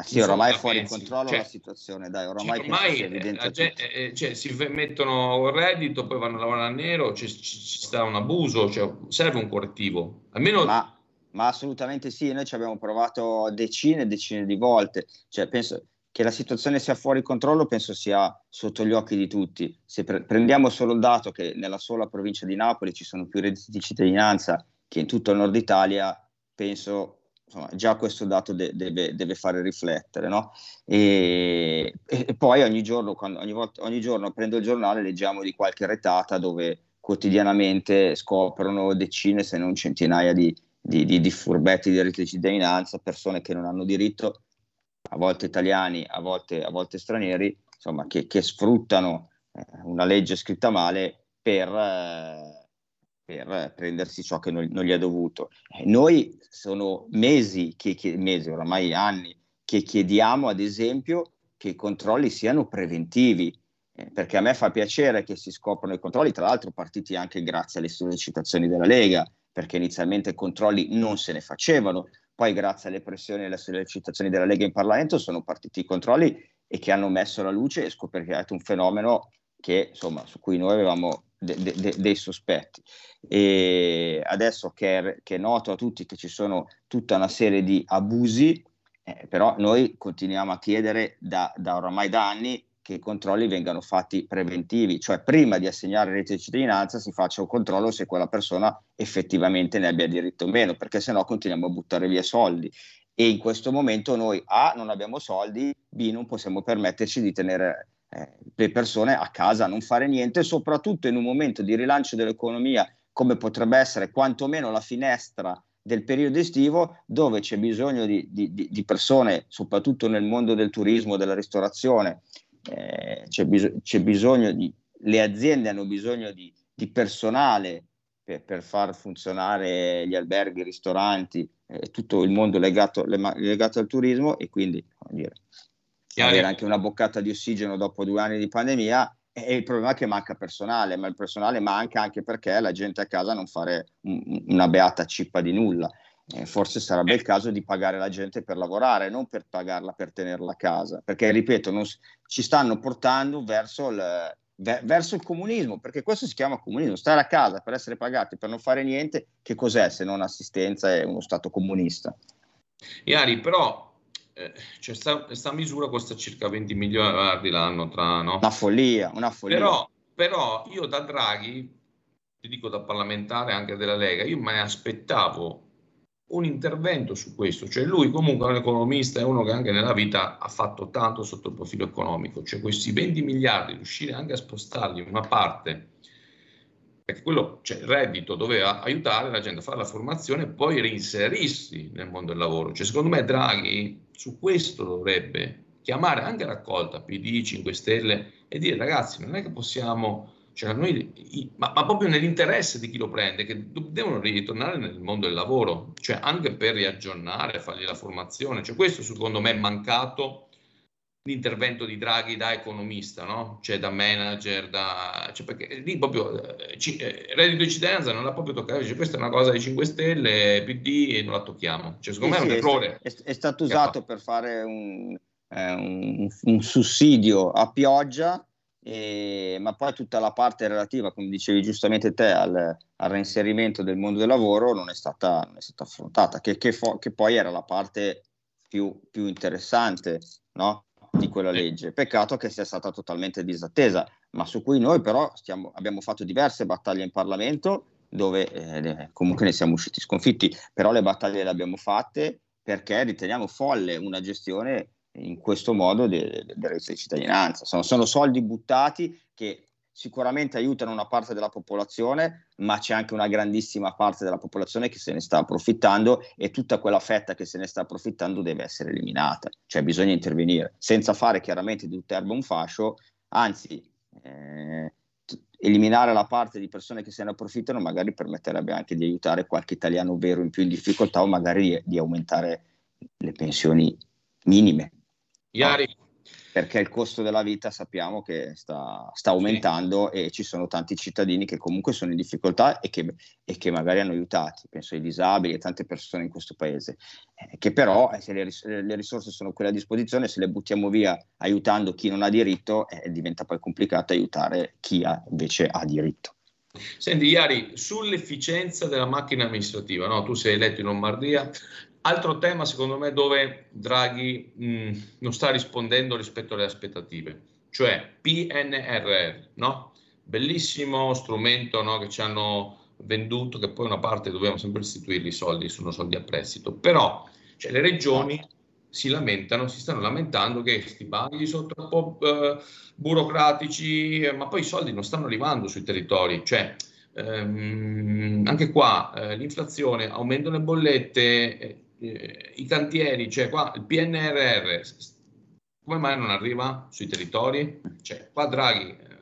Sì, oramai è fuori pensi. controllo cioè, la situazione, dai, oramai, cioè, ormai eh, gente, eh, cioè, si mettono il reddito, poi vanno a lavorare a nero, ci, ci, ci sta un abuso, cioè, serve un correttivo. Almeno ma ma assolutamente sì, noi ci abbiamo provato decine e decine di volte, cioè penso che la situazione sia fuori controllo, penso sia sotto gli occhi di tutti. Se pre- prendiamo solo il dato che nella sola provincia di Napoli ci sono più redditi di cittadinanza che in tutto il nord Italia, penso insomma, già questo dato de- deve, deve, fare riflettere. No? E, e, poi ogni giorno, quando, ogni, volta, ogni giorno prendo il giornale leggiamo di qualche retata dove quotidianamente scoprono decine se non centinaia di, di, di, di furbetti di reddito di cittadinanza, persone che non hanno diritto, a volte italiani, a volte, a volte stranieri, insomma, che, che sfruttano eh, una legge scritta male per, eh, per prendersi ciò che non, non gli è dovuto. Eh, noi sono mesi, che, che, mesi, oramai anni, che chiediamo ad esempio che i controlli siano preventivi, eh, perché a me fa piacere che si scoprano i controlli, tra l'altro partiti anche grazie alle sollecitazioni della Lega, perché inizialmente controlli non se ne facevano, poi grazie alle pressioni e alle sollecitazioni della Lega in Parlamento sono partiti i controlli e che hanno messo alla luce e scoperchiato un fenomeno che, insomma, su cui noi avevamo de- de- dei sospetti. E adesso che è, che è, noto a tutti che ci sono tutta una serie di abusi, eh, però noi continuiamo a chiedere da, da oramai da anni che i controlli vengano fatti preventivi, cioè prima di assegnare rete di cittadinanza si faccia un controllo se quella persona effettivamente ne abbia diritto o meno, perché sennò continuiamo a buttare via soldi. E in questo momento noi A non abbiamo soldi, B non possiamo permetterci di tenere eh, le persone a casa, a non fare niente, soprattutto in un momento di rilancio dell'economia come potrebbe essere quantomeno la finestra del periodo estivo dove c'è bisogno di, di, di persone, soprattutto nel mondo del turismo, della ristorazione, eh, c'è, bis- c'è, bisogno di, le aziende hanno bisogno di, di personale per, per, far funzionare gli alberghi, i ristoranti, eh, tutto il mondo legato, legato, al turismo e quindi dire, avere anche una boccata di ossigeno dopo due anni di pandemia e il problema è che manca personale, ma il personale manca anche perché la gente a casa non fare un, una beata cippa di nulla eh, forse sarebbe il caso di pagare la gente per lavorare, non per pagarla per tenerla a casa, perché ripeto, non, ci stanno portando verso il, verso il comunismo, perché questo si chiama comunismo, stare a casa per essere pagati per non fare niente, che cos'è se non assistenza e uno Stato comunista? Iari, però eh, cioè sta, sta, misura costa circa 20 miliardi l'anno tra, no? Una follia, una follia. Però, però io da Draghi, ti dico da parlamentare anche della Lega, io me ne aspettavo un intervento su questo, cioè lui comunque è un economista, è uno che anche nella vita ha fatto tanto sotto il profilo economico, cioè questi 20 miliardi, riuscire anche a spostarli una parte, perché quello, cioè il reddito doveva aiutare la gente a fare la formazione e poi reinserirsi nel mondo del lavoro, cioè secondo me Draghi su questo dovrebbe chiamare anche raccolta PD, 5 Stelle e dire ragazzi non è che possiamo, cioè noi, i, ma, ma, proprio nell'interesse di chi lo prende, che devono ritornare nel mondo del lavoro, cioè anche per riaggiornare, fargli la formazione, cioè questo secondo me è mancato l'intervento di Draghi da economista, no? cioè da manager, da... Cioè perché lì proprio eh, ci, eh, reddito di cittadinanza non l'ha proprio toccato, dice questa è una cosa dei 5 Stelle, PD e non la tocchiamo. Cioè, secondo Sì, me è sì, un errore. È, è stato usato per fare un, eh, un- un sussidio a pioggia, e- ma poi tutta la parte relativa, come dicevi giustamente te, al, al reinserimento del mondo del lavoro non è stata, non è stata affrontata, che, che fo- che poi era la parte più, più interessante no? di quella legge. Peccato che sia stata totalmente disattesa, ma su cui noi però stiamo- abbiamo fatto diverse battaglie in Parlamento dove eh, comunque ne siamo usciti sconfitti, però le battaglie le abbiamo fatte perché riteniamo folle una gestione in questo modo de- de- del reddito di cittadinanza. Sono, sono soldi buttati che sicuramente aiutano una parte della popolazione, ma c'è anche una grandissima parte della popolazione che se ne sta approfittando e tutta quella fetta che se ne sta approfittando deve essere eliminata. Cioè bisogna intervenire, senza fare chiaramente di tutta erba un fascio, anzi eh, eliminare la parte di persone che se ne approfittano magari permetterebbe anche di aiutare qualche italiano vero in più in difficoltà o magari di, di aumentare le pensioni minime. Iari, Perché il costo della vita sappiamo che sta, sta aumentando e ci sono tanti cittadini che comunque sono in difficoltà e che, e che magari hanno aiutati, penso ai disabili e tante persone in questo paese, eh, che però eh, se le, ris- le risorse sono quelle a disposizione, se le buttiamo via aiutando chi non ha diritto, eh, diventa poi complicato aiutare chi ha- invece ha diritto. Senti, Iari, sull'efficienza della macchina amministrativa, no? tu sei eletto in Lombardia, altro tema secondo me dove Draghi mh, non sta rispondendo rispetto alle aspettative, cioè PNRR, no? bellissimo strumento no? che ci hanno venduto, che poi una parte dobbiamo sempre restituirli i soldi, sono soldi a prestito, però cioè, le regioni si lamentano, si stanno lamentando che questi bandi sono troppo eh, burocratici, eh, ma poi i soldi non stanno arrivando sui territori, cioè ehm, anche qua eh, l'inflazione, aumentano le bollette, eh, i cantieri, cioè qua il PNRR, come mai non arriva sui territori? Cioè qua Draghi, eh,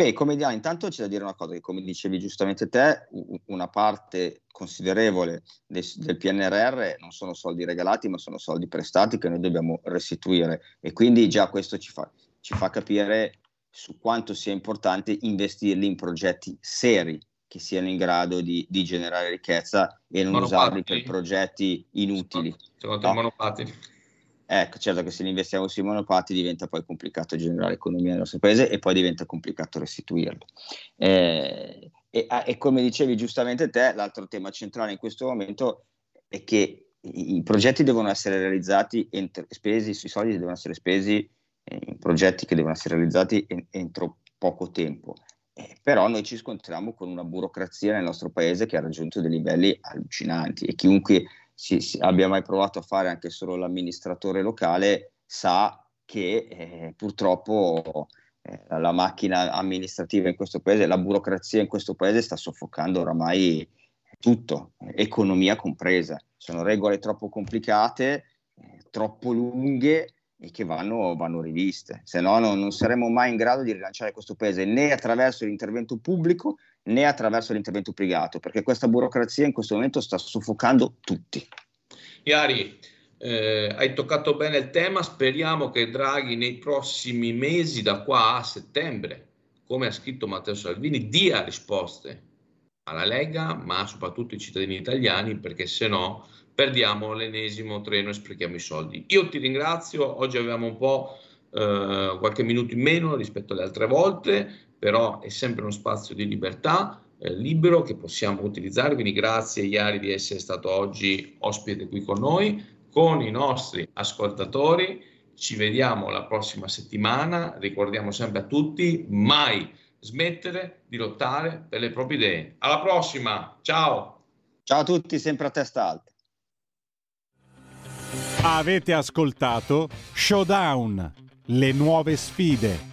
Beh, come idea, intanto c'è da dire una cosa, che come dicevi giustamente te, una parte considerevole del, del PNRR non sono soldi regalati, ma sono soldi prestati che noi dobbiamo restituire. E quindi già questo ci fa, ci fa capire su quanto sia importante investirli in progetti seri che siano in grado di, di generare ricchezza e non usarli per progetti inutili. secondo No. i monopattini? Ecco, certo che se ne investiamo sui monopattini diventa poi complicato generare economia nel nostro paese e poi diventa complicato restituirlo. Eh, e, ah, e come dicevi giustamente te, l'altro tema centrale in questo momento è che i, progetti devono essere realizzati, entro, spesi, i soldi devono essere spesi eh, in progetti che devono essere realizzati en- entro poco tempo. Eh, però noi ci scontriamo con una burocrazia nel nostro paese che ha raggiunto dei livelli allucinanti e chiunque si- si- abbia mai provato a fare anche solo l'amministratore locale sa che eh, purtroppo eh, la macchina amministrativa in questo paese, la burocrazia in questo paese sta soffocando oramai tutto, economia compresa. Sono regole troppo complicate, eh, troppo lunghe e che vanno, vanno riviste, se no non, non saremo mai in grado di rilanciare questo paese né attraverso l'intervento pubblico né attraverso l'intervento privato, perché questa burocrazia in questo momento sta soffocando tutti. Iari, eh, hai toccato bene il tema, speriamo che Draghi nei prossimi mesi, da qua a settembre, come ha scritto Matteo Salvini, dia risposte alla Lega, ma soprattutto ai cittadini italiani, perché se no perdiamo l'ennesimo treno e sprechiamo i soldi. Io ti ringrazio, oggi avevamo un po' eh, qualche minuto in meno rispetto alle altre volte, però è sempre uno spazio di libertà eh, libero che possiamo utilizzare, quindi grazie Iari di essere stato oggi ospite qui con noi, con i nostri ascoltatori. Ci vediamo la prossima settimana. Ricordiamo sempre a tutti, mai smettere di lottare per le proprie idee. Alla prossima, ciao! Ciao a tutti, sempre a testa alta. Avete ascoltato Showdown, le nuove sfide